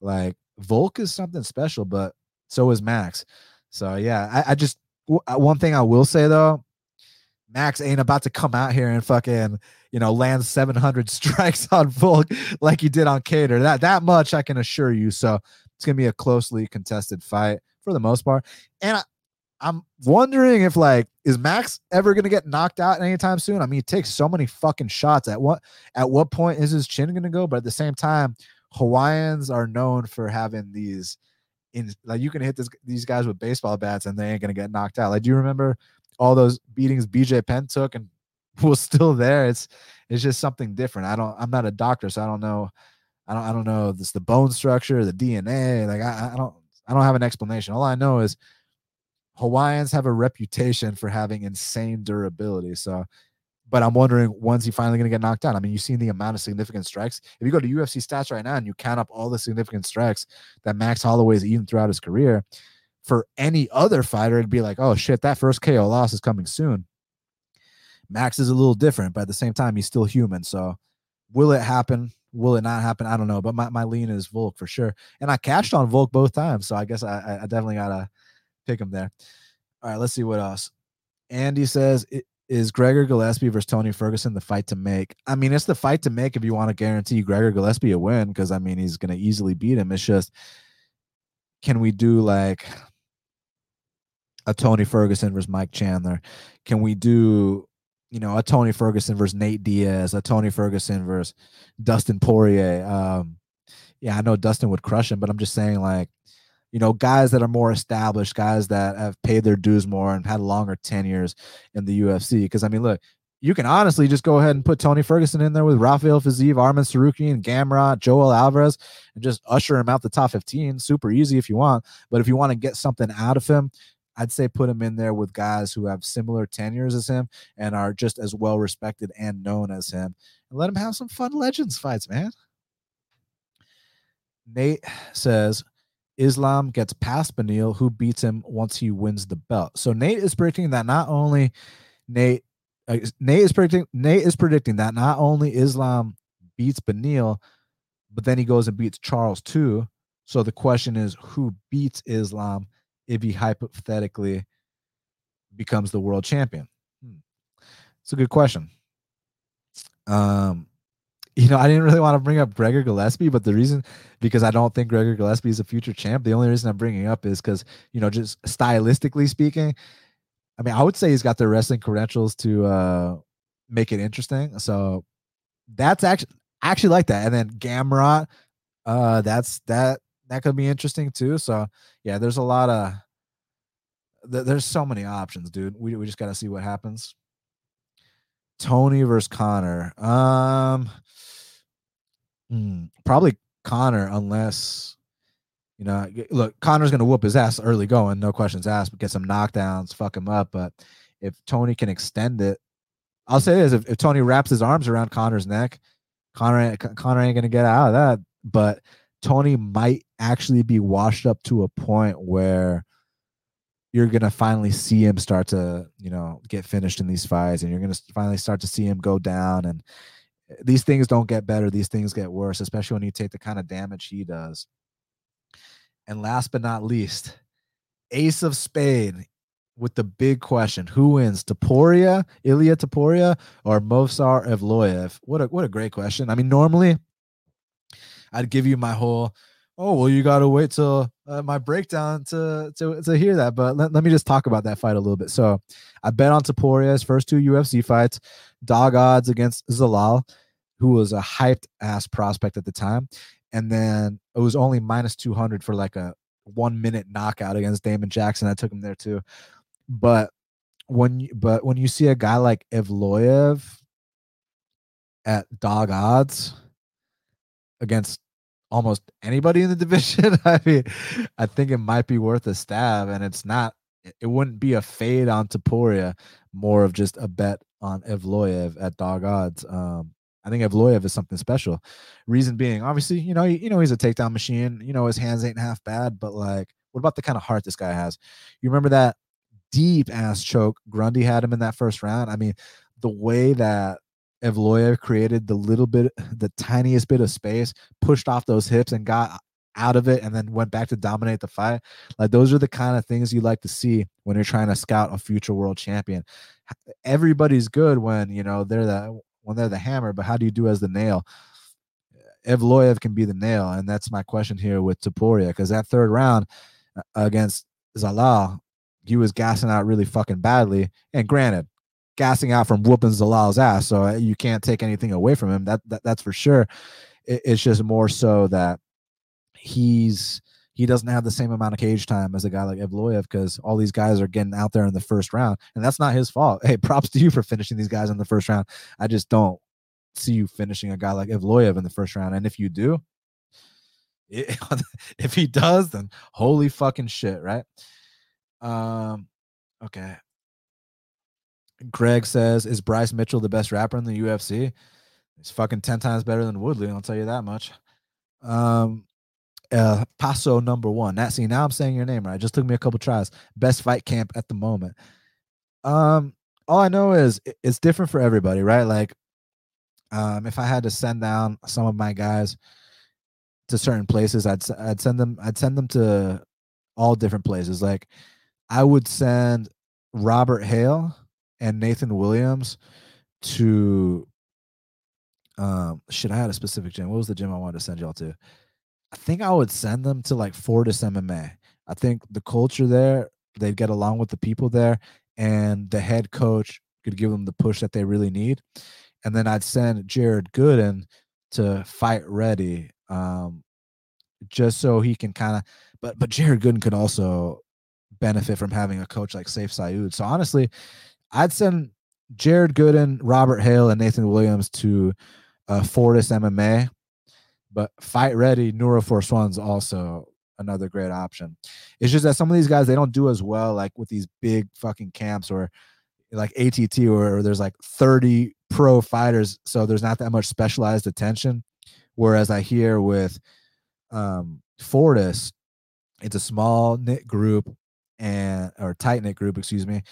Like Volk is something special, but so is Max. So yeah, I, I just uh, one thing I will say though, Max ain't about to come out here and fucking you know land 700 strikes on Volk like he did on Kattar. That that much I can assure you. So it's gonna be a closely contested fight for the most part. And I, I'm wondering if like is Max ever gonna get knocked out anytime soon? I mean, he takes so many fucking shots. At what at what point is his chin gonna go? But at the same time, Hawaiians are known for having these in like you can hit this, these guys with baseball bats and they ain't gonna get knocked out. Like, do you remember all those beatings BJ Penn took and was still there? It's it's just something different. I don't I'm not a doctor, so I don't know. I don't I don't know this the bone structure, the DNA. Like I, I don't I don't have an explanation. All I know is Hawaiians have a reputation for having insane durability. So, but I'm wondering when's he finally going to get knocked out? I mean, you've seen the amount of significant strikes. If you go to UFC stats right now and you count up all the significant strikes that Max Holloway's eaten throughout his career, for any other fighter, it'd be like, oh shit, that first KO loss is coming soon. Max is a little different, but at the same time, he's still human. So, will it happen? Will it not happen? I don't know. But my, my lean is Volk for sure. And I cashed on Volk both times. So I guess I, I definitely got to pick him there. All right, let's see what else. Andy says, "Is Gregor Gillespie versus Tony Ferguson the fight to make?" I mean, it's the fight to make if you want to guarantee Gregor Gillespie a win, because I mean, he's going to easily beat him. It's just, can we do like a Tony Ferguson versus Mike Chandler? Can we do, you know, a Tony Ferguson versus Nate Diaz, a Tony Ferguson versus Dustin Poirier? Um, yeah, I know Dustin would crush him, but I'm just saying, like, you know, guys that are more established, guys that have paid their dues more and had longer tenures in the UFC. Because I mean, look, you can honestly just go ahead and put Tony Ferguson in there with Rafael Fiziev, Arman Tsarukyan, Gamrot, Joel Alvarez, and just usher him out the top 15. Super easy if you want. But if you want to get something out of him, I'd say put him in there with guys who have similar tenures as him and are just as well respected and known as him. And let him have some fun legends fights, man. Nate says Islam gets past Beneil, who beats him once he wins the belt. So Nate is predicting that not only Nate uh, Nate is predicting Nate is predicting that not only Islam beats Beneil, but then he goes and beats Charles too. So the question is, who beats Islam if he hypothetically becomes the world champion? Hmm. It's a good question. Um, you know, I didn't really want to bring up Gregor Gillespie, but the reason because I don't think Gregor Gillespie is a future champ. The only reason I'm bringing up is because you know, just stylistically speaking, I mean, I would say he's got the wrestling credentials to uh make it interesting. So that's actually actually like that. And then Gamrot, uh, that's that that could be interesting too. So yeah, there's a lot of th- there's so many options, dude. We we just got to see what happens. Tony versus Conor. Um, hmm, probably Conor, unless you know, look, Conor's gonna whoop his ass early going, no questions asked, but get some knockdowns, fuck him up. But if Tony can extend it, I'll say this: if, if Tony wraps his arms around Conor's neck, Connor Conor ain't gonna get out of that. But Tony might actually be washed up to a point where you're gonna finally see him start to, you know, get finished in these fights, and you're gonna finally start to see him go down. And these things don't get better; these things get worse, especially when you take the kind of damage he does. And last but not least, Ace of Spade with the big question: Who wins, Topuria, Ilia Topuria, or Movsar Evloev? What a what a great question. I mean, normally I'd give you my whole, oh well, you got to wait till uh, my breakdown to to to hear that. But let, let me just talk about that fight a little bit. So I bet on Topuria's first two UFC fights, dog odds against Zalal, who was a hyped ass prospect at the time, and then it was only minus two hundred for like a one minute knockout against Damon Jackson. I took him there too. But when you, but when you see a guy like Evloev at dog odds against almost anybody in the division, I mean, I think it might be worth a stab. And it's not, it wouldn't be a fade on Topuria, more of just a bet on Evloev at dog odds. Um, I think Evloev is something special. Reason being, obviously, you know, you, you know, he's a takedown machine. You know, his hands ain't half bad, but like, what about the kind of heart this guy has? You remember that deep ass choke Grundy had him in that first round? I mean, the way that Evloev created the little bit, the tiniest bit of space, pushed off those hips and got out of it and then went back to dominate the fight. Like those are the kind of things you like to see when you're trying to scout a future world champion. Everybody's good when, you know, they're the when they're the hammer, but how do you do as the nail? Evloev can be the nail, and that's my question here with Topuria because that third round uh, against Zalal, he was gassing out really fucking badly. And granted, gassing out from whooping Zalal's ass, so you can't take anything away from him. That, that that's for sure. It, it's just more so that he's he doesn't have the same amount of cage time as a guy like Evloev because all these guys are getting out there in the first round, and that's not his fault. Hey, props to you for finishing these guys in the first round. I just don't see you finishing a guy like Evloev in the first round, and if you do, it, if he does, then holy fucking shit, right? Um, okay. Greg says, "Is Bryce Mitchell the best rapper in the UFC?" He's fucking ten times better than Woodley. I'll tell you that much. Um, uh, Paso number one. That see now I'm saying your name right. It just took me a couple tries. Best fight camp at the moment. Um, all I know is it's different for everybody, right? Like, um, if I had to send down some of my guys to certain places, I'd I'd send them I'd send them to all different places. Like I would send Robert Hale and Nathan Williams to um I had a specific gym. What was the gym I wanted to send y'all to? I think I would send them to like Fortis MMA. I think the culture there, they'd get along with the people there, and the head coach could give them the push that they really need. And then I'd send Jared Gooden to fight ready, um, just so he can kind of. But but Jared Gooden could also benefit from having a coach like Sayif Saud. So honestly, I'd send Jared Gooden, Robert Hale, and Nathan Williams to uh, Fortis MMA. But fight ready, Nura Force One's also another great option. It's just that some of these guys they don't do as well, like with these big fucking camps or like ATT, where there's like 30 pro fighters, so there's not that much specialized attention. Whereas I hear with um, Fortis, it's a small knit group and or tight knit group, excuse me,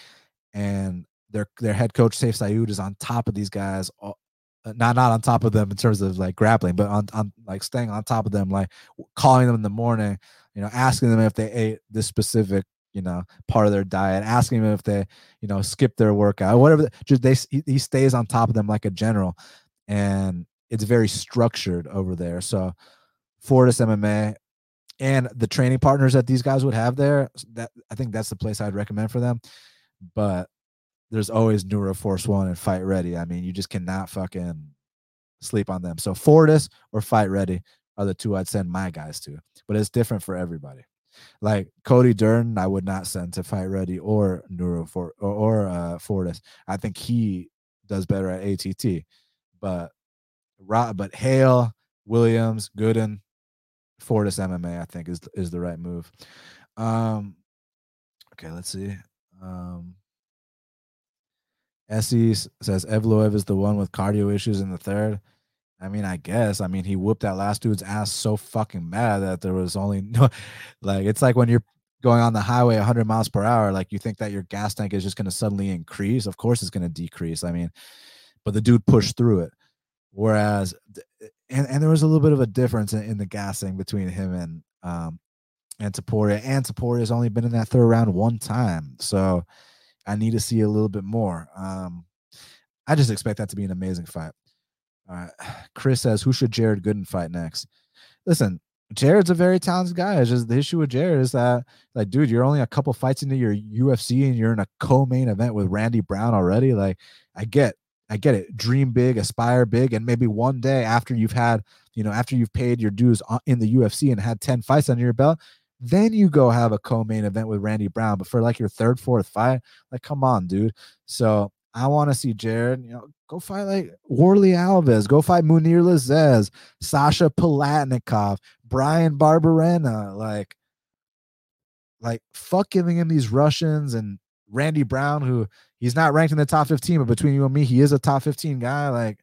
and their their head coach Sayif Saud is on top of these guys, all, uh, not not on top of them in terms of like grappling, but on on like staying on top of them, like calling them in the morning, you know, asking them if they ate this specific you know part of their diet asking them if they you know skip their workout whatever just they he stays on top of them like a general and it's very structured over there. So fortis mma and the training partners that these guys would have there that i think that's the place i'd recommend for them but there's always Nura Force One and Fight Ready. I mean, you just cannot fucking sleep on them. So Fortis or Fight Ready are the two I'd send my guys to, but it's different for everybody. Like Cody Durden, I would not send to Fight Ready or Nura for or, or uh, Fortis. I think he does better at ATT, but but Hale, Williams, Gooden, Fortis MMA, I think is is the right move. Um, okay, let's see. Um, Essie says Evloev is the one with cardio issues in the third. I mean, I guess. I mean, he whooped that last dude's ass so fucking bad that there was only no, like, it's like when you're going on the highway 100 miles per hour, like, you think that your gas tank is just going to suddenly increase. Of course, it's going to decrease. I mean, but the dude pushed through it. Whereas, and, and there was a little bit of a difference in, in the gassing between him and, um, and Topuria. And Topuria has only been in that third round one time. So, I need to see a little bit more. Um, I just expect that to be an amazing fight. All right. Chris says, who should Jared Gooden fight next? Listen, Jared's a very talented guy. It's just the issue with Jared is that, like, dude, you're only a couple fights into your UFC and you're in a co-main event with Randy Brown already. Like, I get, I get it. Dream big, aspire big, and maybe one day after you've had, you know, after you've paid your dues in the UFC and had ten fights under your belt, then you go have a co-main event with Randy Brown. But for like your third, fourth fight, like come on, dude. So I want to see Jared, you know, go fight like Warley Alves, go fight Munir Lazzez, Sasha Palatnikov, Bryan Barberena, like, like fuck giving him these Russians and Randy Brown, who he's not ranked in the top 15, but between you and me, he is a top 15 guy. Like,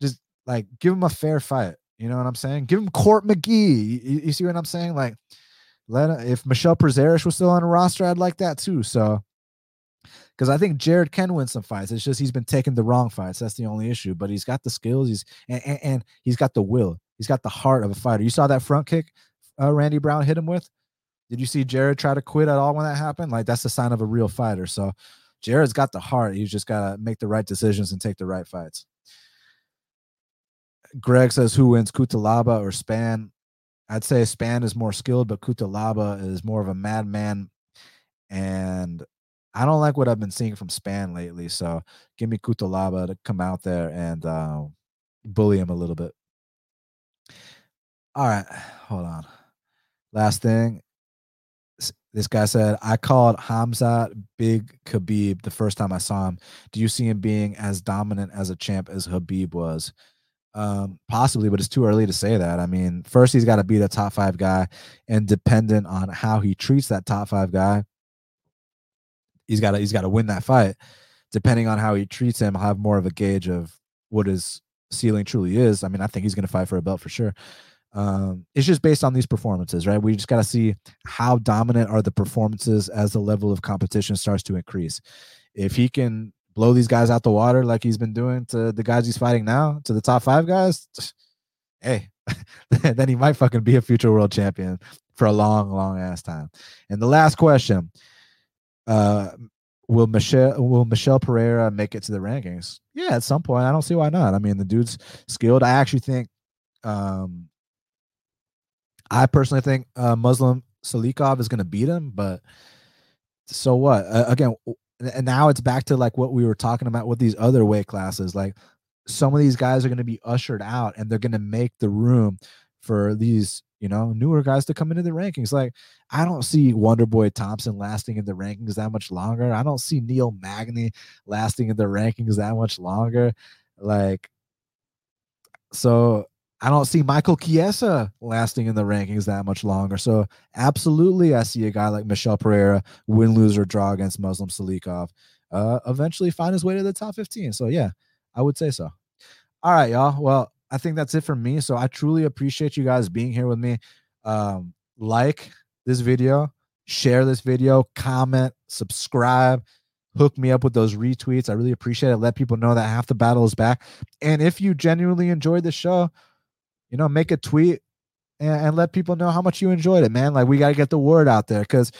just like give him a fair fight. You know what I'm saying? Give him Court McGee. You, you see what I'm saying? Like, let if Michel Prazeres was still on a roster, I'd like that too. So because I think Jared can win some fights. It's just he's been taking the wrong fights. That's the only issue. But he's got the skills. He's and, and, and he's got the will. He's got the heart of a fighter. You saw that front kick uh, Randy Brown hit him with. Did you see Jared try to quit at all when that happened? Like that's a sign of a real fighter. So Jared's got the heart. He's just got to make the right decisions and take the right fights. Greg says, "Who wins, Cutelaba or Spann?" I'd say Spann is more skilled, but Cutelaba is more of a madman. And I don't like what I've been seeing from Spann lately. So give me Cutelaba to come out there and uh, bully him a little bit. All right, hold on. Last thing. This guy said, I called Khamzat Big Khabib the first time I saw him. Do you see him being as dominant as a champ as Khabib was? Um, possibly, but it's too early to say that. I mean, first he's got to be the top five guy, and dependent on how he treats that top five guy, he's got to he's got to win that fight. Depending on how he treats him, I'll have more of a gauge of what his ceiling truly is. I mean, I think he's going to fight for a belt for sure. Um, it's just based on these performances, right? We just got to see how dominant are the performances as the level of competition starts to increase. If he can blow these guys out the water like he's been doing to the guys he's fighting now, to the top five guys, hey, then he might fucking be a future world champion for a long, long ass time. And the last question uh, will Michelle will Michel Pereira make it to the rankings? Yeah, at some point. I don't see why not. I mean, the dude's skilled. I actually think, um, I personally think uh, Muslim Salikhov is going to beat him, but so what? Uh, again, and now it's back to like what we were talking about with these other weight classes. Like some of these guys are going to be ushered out, and they're going to make the room for these you know newer guys to come into the rankings. Like I don't see Wonderboy Thompson lasting in the rankings that much longer. I don't see Neil Magny lasting in the rankings that much longer. Like so I don't see Michael Chiesa lasting in the rankings that much longer. So absolutely, I see a guy like Michel Pereira win, lose, or draw against Muslim Salikhov, Uh, eventually find his way to the top 15. So yeah, I would say so. All right, y'all. Well, I think that's it for me. So I truly appreciate you guys being here with me. Um, like this video, share this video, comment, subscribe, hook me up with those retweets. I really appreciate it. Let people know that half the battle is back. And if you genuinely enjoyed the show, you know, make a tweet and, and let people know how much you enjoyed it, man. Like we got to get the word out there because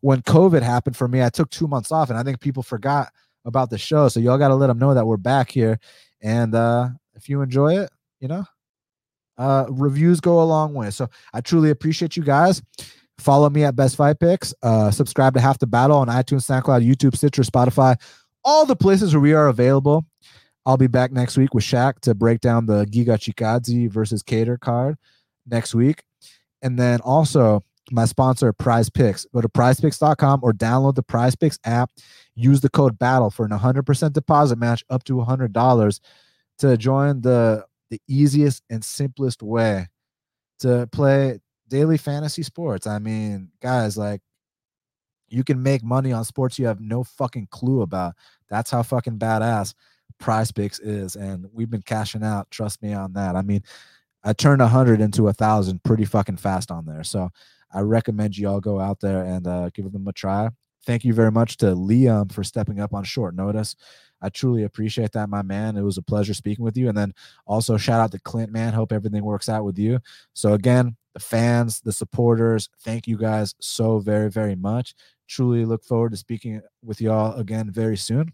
when COVID happened for me, I took two months off and I think people forgot about the show. So y'all got to let them know that we're back here. And uh, if you enjoy it, you know, uh, reviews go a long way. So I truly appreciate you guys. Follow me at Best Fight Picks. Uh, subscribe to Half the Battle on iTunes, SoundCloud, YouTube, Stitcher, Spotify, all the places where we are available. I'll be back next week with Shaq to break down the Giga Chikadze versus Kattar card next week. And then also my sponsor, Prize Picks. Go to prizepicks.com or download the Prize Picks app. Use the code BATTLE for an 100% deposit match up to $100 to join the, the easiest and simplest way to play daily fantasy sports. I mean, guys, like you can make money on sports you have no fucking clue about. That's how fucking badass prize picks is and we've been cashing out trust me on that. I mean i turned a hundred into a thousand pretty fucking fast on there. So i recommend you all go out there and uh, give them a try. Thank you very much to liam for stepping up on short notice. I truly appreciate that my man. It was a pleasure speaking with you. And then also shout out to clint man. Hope everything works out with you. So again the fans the supporters thank you guys so very very much. Truly look forward to speaking with y'all again very soon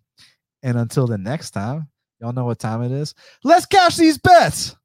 and until the next time, y'all know what time it is. Let's cash these bets.